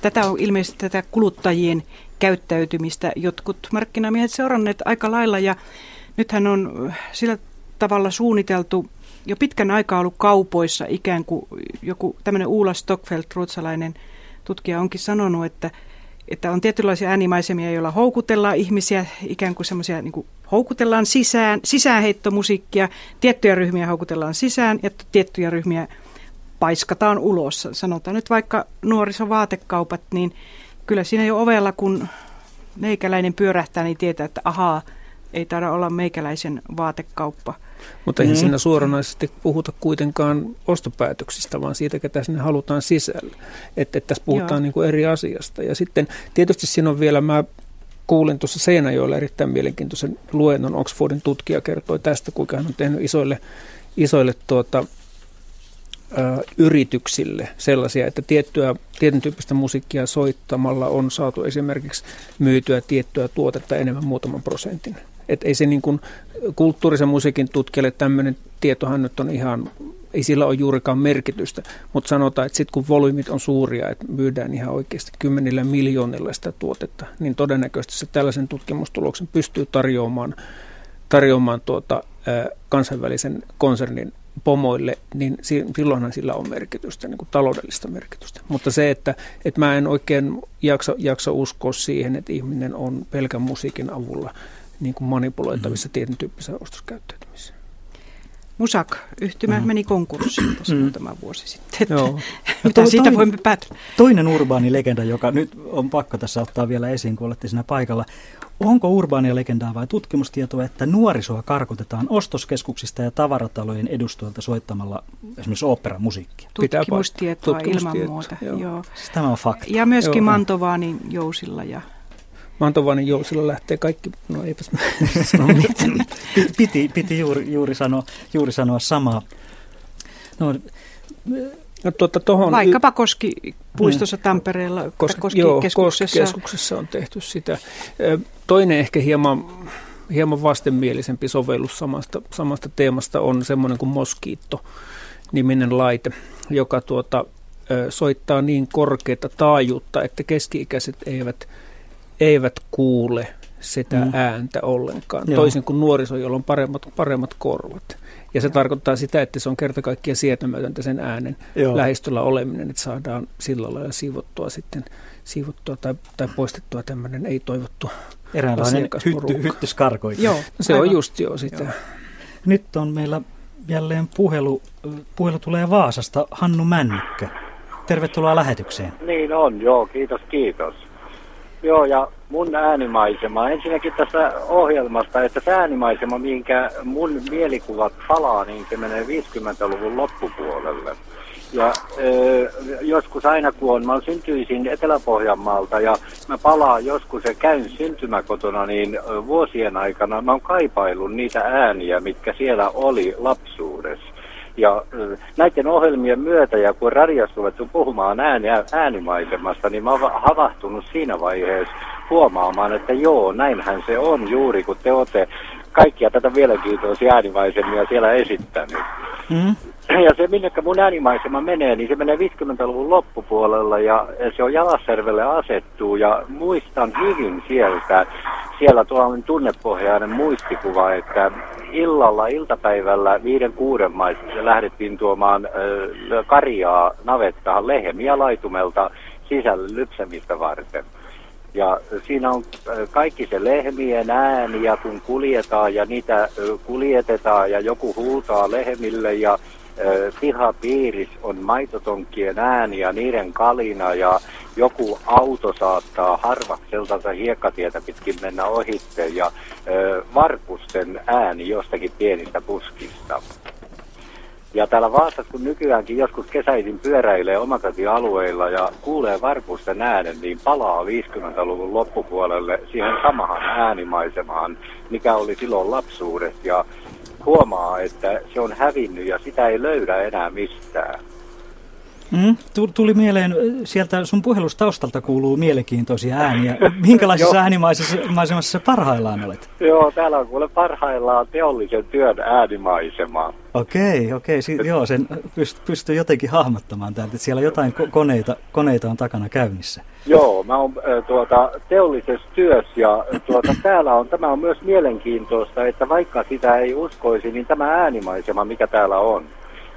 tätä on ilmeisesti tätä kuluttajien käyttäytymistä jotkut markkinamiehet seuranneet aika lailla ja nythän on sillä tavalla suunniteltu jo pitkän aikaa ollut kaupoissa ikään kuin joku tämmöinen Uula Stockfeldt, ruotsalainen tutkija, onkin sanonut, että, että on tietynlaisia äänimaisemia, joilla houkutellaan ihmisiä, ikään kuin semmoisia niin houkutellaan sisään, sisäänheittomusiikkia, tiettyjä ryhmiä houkutellaan sisään ja tiettyjä ryhmiä paiskataan ulos. Sanotaan nyt vaikka nuorisovaatekaupat, niin kyllä siinä jo ovella, kun meikäläinen pyörähtää, niin tietää, että ahaa, ei taida olla meikäläisen vaatekauppa – mutta eihän mm. siinä suoranaisesti puhuta kuitenkaan ostopäätöksistä, vaan siitä, ketä sinne halutaan sisälle. Että et tässä puhutaan niin kuin eri asiasta. Ja sitten tietysti siinä on vielä, mä kuulin tuossa Seinäjoella erittäin mielenkiintoisen luennon. Oxfordin tutkija kertoi tästä, kuinka hän on tehnyt isoille, isoille tuota, ö, yrityksille sellaisia, että tiettyä, tietyn tyyppistä musiikkia soittamalla on saatu esimerkiksi myytyä tiettyä tuotetta enemmän muutaman prosentin. Että ei se niin kuin kulttuurisen musiikin tutkijalle tämmöinen tietohan nyt on ihan, ei sillä ole juurikaan merkitystä, mutta sanotaan, että sitten kun volyymit on suuria, että myydään ihan oikeasti kymmenillä miljoonilla sitä tuotetta, niin todennäköisesti se tällaisen tutkimustuloksen pystyy tarjoamaan, tarjoamaan tuota, kansainvälisen konsernin pomoille, niin silloinhan sillä on merkitystä, niin kuin taloudellista merkitystä. Mutta se, että, että mä en oikein jaksa, jaksa uskoa siihen, että ihminen on pelkän musiikin avulla – niin kuin manipuloitavissa mm-hmm. tietyn tyyppisessä ostoskäyttäytymisessä. Musak, yhtymä mm-hmm. meni konkurssiin tässä mm-hmm. muutama vuosi sitten. Että Joo. mitä to, siitä toinen, voimme päätellä? Toinen urbaani legenda, joka nyt on pakko tässä ottaa vielä esiin, kun olette siinä paikalla. Onko urbaania legendaa vai tutkimustietoa, että nuorisoa karkotetaan ostoskeskuksista ja tavaratalojen edustoilta soittamalla esimerkiksi operamusiikkia? Tutkimustietoa, tutkimustietoa ilman muuta. Joo. Joo. Tämä on fakta. Ja myöskin Joo. Mantovaanin jousilla ja Mantovanin jousilla lähtee kaikki, no eipäs sano mitään. piti, piti juuri, juuri, sanoa, juuri sanoa samaa. No, No, tuota, tohon Vaikkapa Koski puistossa mm. Tampereella, Kos, Koski joo, keskuksessa. keskuksessa on tehty sitä. Toinen ehkä hieman, hieman vastenmielisempi sovellus samasta, samasta teemasta on semmoinen kuin Moskiitto-niminen laite, joka tuota, soittaa niin korkeata taajuutta, että keski-ikäiset eivät – eivät kuule sitä mm. ääntä ollenkaan, Joo. toisin kuin nuoriso, jolla on paremmat, paremmat korvat. Ja se tarkoittaa sitä, että se on kerta kaikkiaan sietämätöntä sen äänen Joo. lähistöllä oleminen, että saadaan sillä lailla siivottua sitten siivottua tai, tai poistettua tämmöinen ei-toivottu Eräänlainen hytty, hyttyskarkoikin. Joo, no se aivan. on just jo sitä. Joo. Nyt on meillä jälleen puhelu. Puhelu tulee Vaasasta. Hannu Männykkö. Tervetuloa lähetykseen. Niin on, joo, kiitos, kiitos. Joo, ja mun äänimaisema. Ensinnäkin tässä ohjelmasta, että se äänimaisema, minkä mun mielikuvat palaa, niin se menee 50-luvun loppupuolelle. Ja ö, joskus aina kun on, mä syntyisin Etelä-Pohjanmaalta ja mä palaan joskus ja käyn syntymäkotona, niin vuosien aikana mä oon kaipaillut niitä ääniä, mitkä siellä oli lapsuudessa. Ja näiden ohjelmien myötä, ja kun radiossa ruvettu puhumaan ääni, äänimaisemasta, niin mä oon havahtunut siinä vaiheessa huomaamaan, että joo, näinhän se on juuri, kun te olette kaikkia tätä mielenkiintoisia äänimaisemia siellä esittänyt. Mm. Ja se, minne mun äänimaisema menee, niin se menee 50-luvun loppupuolella ja se on Jalasservelle asettuu ja muistan hyvin sieltä, siellä tuolla tunnepohjainen muistikuva, että illalla, iltapäivällä viiden kuuden maissa lähdettiin tuomaan äh, karjaa navettaan lehmiä laitumelta sisälle lypsämistä varten. Ja siinä on kaikki se lehmien ääni ja kun kuljetaan ja niitä kuljetetaan ja joku huutaa lehmille ja pihapiiris on maitotonkkien ääni ja niiden kalina ja joku auto saattaa harvakselta hiekkatietä pitkin mennä ohitte ja varpusten ääni jostakin pienistä puskista. Ja täällä Vaasassa, kun nykyäänkin joskus kesäisin pyöräilee omakotialueilla ja kuulee varpusten äänen, niin palaa 50-luvun loppupuolelle siihen samahan äänimaisemaan, mikä oli silloin lapsuudessa. Ja huomaa, että se on hävinnyt ja sitä ei löydä enää mistään. Mm, tuli mieleen, sieltä sun puhelustaustalta kuuluu mielenkiintoisia ääniä. Minkälaisessa äänimaisemassa parhaillaan olet? Joo, täällä on kuule parhaillaan teollisen työn äänimaisema. Okei, okei. Si- joo, sen pyst- pystyy jotenkin hahmottamaan täältä, että siellä jotain ko- koneita, koneita on takana käynnissä. Joo, mä oon äh, tuota, teollisessa työssä ja tuota, täällä on, tämä on myös mielenkiintoista, että vaikka sitä ei uskoisi, niin tämä äänimaisema, mikä täällä on,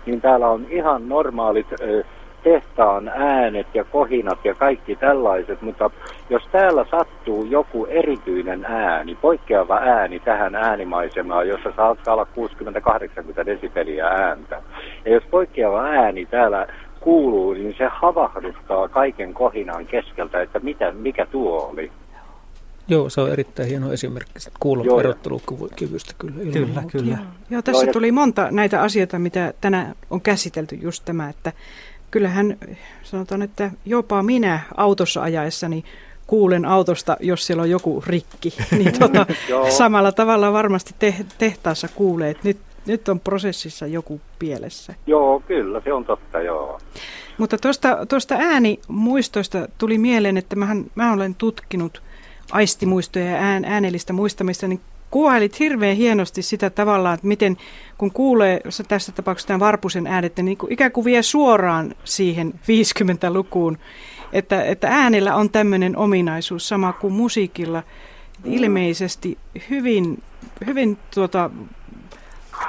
niin täällä on ihan normaalit äh, tehtaan äänet ja kohinat ja kaikki tällaiset, mutta jos täällä sattuu joku erityinen ääni, poikkeava ääni tähän äänimaisemaan, jossa saattaa olla 60-80 desibeliä ääntä, ja jos poikkeava ääni täällä kuuluu, niin se havahduttaa kaiken kohinan keskeltä, että mitä, mikä tuo oli. Joo, se on erittäin hieno esimerkki kuulon erottelukyvystä kyllä. Kyllä, kyllä. Joo, joo tässä Joo, tuli monta näitä asioita, mitä tänään on käsitelty, just tämä, että kyllähän sanotaan, että jopa minä autossa ajaessani kuulen autosta, jos siellä on joku rikki. Niin tuota, samalla tavalla varmasti te, tehtaassa kuulee, että nyt, nyt on prosessissa joku pielessä. Joo, kyllä, se on totta, joo. Mutta tuosta, tuosta äänimuistoista tuli mieleen, että mähän, mä olen tutkinut aistimuistoja ja ään, äänellistä muistamista, niin kuvailit hirveän hienosti sitä tavallaan, että miten kun kuulee tässä tapauksessa tämän Varpusen äänet, niin kuin ikään kuin vie suoraan siihen 50-lukuun, että, että äänellä on tämmöinen ominaisuus sama kuin musiikilla. Ilmeisesti hyvin, hyvin tuota,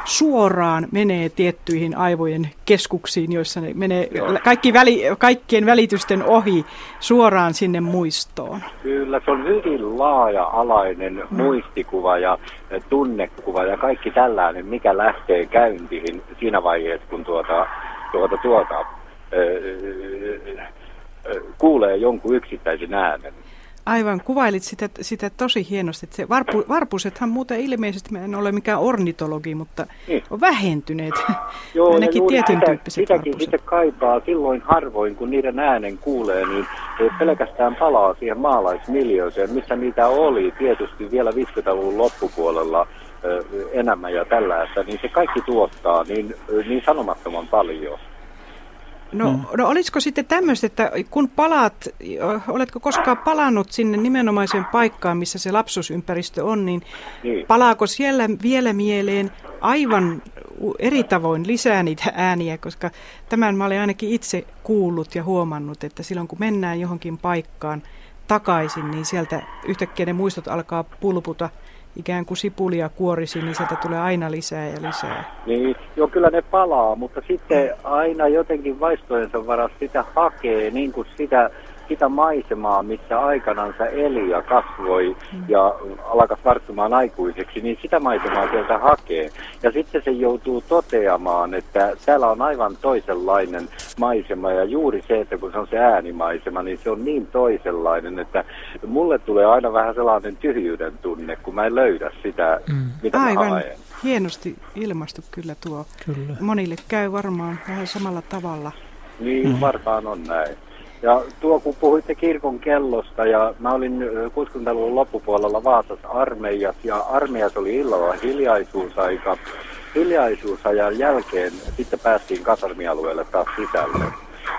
suoraan menee tiettyihin aivojen keskuksiin, joissa ne menee kaikki väli, kaikkien välitysten ohi suoraan sinne muistoon. Kyllä, se on hyvin laaja-alainen mm. muistikuva ja tunnekuva ja kaikki tällainen, mikä lähtee käyntiin siinä vaiheessa, kun tuota, tuota, tuota, öö, kuulee jonkun yksittäisen äänen. Aivan, kuvailit sitä, sitä tosi hienosti. Se varpu, varpusethan muuten ilmeisesti, mä en ole mikään ornitologi, mutta niin. on vähentyneet. Joo, Ainakin tietyn sitä, tyyppiset Sitäkin sitä kaipaa silloin harvoin, kun niiden äänen kuulee, niin pelkästään palaa siihen maalaismiljoiseen, missä niitä oli tietysti vielä 50-luvun loppupuolella enemmän ja tällaista, niin se kaikki tuottaa niin, niin sanomattoman paljon. No, mm. no olisiko sitten tämmöistä, että kun palaat, oletko koskaan palannut sinne nimenomaiseen paikkaan, missä se lapsuusympäristö on, niin, niin. palaako siellä vielä mieleen aivan eri tavoin lisää niitä ääniä, koska tämän mä olen ainakin itse kuullut ja huomannut, että silloin kun mennään johonkin paikkaan takaisin, niin sieltä yhtäkkiä ne muistot alkaa pulputa – ikään kuin sipulia kuorisi, niin sieltä tulee aina lisää ja lisää. Niin, joo, kyllä ne palaa, mutta sitten aina jotenkin vaistojensa varassa sitä hakee, niin kuin sitä sitä maisemaa, missä aikanansa eli ja kasvoi mm. ja alkaa varttumaan aikuiseksi, niin sitä maisemaa sieltä hakee. Ja sitten se joutuu toteamaan, että täällä on aivan toisenlainen maisema ja juuri se, että kun se on se äänimaisema, niin se on niin toisenlainen, että mulle tulee aina vähän sellainen tyhjyyden tunne, kun mä en löydä sitä, mm. mitä aivan. mä haen. Hienosti ilmastu kyllä tuo. Kyllä. Monille käy varmaan vähän samalla tavalla. Niin, mm. varmaan on näin. Ja tuo, kun puhuitte kirkon kellosta, ja mä olin 60-luvun loppupuolella Vaasassa armeijassa, ja armeijassa oli illalla hiljaisuusaika. Hiljaisuusajan jälkeen sitten päästiin kasarmialueelle taas sisälle.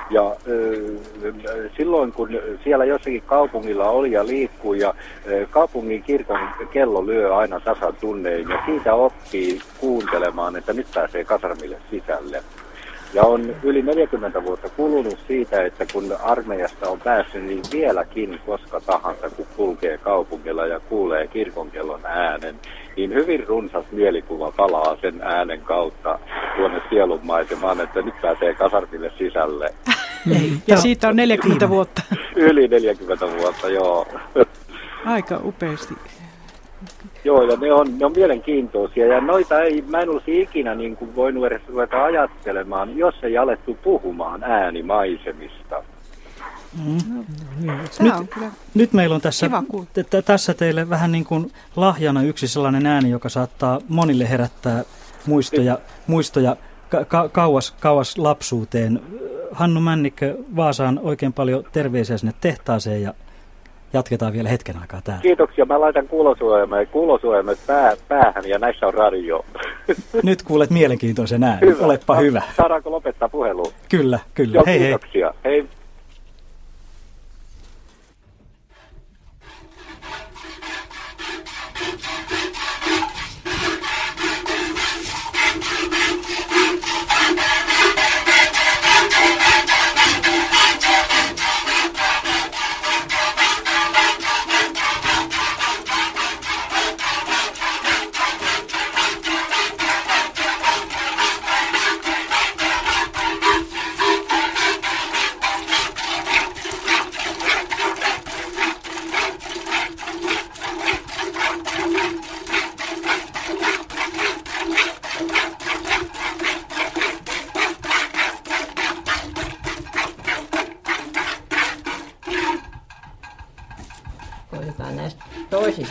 Ja äh, silloin kun siellä jossakin kaupungilla oli ja liikkuu ja äh, kaupungin kirkon kello lyö aina tasan tunnein ja siitä oppii kuuntelemaan, että nyt pääsee kasarmille sisälle. Ja on yli 40 vuotta kulunut siitä, että kun armeijasta on päässyt, niin vieläkin koska tahansa, kun kulkee kaupungilla ja kuulee kirkonkellon äänen, niin hyvin runsas mielikuva palaa sen äänen kautta tuonne sielunmaisemaan, että nyt pääsee kasarmille sisälle. ja siitä on 40 vuotta. Yli 40 vuotta, joo. Aika upeasti Joo, ja ne on, ne on mielenkiintoisia, ja noita ei, mä en olisi ikinä niin kuin voinut edes ruveta ajattelemaan, jos ei alettu puhumaan äänimaisemista. Mm. No, nyt, nyt meillä on tässä, t- tässä teille vähän niin kuin lahjana yksi sellainen ääni, joka saattaa monille herättää muistoja, muistoja ka- kauas, kauas lapsuuteen. Hannu Männikkö Vaasaan oikein paljon terveisiä sinne tehtaaseen ja jatketaan vielä hetken aikaa täällä. Kiitoksia. Mä laitan kuulosuojamme, kuulosuojamme pää, päähän ja näissä on radio. Nyt kuulet mielenkiintoisen äänen. Hyvä. Olepa hyvä. Saadaanko lopettaa puhelu? Kyllä, kyllä. Joo, hei hei. kiitoksia. Hei. Koitetaan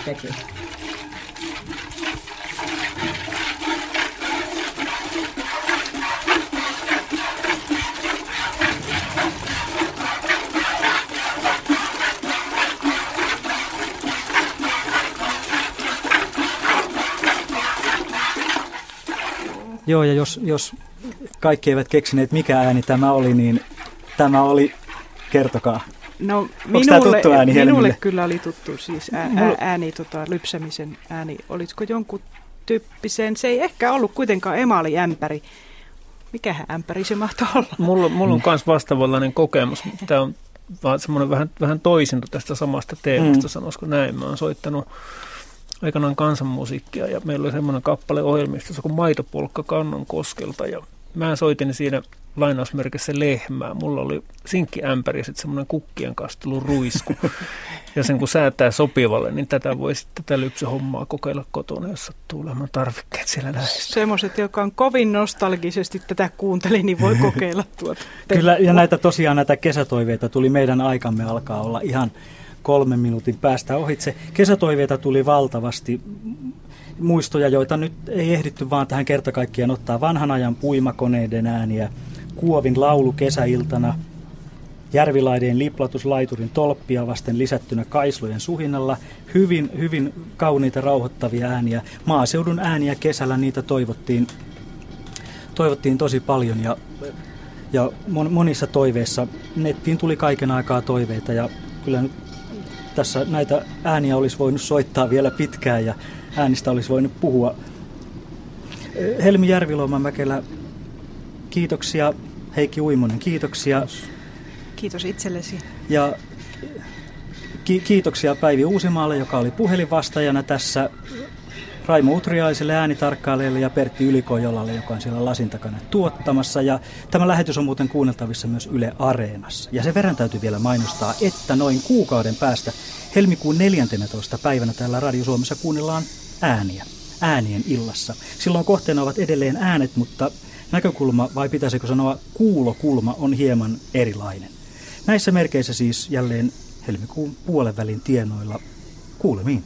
toisistakin. Joo, ja jos, jos kaikki eivät keksineet, mikä ääni tämä oli, niin tämä oli, kertokaa. No Onko tämä minulle, tuttu ääni minulle kyllä oli tuttu siis ää, ää, ääni, tota, lypsämisen ääni. Olisiko jonkun tyyppisen, se ei ehkä ollut kuitenkaan emaaliämpäri. Mikähän ämpäri se mahtoi olla? Mulla, mulla on myös vastaavanlainen kokemus. Tämä on vaan semmoinen vähän, vähän toisinto tästä samasta teemasta, Mm. mm. sanoisiko näin. Mä oon soittanut aikanaan kansanmusiikkia ja meillä oli semmoinen kappale ohjelmistossa kuin Maitopolkka Kannon koskelta ja mä soitin siinä lainausmerkissä lehmää. Mulla oli sinkkiämpäri ja sitten semmoinen kukkien kastelun ruisku. ja sen kun säätää sopivalle, niin tätä voi sitten tätä lypsyhommaa kokeilla kotona, jos sattuu olemaan tarvikkeet siellä lähellä. Semmoiset, jotka on kovin nostalgisesti tätä kuunteli, niin voi kokeilla tuota. Kyllä, ja näitä tosiaan näitä kesätoiveita tuli meidän aikamme alkaa olla ihan kolmen minuutin päästä ohitse. Kesätoiveita tuli valtavasti muistoja, joita nyt ei ehditty vaan tähän kertakaikkiaan ottaa. Vanhan ajan puimakoneiden ääniä, Kuovin laulu kesäiltana, Järvilaideen liplatus laiturin tolppia vasten lisättynä kaislojen suhinnalla. Hyvin, hyvin kauniita rauhoittavia ääniä. Maaseudun ääniä kesällä niitä toivottiin, toivottiin tosi paljon ja, ja mon- monissa toiveissa nettiin tuli kaiken aikaa toiveita ja kyllä nyt tässä näitä ääniä olisi voinut soittaa vielä pitkään ja äänistä olisi voinut puhua. Helmi Järviloma Mäkelä, kiitoksia. Heikki Uimonen, kiitoksia. Kiitos itsellesi. Ja ki- kiitoksia Päivi Uusimaalle, joka oli puhelinvastaajana tässä. Raimo Utriaiselle äänitarkkailijalle ja Pertti Ylikojolalle, joka on siellä lasin takana tuottamassa. Ja tämä lähetys on muuten kuunneltavissa myös Yle Areenassa. Ja sen verran täytyy vielä mainostaa, että noin kuukauden päästä helmikuun 14. päivänä täällä Radio Suomessa kuunnellaan ääniä. Äänien illassa. Silloin kohteena ovat edelleen äänet, mutta näkökulma, vai pitäisikö sanoa kuulokulma, on hieman erilainen. Näissä merkeissä siis jälleen helmikuun puolen välin tienoilla kuulemiin.